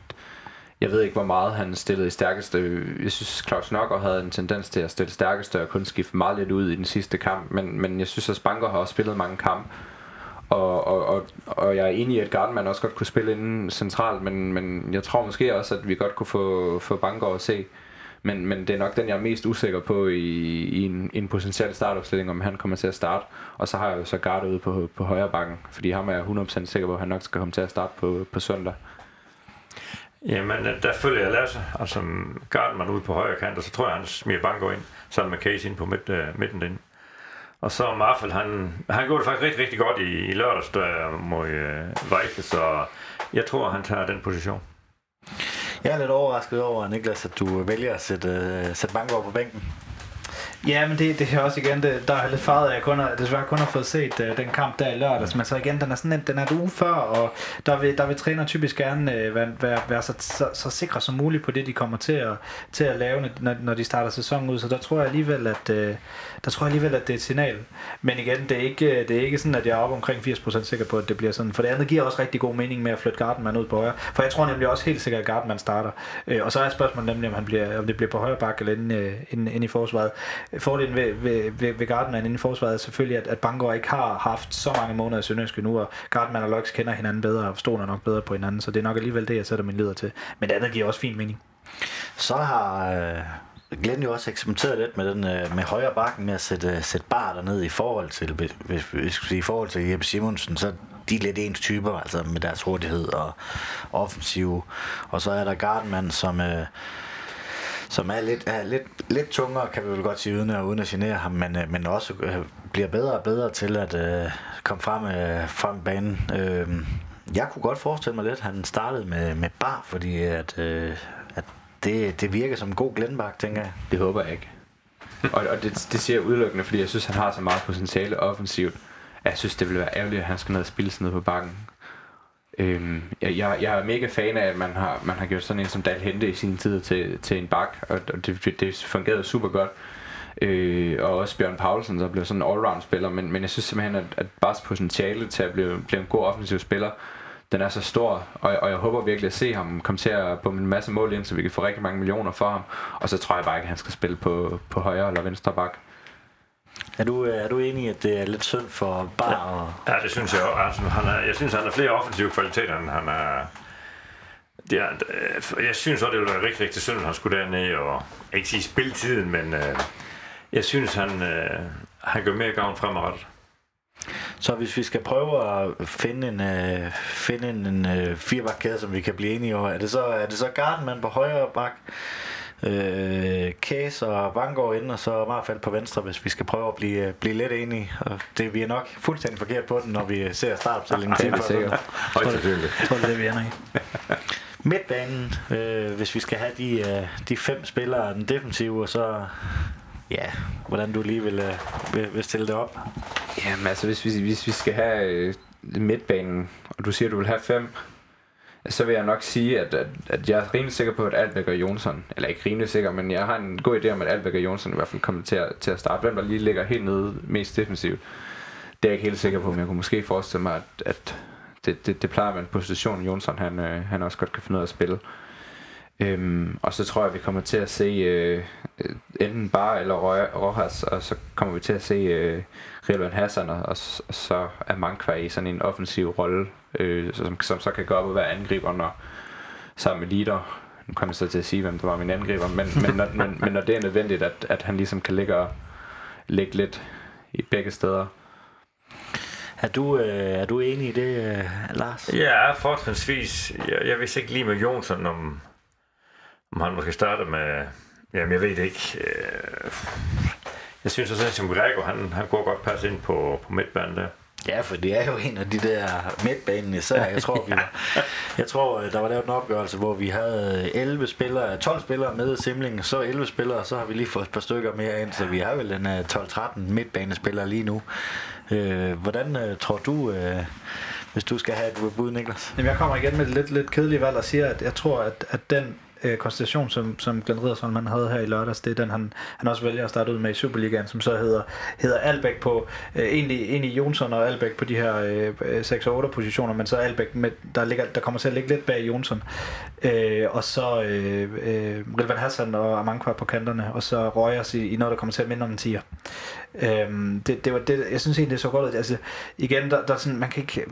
jeg ved ikke, hvor meget han stillede i stærkeste. Jeg synes, Claus Nokker havde en tendens til at stille stærkeste og kun skifte meget lidt ud i den sidste kamp. Men, men jeg synes, at Spanker har også spillet mange kampe. Og, og, og, og jeg er enig i, at Gardman også godt kunne spille inden centralt, men, men jeg tror måske også, at vi godt kunne få, få Banker at se. Men, men det er nok den, jeg er mest usikker på i, i en, i en potentiel startopstilling, om han kommer til at starte. Og så har jeg jo så Garde ude på, på højre bakken, fordi ham er jeg 100% sikker på, at han nok skal komme til at starte på, på søndag. Jamen, øh, der følger jeg Lasse. Altså, Gardner ude på højre kant, og så tror jeg, han smider Banko ind, sammen med Casey ind på midt, øh, midten den. Og så Marfel, han, han gjorde det faktisk rigtig, rigtig godt i, i lørdags, der mod øh, Vejle, så jeg tror, han tager den position. Jeg er lidt overrasket over, Niklas, at du vælger at sætte, øh, sætte Banko på bænken. Ja, men det, det er også igen, det, der er lidt farvet, at jeg kun har, desværre kun har fået set uh, den kamp der i lørdags, men så igen, den er sådan en, den er et uge før, og der vil, der vil træner typisk gerne uh, være, være, være så, så, så, sikre som muligt på det, de kommer til at, til at lave, når, når de starter sæsonen ud, så der tror jeg alligevel, at, uh, der tror jeg alligevel, at det er et signal. Men igen, det er ikke, det er ikke sådan, at jeg er oppe omkring 80% sikker på, at det bliver sådan, for det andet giver også rigtig god mening med at flytte Gardenman ud på højre, for jeg tror nemlig også helt sikkert, at Gardenman starter, uh, og så er spørgsmålet nemlig, om, han bliver, om det bliver på højre bakke eller inde, uh, inde, inde i forsvaret fordelen ved, ved, ved, ved Gardman inden i forsvaret er selvfølgelig, at, at Bangor ikke har haft så mange måneder i Sønderjyske nu, og Gardman og Lux kender hinanden bedre, og stoler nok bedre på hinanden, så det er nok alligevel det, jeg sætter min leder til. Men det andet giver også fin mening. Så har øh, Glenn jo også eksperimenteret lidt med den øh, med højre bakken med at sætte, øh, sætte bar derned i forhold til, hvis, hvis, hvis, i forhold til Jeppe Simonsen, så de er lidt ens typer, altså med deres hurtighed og offensiv. Og så er der Gardman, som, øh, som er lidt, er lidt, lidt tungere, kan vi vel godt sige, uden at, uden at genere ham, men, øh, men også øh, bliver bedre og bedre til at øh, komme frem, øh, frem banen. Øh, jeg kunne godt forestille mig lidt, at han startede med, med bar, fordi at, øh, at det, det virker som en god Glenbach, tænker jeg. Det håber jeg ikke. og, og det, det siger jeg udelukkende, fordi jeg synes, han har så meget potentiale offensivt. Jeg synes, det ville være ærgerligt, at han skal ned og spille sådan noget på bakken. Øhm, jeg, jeg, jeg er mega fan af, at man har, man har gjort sådan en som Dal Hente i sin tid til, til en bak, og det, det, det fungerede super godt. Øh, og også Bjørn Paulsen, der blev sådan en allround spiller, men, men jeg synes simpelthen, at, at Bars potentiale til at blive, blive en god offensiv spiller, den er så stor, og, og jeg håber virkelig at se ham komme til at bombe en masse mål ind, så vi kan få rigtig mange millioner for ham. Og så tror jeg bare ikke, at han skal spille på, på højre eller venstre bak. Er du, er du enig i, at det er lidt synd for Bar? Og... Ja, det synes jeg også. Altså, han er, jeg synes, han har flere offensive kvaliteter, end han er... Det er, jeg synes også, det ville være rigtig, rigtig synd, at han skulle derned og ikke sige spiltiden, men øh, jeg synes, han, øh, han gør mere gavn fremadrettet. Så hvis vi skal prøve at finde en, øh, finde en, en øh, firebakkæde, som vi kan blive enige over, er det så, er det så Gardenman på højre bak, øh, Kæs og Vangård ind, og så Marfald på venstre, hvis vi skal prøve at blive, øh, blive lidt enige. Og det, vi er nok fuldstændig forkert på den, når vi ser startopstillingen til. det er sikkert. Højt. Jeg tror, det er det, vi ender i. Midtbanen, øh, hvis vi skal have de, øh, de fem spillere, den defensive, og så ja, hvordan du lige vil, øh, vil, vil stille det op. Jamen altså, hvis vi, hvis vi skal have øh, midtbanen, og du siger, du vil have fem, så vil jeg nok sige, at, at, at jeg er rimelig sikker på, at Albæk og Jonsson, eller ikke rimelig sikker, men jeg har en god idé om, at Albæk og Jonsson i hvert fald kommer til at, til at starte. Hvem der lige ligger helt nede mest defensivt, det er jeg ikke helt sikker på, men jeg kunne måske forestille mig, at, at det, det, det plejer at være en position, Jonsson han, øh, han også godt kan finde ud af at spille. Øhm, og så tror jeg, at vi kommer til at se øh, enten Bar eller Rojas, og så kommer vi til at se øh, Rilvan Hassan, og, og, og så er Mankva i sådan en offensiv rolle, øh, som, som så kan gå op og være angriber, når, sammen med leader. Nu kommer jeg så til at sige, hvem der var min angriber, men, men, når, men, men når det er nødvendigt, at, at han ligesom kan ligge, og, ligge lidt i begge steder. Er du, øh, er du enig i det, øh, Lars? Ja, fortrinsvis. Jeg, jeg vidste ikke lige med Jonsson, om, om han måske starter med... Jamen, jeg ved det ikke. Øh, jeg synes også, at som Gregor, han, han går godt passe ind på, på midtbanen der. Ja, for det er jo en af de der midtbanen især. Jeg tror, vi, jeg tror, der var lavet en opgørelse, hvor vi havde 11 spillere, 12 spillere med i Simling, så 11 spillere, så har vi lige fået et par stykker mere ind, så vi har vel en 12-13 midtbanespillere lige nu. Øh, hvordan øh, tror du, øh, hvis du skal have et bud, Niklas? Jamen, jeg kommer igen med et lidt, lidt kedeligt valg og siger, at jeg tror, at, at den øh, konstellation, som, som Glenn Riddersholm han havde her i lørdags, det er den, han, han også vælger at starte ud med i Superligaen, som så hedder, hedder Albæk på, øh, egentlig, egentlig Jonsson og Albæk på de her øh, øh 6 og 8 positioner, men så Albæk, med, der, ligger, der kommer til at ligge lidt bag Jonsson. Øh, og så øh, øh, Rilvan Hassan og Amankwa på kanterne, og så Røgers i, i noget, der kommer til at minde om en tiger. Øh, det, det var det, jeg synes egentlig, det så godt ud. Altså, igen, der, der sådan, man kan ikke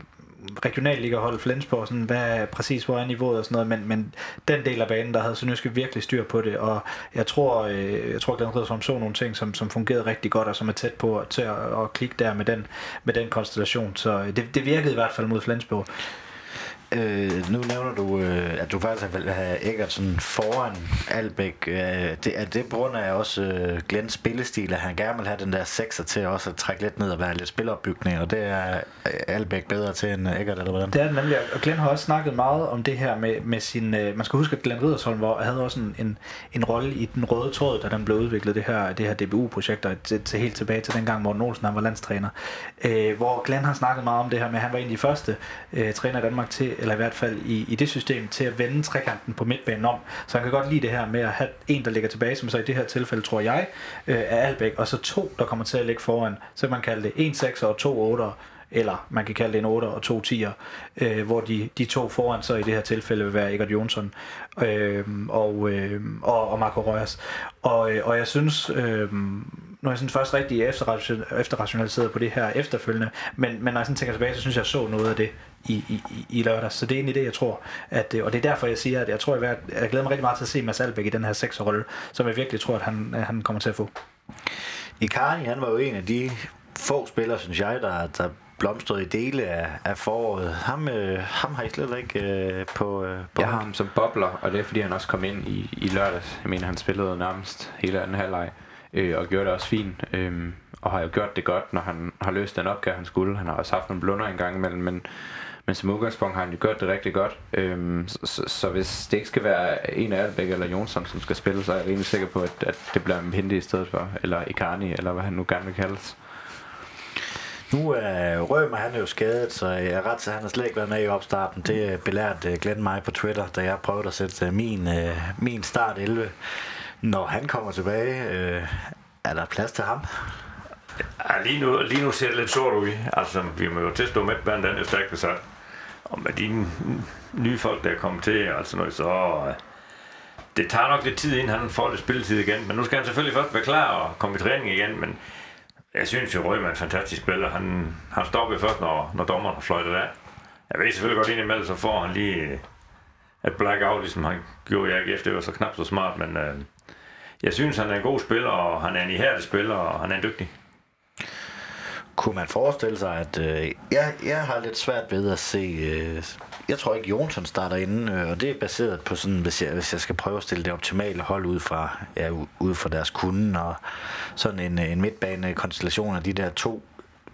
regionalligahold Flensborg, sådan, hvad præcis hvor er niveauet og sådan noget, men, men den del af banen, der havde Sønderjyske virkelig styr på det, og jeg tror, øh, jeg tror Glenn Riddersholm så nogle ting, som, som fungerede rigtig godt, og som er tæt på til at, at klikke der med den, med den konstellation, så øh, det, det virkede i hvert fald mod Flensborg. Øh, nu nævner du, øh, at du faktisk vil have Eggertsen foran Albæk. Øh, det, er det på grund af også øh, Glens spillestil, at han gerne vil have den der sekser til også at trække lidt ned og være lidt spilopbygning, og det er øh, Albæk bedre til end øh, Eggert, eller hvordan? Det er nemlig, og Glenn har også snakket meget om det her med, med sin... Øh, man skal huske, at Glenn Riddersholm var, havde også en, en, en rolle i den røde tråd, da den blev udviklet, det her, det her DBU-projekt, og til, til, helt tilbage til dengang, Morten Olsen han var landstræner. Øh, hvor Glenn har snakket meget om det her med, at han var en af de første øh, træner i Danmark til eller i hvert fald i, i det system, til at vende trekanten på midtbanen om. Så han kan godt lide det her med at have en, der ligger tilbage, som så i det her tilfælde, tror jeg, øh, er Albæk, og så to, der kommer til at ligge foran. Så kan man kalde det en 6 og to 8 eller man kan kalde det en 8 og to 10'er, øh, hvor de, de to foran så i det her tilfælde vil være Egert Jonsson øh, og, øh, og, og Marco Røgers. Og, øh, og jeg synes, øh, når jeg sådan først rigtig efterrationaliseret på det her efterfølgende, men, men når jeg sådan tænker tilbage, så synes jeg, jeg så noget af det i, i, i lørdags. Så det er egentlig det, jeg tror. At, og det er derfor, jeg siger, at jeg tror, jeg, jeg glæder mig rigtig meget til at se Mads Albeck i den her sekserrolle, som jeg virkelig tror, at han, han kommer til at få. Icardi, han var jo en af de få spillere, synes jeg, der, der blomstrede i dele af, af foråret. Ham, øh, ham har I slet ikke øh, på, øh, på Jeg har ham som bobler, og det er fordi han også kom ind i, i lørdags. Jeg mener, han spillede nærmest hele anden halvleg, øh, og gjorde det også fint. Øh, og har jo gjort det godt, når han har løst den opgave, han skulle. Han har også haft nogle blunder en gang imellem, men, men som udgangspunkt har han jo gjort det rigtig godt. Øhm, så, så, så hvis det ikke skal være en af Albæk eller Jonsson, som skal spille, så er jeg rimelig sikker på, at, at det bliver en Pinde i stedet for, eller Icarni, eller hvad han nu gerne vil kaldes. Nu er uh, Rømer, han er jo skadet, så jeg er ret til, at han har slet ikke været med i opstarten. Det belærte uh, Glenn mig på Twitter, da jeg prøvede at sætte uh, min, uh, min start 11. Når han kommer tilbage, er der plads til ham? Ja, lige nu, lige nu ser det lidt sort ud. Altså, vi må jo stå med blandt andet stærkt besat. Og med de nye folk, der er kommet til, altså noget, så... Øh, det tager nok lidt tid, inden han får det spilletid igen. Men nu skal han selvfølgelig først være klar og komme i træning igen. Men jeg synes jo, Røgman er en fantastisk spiller. Han, han stopper først, når, når dommeren har fløjtet af. Jeg ved selvfølgelig godt, ind imellem, så får han lige øh, et blackout, ligesom han gjorde jeg AGF. Det var så knap så smart, men øh, jeg synes, han er en god spiller, og han er en ihærdig spiller, og han er en dygtig. Kunne man forestille sig, at øh, jeg, jeg har lidt svært ved at se... Øh, jeg tror ikke, Jonsson starter inden, øh, og det er baseret på sådan, hvis jeg, hvis jeg skal prøve at stille det optimale hold ud fra, ja, ud fra deres kunde, og sådan en, en midtbane konstellation af de der to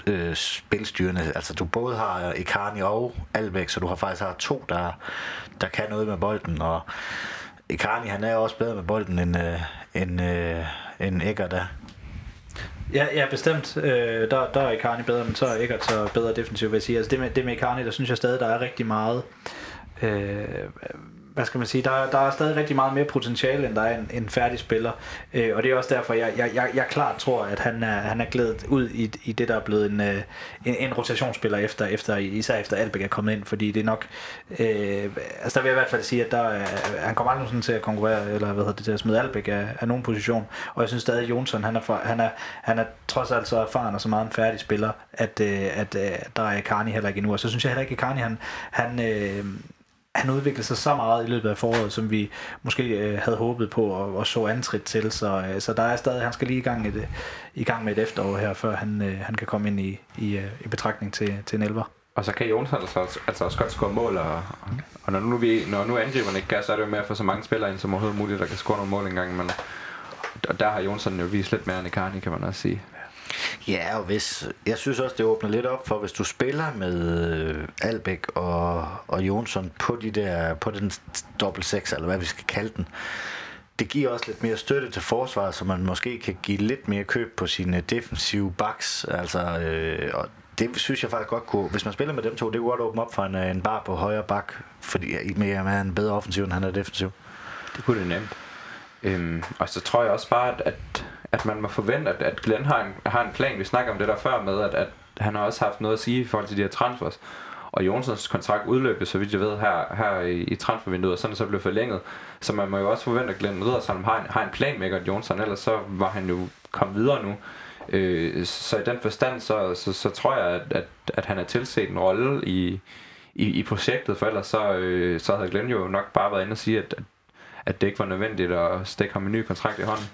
øh, spilstyrende. Altså du både har Icarni og Albeck, så du har faktisk har to, der, der kan noget med bolden, og Icarni han er også bedre med bolden end, øh, end, øh, end Egger der. Ja, ja bestemt. Øh, der, der er Icarni bedre, men så er Eggert så bedre defensivt, vil jeg sige. Altså det med, det med Icarni, der synes jeg stadig, der er rigtig meget... Øh, hvad skal man sige, der, der er stadig rigtig meget mere potentiale, end der er en, en færdig spiller. Øh, og det er også derfor, jeg, jeg, jeg, jeg klart tror, at han er, han er glædet ud i, i det, der er blevet en, øh, en, en rotationsspiller, efter, efter, især efter Albeck er kommet ind, fordi det er nok, øh, altså der vil jeg i hvert fald sige, at der er, han kommer aldrig sådan til at konkurrere, eller hvad hedder det, til at smide Albeck af, af nogen position, og jeg synes stadig, at Jonsson, han er, for, han er, han er trods alt så erfaren og så meget en færdig spiller, at, øh, at, at der er Karni heller ikke endnu, og så synes jeg heller ikke, at Karni, han, han, øh, han udviklede sig så meget i løbet af foråret, som vi måske øh, havde håbet på og, og så antrit til. Så, øh, så der er stadig, han skal lige i gang, et, i gang med et efterår her, før han, øh, han kan komme ind i, i, øh, i betragtning til, til en elver. Og så kan Jonas altså, altså også godt score mål, og, og når nu, vi, når nu angriberne ikke kan, så er det jo med at få så mange spillere ind som overhovedet muligt, der kan score nogle mål engang. Men, og der har Jonsson jo vist lidt mere end Icarni, kan man også sige. Ja, og hvis, jeg synes også, det åbner lidt op for, hvis du spiller med øh, Albæk og, og Jonsson på, de der, på den dobbelt 6, eller hvad vi skal kalde den, det giver også lidt mere støtte til forsvaret, så man måske kan give lidt mere køb på sine defensive backs. Altså, øh, og det synes jeg faktisk godt kunne, hvis man spiller med dem to, det kunne godt åbne op for en, øh, en bar på højre bak, fordi mere er en bedre offensiv, end han er defensiv. Det kunne det nemt. Øhm, og så tror jeg også bare, at, at at man må forvente, at, at Glenn har en, har en plan. Vi snakker om det der før med, at, at han har også haft noget at sige i forhold til de her transfers. Og Jonsens kontrakt udløb, så vidt jeg ved, her, her i, i transfervinduet, og sådan så blev forlænget. Så man må jo også forvente, at Glenn Riddersholm har en, har en plan med at Jonsson, ellers så var han jo kommet videre nu. Øh, så i den forstand, så, så, så tror jeg, at, at, at han er tilset en rolle i, i, i projektet, for ellers så, øh, så havde Glenn jo nok bare været inde og sige, at, at, at det ikke var nødvendigt at stikke ham en ny kontrakt i hånden.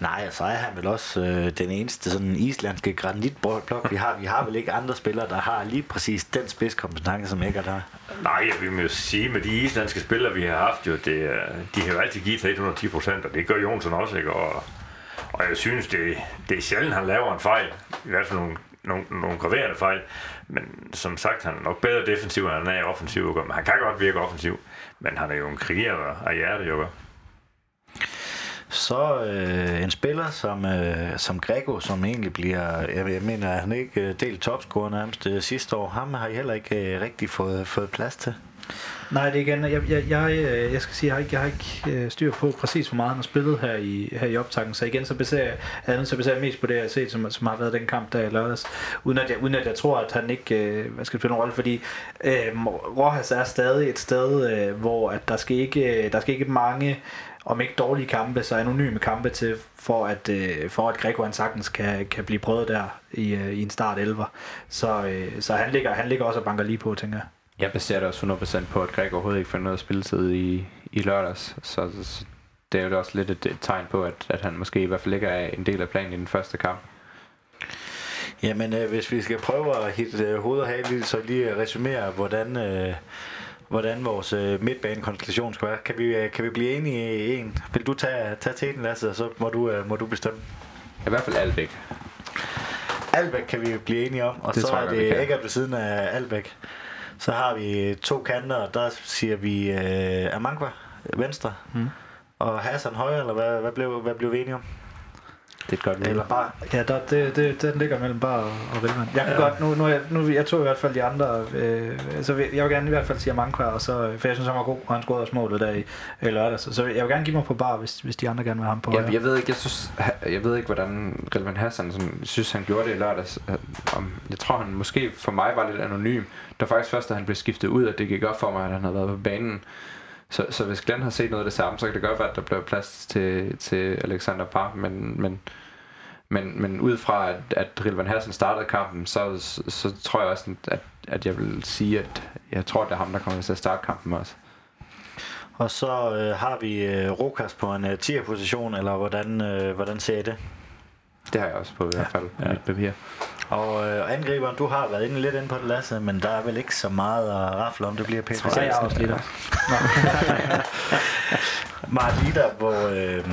Nej, så er han vel også øh, den eneste sådan islandske granitblok, vi har. Vi har vel ikke andre spillere, der har lige præcis den spidskompetence, som Eggert har. Nej, vi må jo sige, med de islandske spillere, vi har haft, jo, det, øh, de har jo altid givet 110 procent, og det gør Jonsson også, ikke? Og, og jeg synes, det, det er sjældent, han laver en fejl. I hvert fald nogle, nogle, nogle graverende fejl. Men som sagt, han er nok bedre defensiv, end han er offensiv. Men han kan godt virke offensiv. Men han er jo en kriger af hjerte, jo. Så øh, en spiller som, øh, som Grego, som egentlig bliver, jeg, jeg mener, han ikke øh, delt topscorer nærmest øh, sidste år. Ham har I heller ikke øh, rigtig fået, fået plads til. Nej, det er igen, jeg, jeg, jeg, øh, jeg skal sige, jeg har ikke, jeg har ikke øh, styr på præcis, hvor meget han har spillet her i, her i optakken, Så igen, så baserer jeg, andet, så baserer jeg mest på det, jeg har set, som, som har været den kamp der i lørdags. Uden at jeg, uden at jeg tror, at han ikke øh, hvad skal spille en rolle, fordi øh, Rojas er stadig et sted, øh, hvor at der, skal ikke, øh, der skal ikke mange om ikke dårlige kampe, så anonyme kampe til, for at, øh, for at Greco han sagtens kan, kan blive prøvet der i, øh, i en start 11. Så, øh, så han, ligger, han ligger også og banker lige på, tænker jeg. Jeg baserer det også 100% på, at Greg overhovedet ikke får noget spilletid i, i lørdags. Så, så det er jo også lidt et, et tegn på, at, at han måske i hvert fald ikke er en del af planen i den første kamp. Jamen, øh, hvis vi skal prøve at hitte øh, hoved og hale, så lige resumere, hvordan, øh, hvordan vores øh, midtbanekonstellation skal være. Kan vi, øh, kan vi blive enige i en? Vil du tage, tage teten, Lasse, og så må du, øh, må du bestemme? I hvert fald Albæk. Albæk kan vi blive enige om, og Det så er det ikke ved siden af Albæk. Så har vi to kanter, og der siger vi øh, Amankwa, venstre, Mm. og Hassan højre, eller hvad, hvad, blev, hvad blev vi enige om? Det er et godt Eller Eller... bare Ja, der, det, det, den ligger mellem Bar og, og Velman. Jeg kan Ja. ja. godt, nu, nu, jeg, nu, jeg tog i hvert fald de andre, øh, så vil, jeg vil gerne i hvert fald sige Amankwa, og så, for jeg synes, han var god, og han scorede også målet der i, lørdag, så, så jeg vil gerne give mig på Bar, hvis, hvis de andre gerne vil have ham på Jeg, højre. jeg, ved ikke, jeg, synes, jeg ved ikke, hvordan Relvan Hassan sådan, synes, han gjorde det i lørdags. Øh, Om, jeg tror, han måske for mig var lidt anonym. Det var faktisk først, da han blev skiftet ud, at det gik op for mig, at han havde været på banen. Så, så hvis Glenn har set noget af det samme, så kan det godt være, at der bliver plads til, til Alexander Parr, men, men, men, men ud fra, at, at Rilvan Hassan startede kampen, så, så, så tror jeg også, at, at jeg vil sige, at jeg tror, at det er ham, der kommer til at starte kampen også. Og så øh, har vi øh, Rokas på en øh, 10'er position, eller hvordan, øh, hvordan ser I det? Det har jeg også på i hvert fald ja. mit papir. Og øh, angriberen, du har været inde lidt inde på det, Lasse, men der er vel ikke så meget at rafle om, det bliver Peter er jeg også lidt der. Marlita, hvor øh,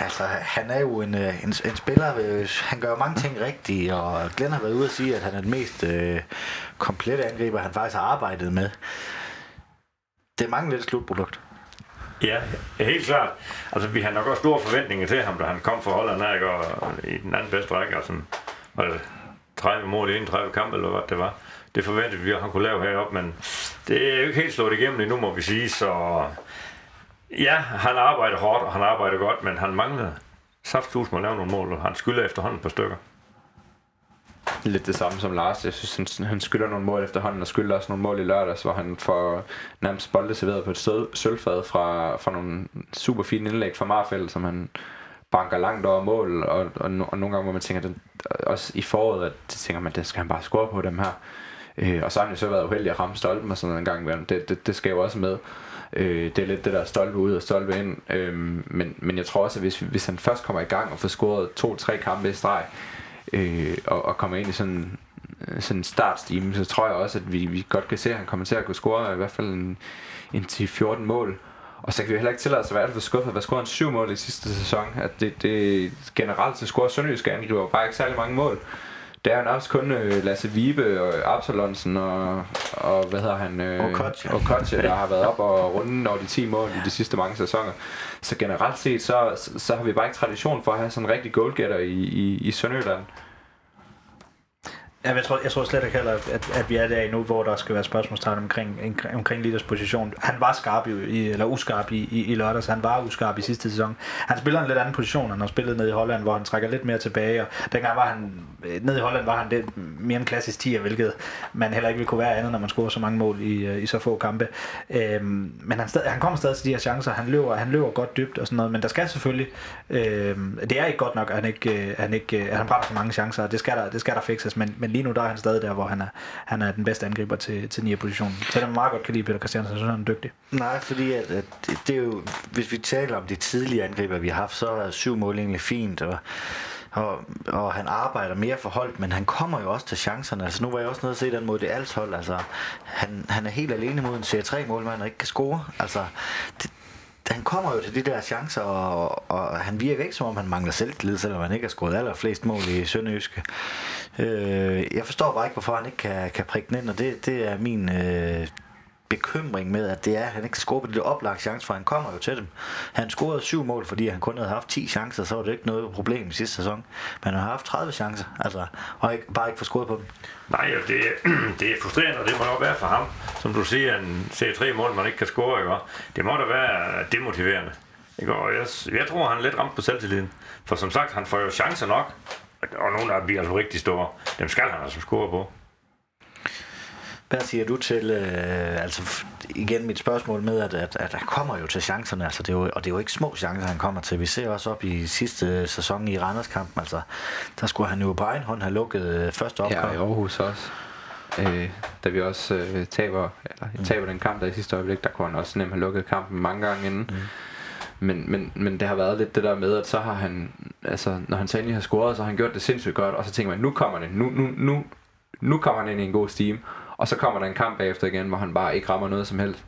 altså, han er jo en, øh, en, en spiller, øh, han gør jo mange ting rigtigt, og Glenn har været ude at sige, at han er den mest øh, komplette angriber, han faktisk har arbejdet med. Det mangler lidt et slutprodukt. Ja, helt klart. Altså, vi har nok også store forventninger til ham, da han kom fra Holland ikke, og i den anden bedste række. Altså, var det 30 mål i 31 kampe, eller hvad det var. Det forventede vi, at han kunne lave heroppe, men det er jo ikke helt slået igennem endnu, må vi sige. Så ja, han arbejder hårdt, og han arbejder godt, men han mangler safthus med at lave nogle mål, og han skylder efterhånden på stykker. Lidt det samme som Lars. Jeg synes, han, han skylder nogle mål efterhånden, og skylder også nogle mål i lørdags, hvor han får nærmest bolde serveret på et sød, sølvfad fra, fra nogle super fine indlæg fra Marfeldt, som han banker langt over mål, og, og, og nogle gange, hvor man tænker, den, også i foråret, at det tænker man, det skal han bare score på dem her. Øh, og så har han jo så været uheldig at ramme stolpen og sådan noget en gang imellem. Det, det, det skal jo også med. Øh, det er lidt det der stolpe ud og stolpe ind. Øh, men, men jeg tror også, at hvis, hvis han først kommer i gang og får scoret to-tre kampe i streg, øh, og, og kommer ind i sådan sådan en startstime, så tror jeg også, at vi, vi godt kan se, at han kommer til at kunne score i hvert fald en, en 10-14 mål. Og så kan vi heller ikke tillade os at være alt for skuffet. Hvad scorede han syv mål i sidste sæson? At det, det generelt så scorer Sønderjyske angriber bare ikke særlig mange mål. Det er jo nærmest kun øh, Lasse Vibe og Absalonsen og, og hvad hedder han? Øh, Okocha. Okocha, der har været op og runde over de 10 mål i de sidste mange sæsoner. Så generelt set, så, så, har vi bare ikke tradition for at have sådan en rigtig goalgetter i, i, i Sønderjylland. Ja, jeg, tror, jeg tror slet ikke heller, at, at vi er der endnu, hvor der skal være spørgsmålstegn omkring, omkring Litters position. Han var skarp i, eller uskarp i, i, i lørdags. Han var uskarp i sidste sæson. Han spiller en lidt anden position. Han har spillet nede i Holland, hvor han trækker lidt mere tilbage. Og dengang var han, Øh, nede i Holland var han det mere en klassisk 10, hvilket man heller ikke ville kunne være andet, når man scorer så mange mål i, øh, i så få kampe. Øhm, men han, stadig, han kommer stadig til de her chancer. Han løber, han løber godt dybt og sådan noget. Men der skal selvfølgelig... Øhm, det er ikke godt nok, at han ikke, øh, han ikke at han brænder for mange chancer. Det skal der, det skal der fikses. Men, men lige nu der er han stadig der, hvor han er, han er den bedste angriber til, til 9. positionen. Selvom man meget godt kan lide Peter Christiansen, så synes han er dygtig. Nej, fordi at, at det, det er jo, hvis vi taler om de tidlige angriber, vi har haft, så er syv mål egentlig fint, og, og, og han arbejder mere for hold, men han kommer jo også til chancerne. Altså nu var jeg også nede og se den mod det alt hold, altså han, han er helt alene mod en C3-målmand, og ikke kan score. Altså, det, han kommer jo til de der chancer, og, og han virker ikke som om han mangler selvtillid, selvom han ikke har scoret allerflest mål i Sønderjyske. Øh, jeg forstår bare ikke, hvorfor han ikke kan, kan prikke den ind, og det, det er min øh, bekymring med, at det er, at han ikke scorer det oplagt chance, for han kommer jo til dem. Han scorede syv mål, fordi han kun havde haft 10 chancer, så var det ikke noget problem i sidste sæson. Men han har haft 30 chancer, altså, og ikke, bare ikke få scoret på dem. Nej, det, det er frustrerende, og det må nok være for ham. Som du siger, en C3-mål, man ikke kan score, ikke? Det må da være demotiverende. Ikke? Og jeg, jeg tror, han er lidt ramt på selvtilliden. For som sagt, han får jo chancer nok, og nogle af dem bliver altså rigtig store. Dem skal han altså score på. Hvad siger du til, øh, altså igen mit spørgsmål med, at, at, at han kommer jo til chancerne, altså det er jo, og det er jo ikke små chancer, han kommer til. Vi ser også op i sidste sæson i Randerskampen, altså der skulle han jo på egen hånd have lukket øh, første opgør. Ja, i Aarhus også. Øh, da vi også øh, taber, eller, taber den kamp der i sidste øjeblik, der kunne han også nemt have lukket kampen mange gange inden. Mm. Men, men, men det har været lidt det der med, at så har han, altså når han så endelig har scoret, så har han gjort det sindssygt godt, og så tænker man, nu kommer det, nu, nu, nu, nu kommer han ind i en god steam, og så kommer der en kamp bagefter igen, hvor han bare ikke rammer noget som helst.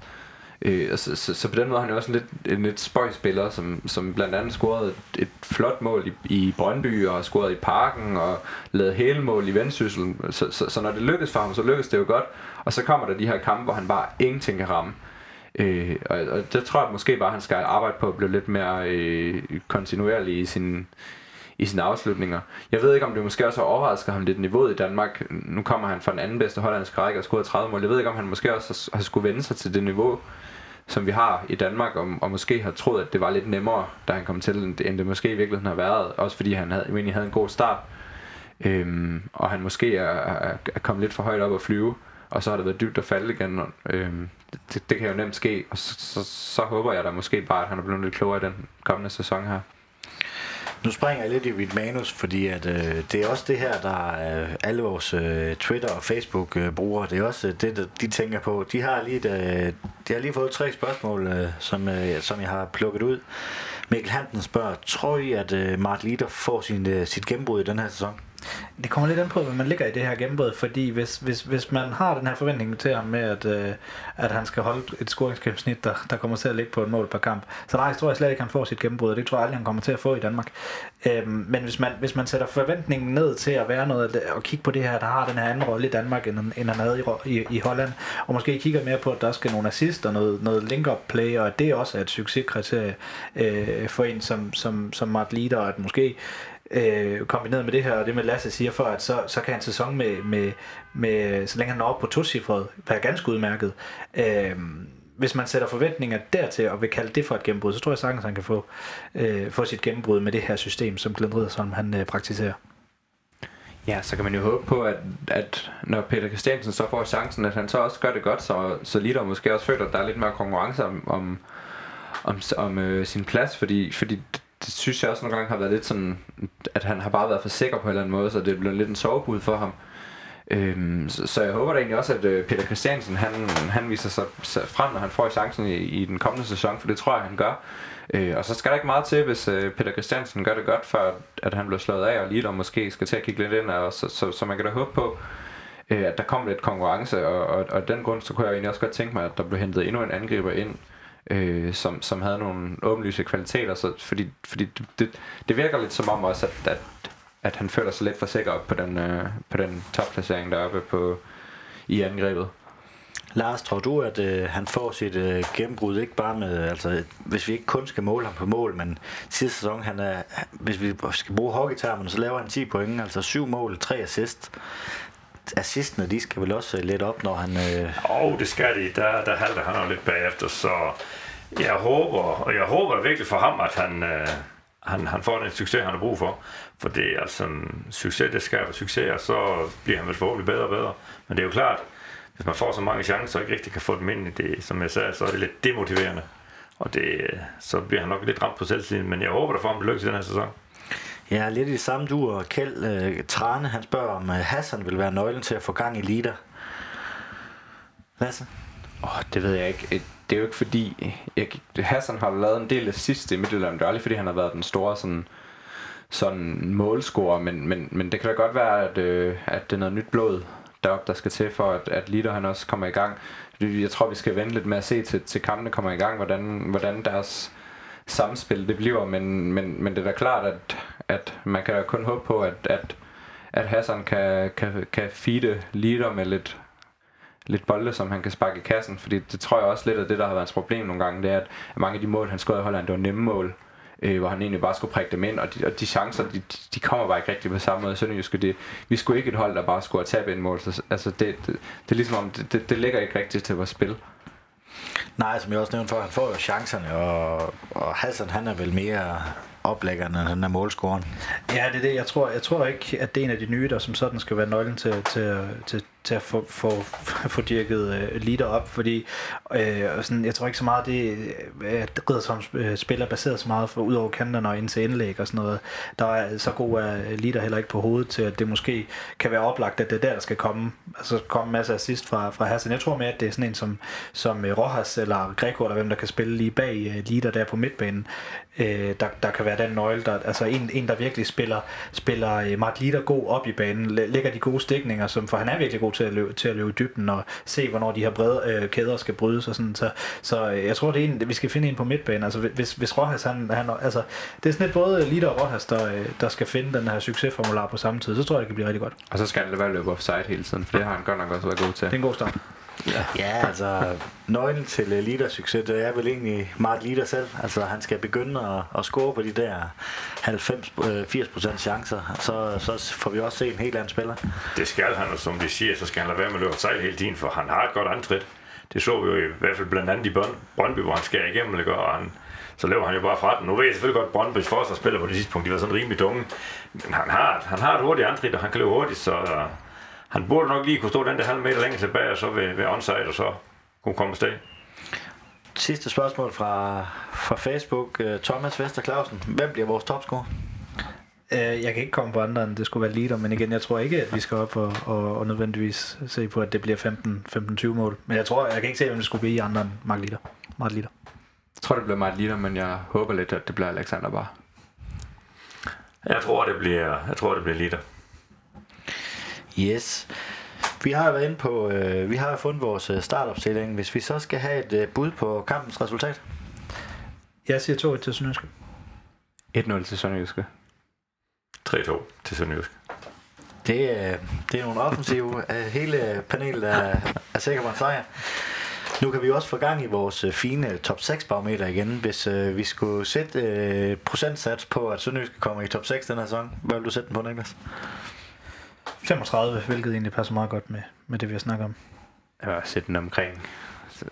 Øh, og så, så, så, på den måde er han jo også en lidt, en lidt spøjspiller, som, som blandt andet scorede et, et flot mål i, i Brøndby, og scorede i Parken, og lavede hele mål i Vendsyssel. Så, så, så når det lykkes for ham, så lykkes det jo godt. Og så kommer der de her kampe, hvor han bare ingenting kan ramme. Øh, og, og det tror jeg måske bare, at han skal arbejde på at blive lidt mere øh, kontinuerlig i sin, i sine afslutninger. Jeg ved ikke, om det måske også har overrasket ham lidt niveauet i Danmark. Nu kommer han fra den anden bedste hollandske række og scorer 30 mål. Jeg ved ikke, om han måske også har, skulle vende sig til det niveau, som vi har i Danmark, og, og måske har troet, at det var lidt nemmere, da han kom til, end det, end det måske i virkeligheden har været. Også fordi han havde, egentlig havde en god start. Øhm, og han måske er, er, er kommet lidt for højt op at flyve, og så har det været dybt at falde igen. Og, øhm, det, det kan jo nemt ske, og så, så, så håber jeg da måske bare, at han er blevet lidt klogere i den kommende sæson her. Nu springer jeg lidt i mit manus, fordi at, øh, det er også det her, der øh, alle vores øh, Twitter og Facebook øh, brugere. Det er også øh, det, der, de tænker på. De har lige, øh, de har lige fået tre spørgsmål, øh, som, øh, som jeg har plukket ud. Mikkel Hansen spørger, tror I, at øh, Martin Litter får sin, øh, sit gennembrud i den her sæson? Det kommer lidt an på, hvad man ligger i det her gennembrud, fordi hvis, hvis, hvis man har den her forventning til ham med, at, øh, at han skal holde et scoringsgennemsnit, der, der kommer til at ligge på et mål per kamp, så nej, tror jeg slet ikke, han får sit gennembrud, og det tror jeg aldrig, han kommer til at få i Danmark. Øhm, men hvis man, hvis man sætter forventningen ned til at være noget, og kigge på det her, der har den her anden rolle i Danmark, end, end han havde i, i, i Holland, og måske kigger mere på, at der skal nogle assist og noget, noget link-up play, og at det også er et succeskriterie øh, for en som, som, som Mart Leader, at måske øh, kombineret med det her, og det med Lasse siger for, at så, så kan en sæson med, med, med, så længe han når op på tocifret, være ganske udmærket. Øh, hvis man sætter forventninger dertil, og vil kalde det for et gennembrud, så tror jeg sagtens, han kan få, øh, få sit gennembrud med det her system, som Glenn Riddersholm han øh, praktiserer. Ja, så kan man jo håbe på, at, at når Peter Christiansen så får chancen, at han så også gør det godt, så, så Litter måske også føler, at der er lidt mere konkurrence om, om, om, om øh, sin plads, fordi, fordi det, synes jeg også nogle gange har været lidt sådan, at han har bare været for sikker på en eller anden måde, så det er blevet lidt en sovebud for ham. Øhm, så, så jeg håber da egentlig også, at øh, Peter Christiansen, han, han viser sig, sig frem, når han får chancen i, i den kommende sæson, for det tror jeg, han gør. Øh, og så skal der ikke meget til, hvis øh, Peter Christiansen gør det godt, før at han bliver slået af, og lige der måske skal til at kigge lidt ind, og så, så, så man kan da håbe på, øh, at der kommer lidt konkurrence, og, og, og af den grund, så kunne jeg egentlig også godt tænke mig, at der blev hentet endnu en angriber ind, øh, som, som havde nogle åbenlyse kvaliteter, så, fordi, fordi det, det, det virker lidt som om også, at, at, at han føler sig lidt for sikker op på den, øh, på den topplacering deroppe på, i angrebet. Lars, tror du, at øh, han får sit øh, gennembrud ikke bare med, altså hvis vi ikke kun skal måle ham på mål, men sidste sæson, han er, hvis vi skal bruge hockeytermen, så laver han 10 point, altså 7 mål, 3 assist. Assistene, de skal vel også øh, lidt op, når han... Øh, oh, det skal de. Der, der halter han jo lidt bagefter, så jeg håber, og jeg håber virkelig for ham, at han, øh, han, han får den succes, han har brug for. For det er altså en succes, det skaber succes, og så bliver han vel forhåbentlig bedre og bedre. Men det er jo klart, hvis man får så mange chancer og ikke rigtig kan få dem ind i det, som jeg sagde, så er det lidt demotiverende. Og det, øh, så bliver han nok lidt ramt på selvtiden, men jeg håber, der får ham lykkes i den her sæson ja, lidt i det samme dur. Kjeld øh, Trane, han spørger, om øh, Hassan vil være nøglen til at få gang i Lider. Lasse? Åh, oh, det ved jeg ikke. Øh, det er jo ikke fordi... Jeg, Hassan har lavet en del af sidste i Midtjylland. Det er aldrig fordi, han har været den store sådan, sådan målscorer, men, men, men det kan da godt være, at, øh, at det er noget nyt blod deroppe, der skal til for, at, at Litter han også kommer i gang. Jeg tror, vi skal vente lidt med at se til, til kampene kommer i gang, hvordan, hvordan deres samspil det bliver, men, men, men det er da klart, at, at man kan kun håbe på, at, at, at Hassan kan, kan, kan feede leader med lidt, lidt bolde, som han kan sparke i kassen, fordi det tror jeg også lidt af det, der har været hans problem nogle gange, det er, at mange af de mål, han skød i Holland, det var nemme mål, øh, hvor han egentlig bare skulle prikke dem ind, og de, og de chancer, de, de- kommer bare ikke rigtig på samme måde. Sønderjyske, det, vi skulle ikke et hold, der bare skulle tabe en mål. Så, altså, det, det, det, er ligesom om, det, det, det ligger ikke rigtigt til vores spil. Nej, som jeg også nævnte før, han får jo chancerne, og, og Hassan, han er vel mere oplæggeren, end han er målscoren. Ja, det er det. Jeg tror, jeg tror ikke, at det er en af de nye, der som sådan skal være nøglen til, til, til, til at få, få, få dirket øh, leader op, fordi øh, og sådan, jeg tror ikke så meget, det øh, at Riddersholm øh, spiller baseret så meget for ud over kanterne og ind til indlæg og sådan noget. Der er så god øh, er leader heller ikke på hovedet til, at det måske kan være oplagt, at det er der, der skal komme, altså komme masser masse assist fra, fra Hassan. Jeg tror mere, at det er sådan en som, som øh, Rojas eller Greco, eller hvem der kan spille lige bag øh, leader der på midtbanen, øh, der, der kan være den nøgle, der, altså en, en der virkelig spiller, spiller øh, Mart Leader god op i banen, lægger de gode stikninger, som, for han er virkelig god til at løbe, til at løbe i dybden og se, hvornår de her brede øh, kæder skal brydes og sådan, så, så øh, jeg tror, det er en, vi skal finde en på midtbanen, altså hvis, hvis Rojas, han, han, altså, det er sådan lidt både Lider og Rojas, der, øh, der skal finde den her succesformular på samme tid, så tror jeg, det kan blive rigtig godt. Og så skal han lade være at løbe offside hele tiden, for det har han godt nok også været god til. Det er en god start. Ja, ja altså nøglen til leader succes, det er vel egentlig Mark Leader selv. Altså han skal begynde at, at score på de der 90-80% chancer, så, så får vi også se en helt anden spiller. Det skal han, og som de siger, så skal han lade være med at løbe sejl hele tiden, for han har et godt antrit. Det så vi jo i hvert fald blandt andet i Brøndby, hvor han skærer igennem, gør, og han, så løber han jo bare fra den. Nu ved jeg selvfølgelig godt, at Brøndbys forsvarsspiller på det sidste punkt, de var sådan rimelig tunge. Men han har, han har et hurtigt antrit, og han kan løbe hurtigt, så han burde nok lige kunne stå den der halv meter længere tilbage, og så ved, ved onside, og så kunne komme afsted. Sidste spørgsmål fra, fra Facebook. Øh, Thomas Vester Clausen. Hvem bliver vores topscorer? Øh, jeg kan ikke komme på andre, end det skulle være leader, men igen, jeg tror ikke, at vi skal op og, og, og nødvendigvis se på, at det bliver 15-20 mål. Men jeg tror, jeg kan ikke se, hvem det skulle blive andre end Mark Leader. Mark Leader. Jeg tror, det bliver Mark Leader, men jeg håber lidt, at det bliver Alexander bare. Jeg tror, det bliver, jeg tror, det bliver Leader. Yes. Vi har været inde på, øh, vi har fundet vores øh, startopstilling. Hvis vi så skal have et øh, bud på kampens resultat. Jeg siger 2-1 til Sønderjyske. 1-0 til Sønderjyske. 3-2 til Sønderjyske. Det, øh, det er nogle offensive. Hele panelet er, er sikker på en sejr. Nu kan vi også få gang i vores øh, fine top 6 barometer igen. Hvis øh, vi skulle sætte øh, procentsats på, at Sønderjyske kommer i top 6 den her sæson, hvad vil du sætte den på, Niklas? 35, hvilket egentlig passer meget godt med, med det, vi har snakket om. Jeg sætte den omkring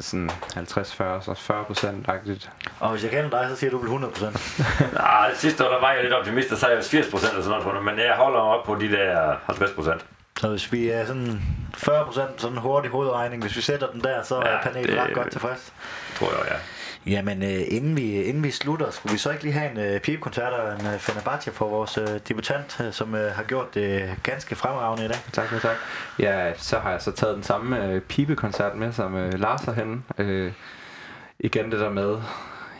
sådan 50-40, så 40 procent agtigt. Og hvis jeg kender dig, så siger du vel 100 procent? Nej, sidste år der var jeg lidt optimist, så sagde jeg 80 procent eller sådan noget, men jeg holder op på de der 50 procent. Så hvis vi er sådan 40 procent sådan hurtig hovedregning, hvis vi sætter den der, så ja, er panelet ret godt tilfreds. Tror jeg, ja. Jamen, øh, inden, vi, inden vi slutter, skulle vi så ikke lige have en øh, pipekoncert og en øh, Fenerbahce for vores øh, debutant, øh, som øh, har gjort det ganske fremragende i dag. Tak, tak, tak. Ja, så har jeg så taget den samme øh, pipekoncert med, som øh, Lars har henne. Øh, igen det der med,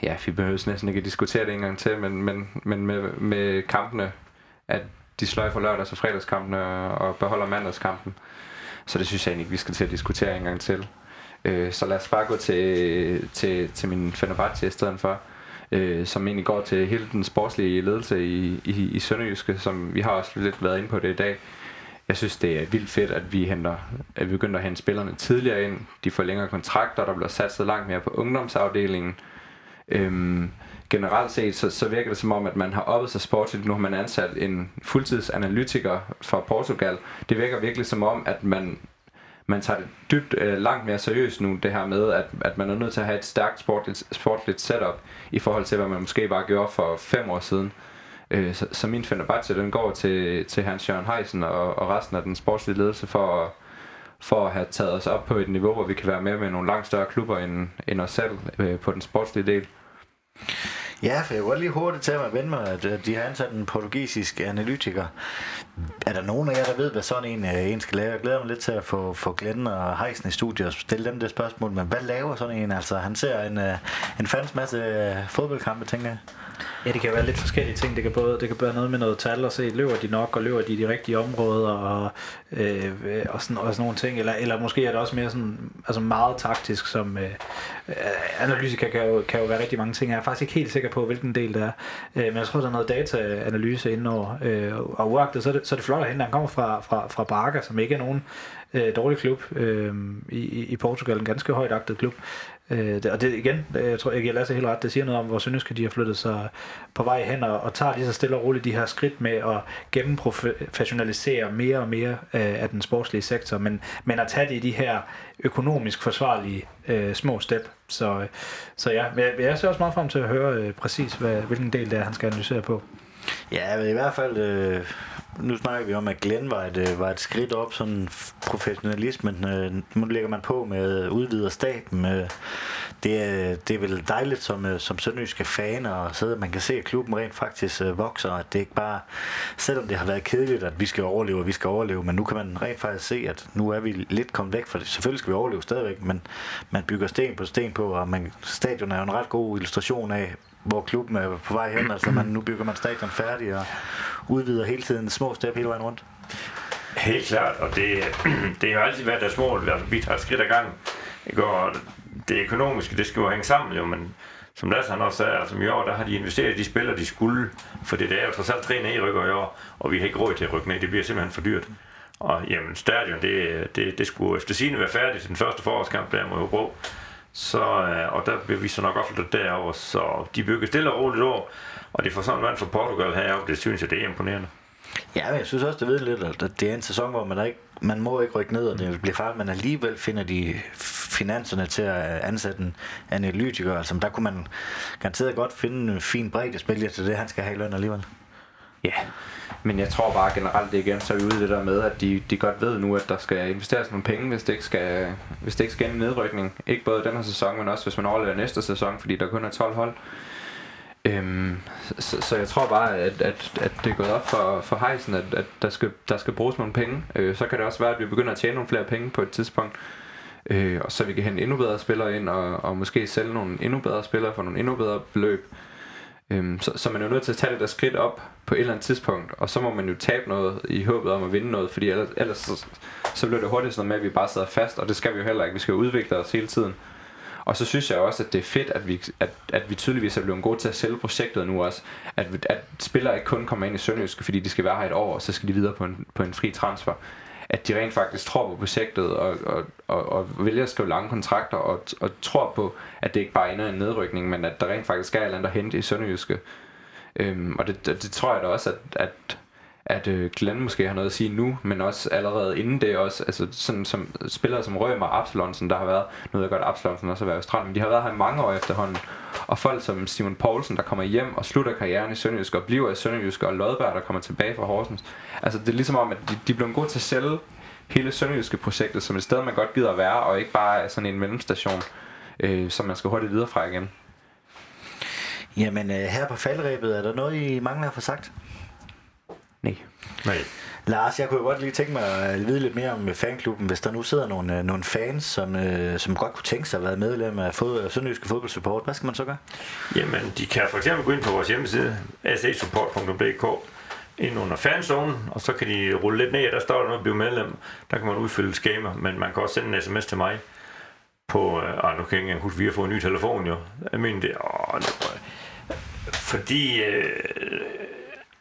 ja, vi behøver næsten ikke at diskutere det en gang til, men, men, men med, med kampene, at de sløjfer lørdags- og fredagskampene og beholder mandagskampen. Så det synes jeg egentlig ikke, vi skal til at diskutere en gang til. Øh, så lad os bare gå til, til, til min Fenerbahce i stedet for, øh, som egentlig går til hele den sportslige ledelse i, i, i Sønderjyske, som vi har også lidt været inde på det i dag. Jeg synes, det er vildt fedt, at vi, henter, at vi begynder at hente spillerne tidligere ind. De får længere kontrakter, der bliver sat så langt mere på ungdomsafdelingen. Øhm, generelt set, så, så virker det som om, at man har oppet sig sportsligt. Nu har man ansat en fuldtidsanalytiker fra Portugal. Det virker virkelig som om, at man man tager det dybt øh, langt mere seriøst nu, det her med, at, at man er nødt til at have et stærkt sportligt, sportligt setup i forhold til, hvad man måske bare gjorde for fem år siden. Øh, så, så min Fenerbahce, den går til, til Hans Jørgen Heisen og, og resten af den sportslige ledelse for at, for at have taget os op på et niveau, hvor vi kan være med med nogle langt større klubber end, end os selv øh, på den sportslige del. Ja, for jeg var lige hurtigt til at vende mig, at de har ansat en portugisisk analytiker. Er der nogen af jer, der ved, hvad sådan en, øh, en skal lave? Jeg glæder mig lidt til at få, få Glenn og Heisen i studiet og stille dem det spørgsmål. Men hvad laver sådan en? Altså, han ser en, øh, en fans masse øh, fodboldkampe, tænker jeg. Ja, det kan være lidt forskellige ting. Det kan både det kan være noget med noget tal og se, løber de nok, og løber de i de rigtige områder, og, øh, og, sådan, og sådan nogle ting. Eller, eller måske er det også mere sådan, altså meget taktisk, som øh, analyse kan, kan, jo, kan jo være rigtig mange ting. Jeg er faktisk ikke helt sikker på, hvilken del det er. Øh, men jeg tror, der er noget dataanalyse indenover. Øh, og uagtet, så er det, så er det flot at hente. Han kommer fra, fra, fra Barca, som ikke er nogen øh, dårlig klub øh, i, i Portugal. En ganske højt agtet klub. Øh, og det igen, øh, jeg tror, jeg giver Lasse helt ret, det siger noget om, hvor Sønderjyske de har flyttet sig på vej hen og, og tager lige så stille og roligt de her skridt med at gennemprofessionalisere mere og mere øh, af den sportslige sektor, men, men at tage det i de her økonomisk forsvarlige øh, små step. Så, øh, så ja, men jeg, jeg ser også meget frem til at høre øh, præcis, hvad, hvilken del det er, han skal analysere på. Ja, men i hvert fald, øh, nu snakker vi om, at Glenn var et, øh, var et skridt op, sådan professionalismen. Øh, nu lægger man på med udvider staben. Øh, det, er, det er vel dejligt som, øh, som sønderjyske fan at sidde, man kan se, at klubben rent faktisk øh, vokser, at det ikke bare, selvom det har været kedeligt, at vi skal overleve, og vi skal overleve, men nu kan man rent faktisk se, at nu er vi lidt kommet væk fra det. Selvfølgelig skal vi overleve stadigvæk, men man bygger sten på sten på, og man, stadion er jo en ret god illustration af, hvor klubben er på vej hen. Altså man, nu bygger man stadion færdig og udvider hele tiden små step hele vejen rundt. Helt klart, og det, det har altid været deres mål. Altså, vi tager et skridt ad gang. Det, Og det økonomiske, det skal jo hænge sammen jo, men som Lasse han også sagde, altså i år, der har de investeret i de spillere, de skulle, for det er jo trods alt tre nedrykker i år, og vi har ikke råd til at rykke ned, det bliver simpelthen for dyrt. Og jamen, stadion, det, det, det skulle efter sigende være færdigt til den første forårskamp der mod Hobro. Så, øh, og der bliver vi så nok opfyldt derovre, så de bygger stille og roligt over, og det får sådan en vand fra Portugal heroppe, det synes jeg, det er imponerende. Ja, men jeg synes også, det ved lidt, at det er en sæson, hvor man, ikke, man må ikke rykke ned, og det bliver farligt, men alligevel finder de finanserne til at ansætte en analytiker. Altså, der kunne man garanteret godt finde en fin bredde spiller til det, han skal have i løn alligevel. Ja, men jeg tror bare generelt det igen, så er vi ude i det der med, at de, de godt ved nu, at der skal investeres nogle penge, hvis det ikke skal, hvis det ikke skal en nedrykning. Ikke både den her sæson, men også hvis man overlever næste sæson, fordi der kun er 12 hold. Øhm, så, så jeg tror bare, at, at, at det er gået op for, for Heisen, at, at der, skal, der skal bruges nogle penge. Øh, så kan det også være, at vi begynder at tjene nogle flere penge på et tidspunkt. Øh, og så vi kan hente endnu bedre spillere ind, og, og måske sælge nogle endnu bedre spillere for nogle endnu bedre beløb. Øhm, så, så man er jo nødt til at tage det der skridt op på et eller andet tidspunkt, og så må man jo tabe noget i håbet om at vinde noget, fordi ellers, ellers så, så bliver det hurtigt sådan med, at vi bare sidder fast, og det skal vi jo heller ikke. Vi skal jo udvikle os hele tiden. Og så synes jeg også, at det er fedt, at vi, at, at vi tydeligvis er blevet gode til at sælge projektet nu også. At, at spillere ikke kun kommer ind i Sønderjysk, fordi de skal være her et år, og så skal de videre på en, på en fri transfer. At de rent faktisk tror på projektet og, og, og, og vælger at skrive lange kontrakter og, og tror på, at det ikke bare ender i en nedrykning, men at der rent faktisk er et eller andet at hente i Sønderjyske. Øhm, og det, det, det tror jeg da også, at, at at øh, Glenn måske har noget at sige nu, men også allerede inden det også, altså sådan som spillere som Rømer og Absalonsen, der har været, nu ved jeg godt, Absalonsen også har været i Australien, men de har været her i mange år efterhånden, og folk som Simon Poulsen, der kommer hjem og slutter karrieren i Sønderjysk og bliver i Sønderjysk, og Lodberg, der kommer tilbage fra Horsens. Altså det er ligesom om, at de, de bliver gode til at sælge hele Sønderjyske projektet som et sted, man godt gider at være, og ikke bare sådan en mellemstation, øh, som man skal hurtigt videre fra igen. Jamen, øh, her på faldrebet, er der noget, I mangler at få sagt? Nej. Nej. Lars, jeg kunne godt lige tænke mig at vide lidt mere om fanklubben. Hvis der nu sidder nogle, øh, nogle fans, som, øh, som godt kunne tænke sig at være medlem af fod, Sønderjyske Fodboldsupport, hvad skal man så gøre? Jamen, de kan for eksempel gå ind på vores hjemmeside, sasupport.dk, ind under fanzone, og så kan de rulle lidt ned, og der står der noget at blive medlem. Der kan man udfylde skema, men man kan også sende en sms til mig på, øh, nu kan jeg ikke huske, vi har fået en ny telefon jo. Jeg mener det, åh, fordi øh,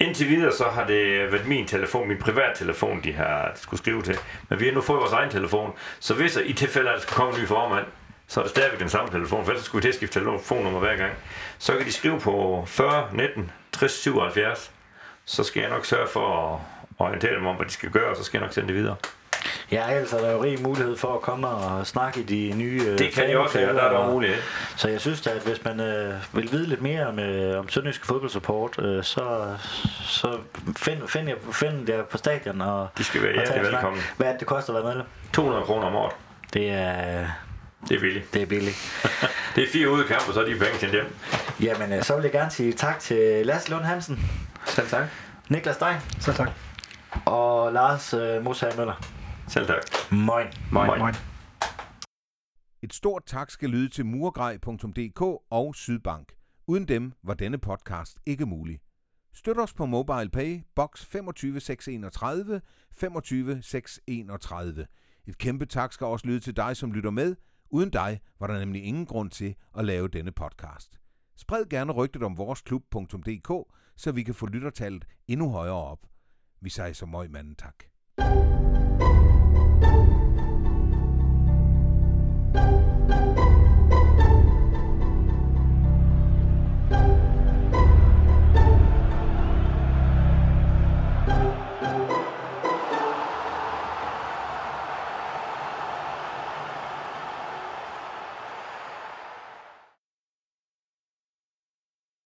Indtil videre så har det været min telefon, min privattelefon, de har skulle skrive til. Men vi har nu fået vores egen telefon, så hvis i tilfælde, at der skal komme en ny formand, så er det stadigvæk den samme telefon, for ellers skulle vi til at skifte telefonnummer hver gang. Så kan de skrive på 40 19 60 77, så skal jeg nok sørge for at orientere dem om, hvad de skal gøre, og så skal jeg nok sende det videre. Ja, ellers er der jo rig mulighed for at komme og snakke i de nye øh, Det kan de også, ja, der er der mulighed. Så jeg synes at hvis man øh, vil vide lidt mere om, øh, om Sønderjyske fodboldsupport, øh, så, så find, find, jer, find jer på stadion. Og, de skal være hjertelig velkommen. Hvad er det, det koster at være medlem? 200 kroner om året. Det er... Det er billigt. Det er billigt. det er fire udkampe, så er de penge til hjem. Jamen, øh, så vil jeg gerne sige tak til Lasse Lund Hansen. Selv tak. Niklas Stein. Så tak. Og Lars øh, Møller. Selv tak. Moin. Moin. Moin. Moin. Et stort tak skal lyde til murgrej.dk og Sydbank. Uden dem var denne podcast ikke mulig. Støt os på MobilePay, box 25631, 25631. Et kæmpe tak skal også lyde til dig, som lytter med. Uden dig var der nemlig ingen grund til at lave denne podcast. Spred gerne rygtet om vores klub.dk, så vi kan få lyttertallet endnu højere op. Vi siger så møg manden tak.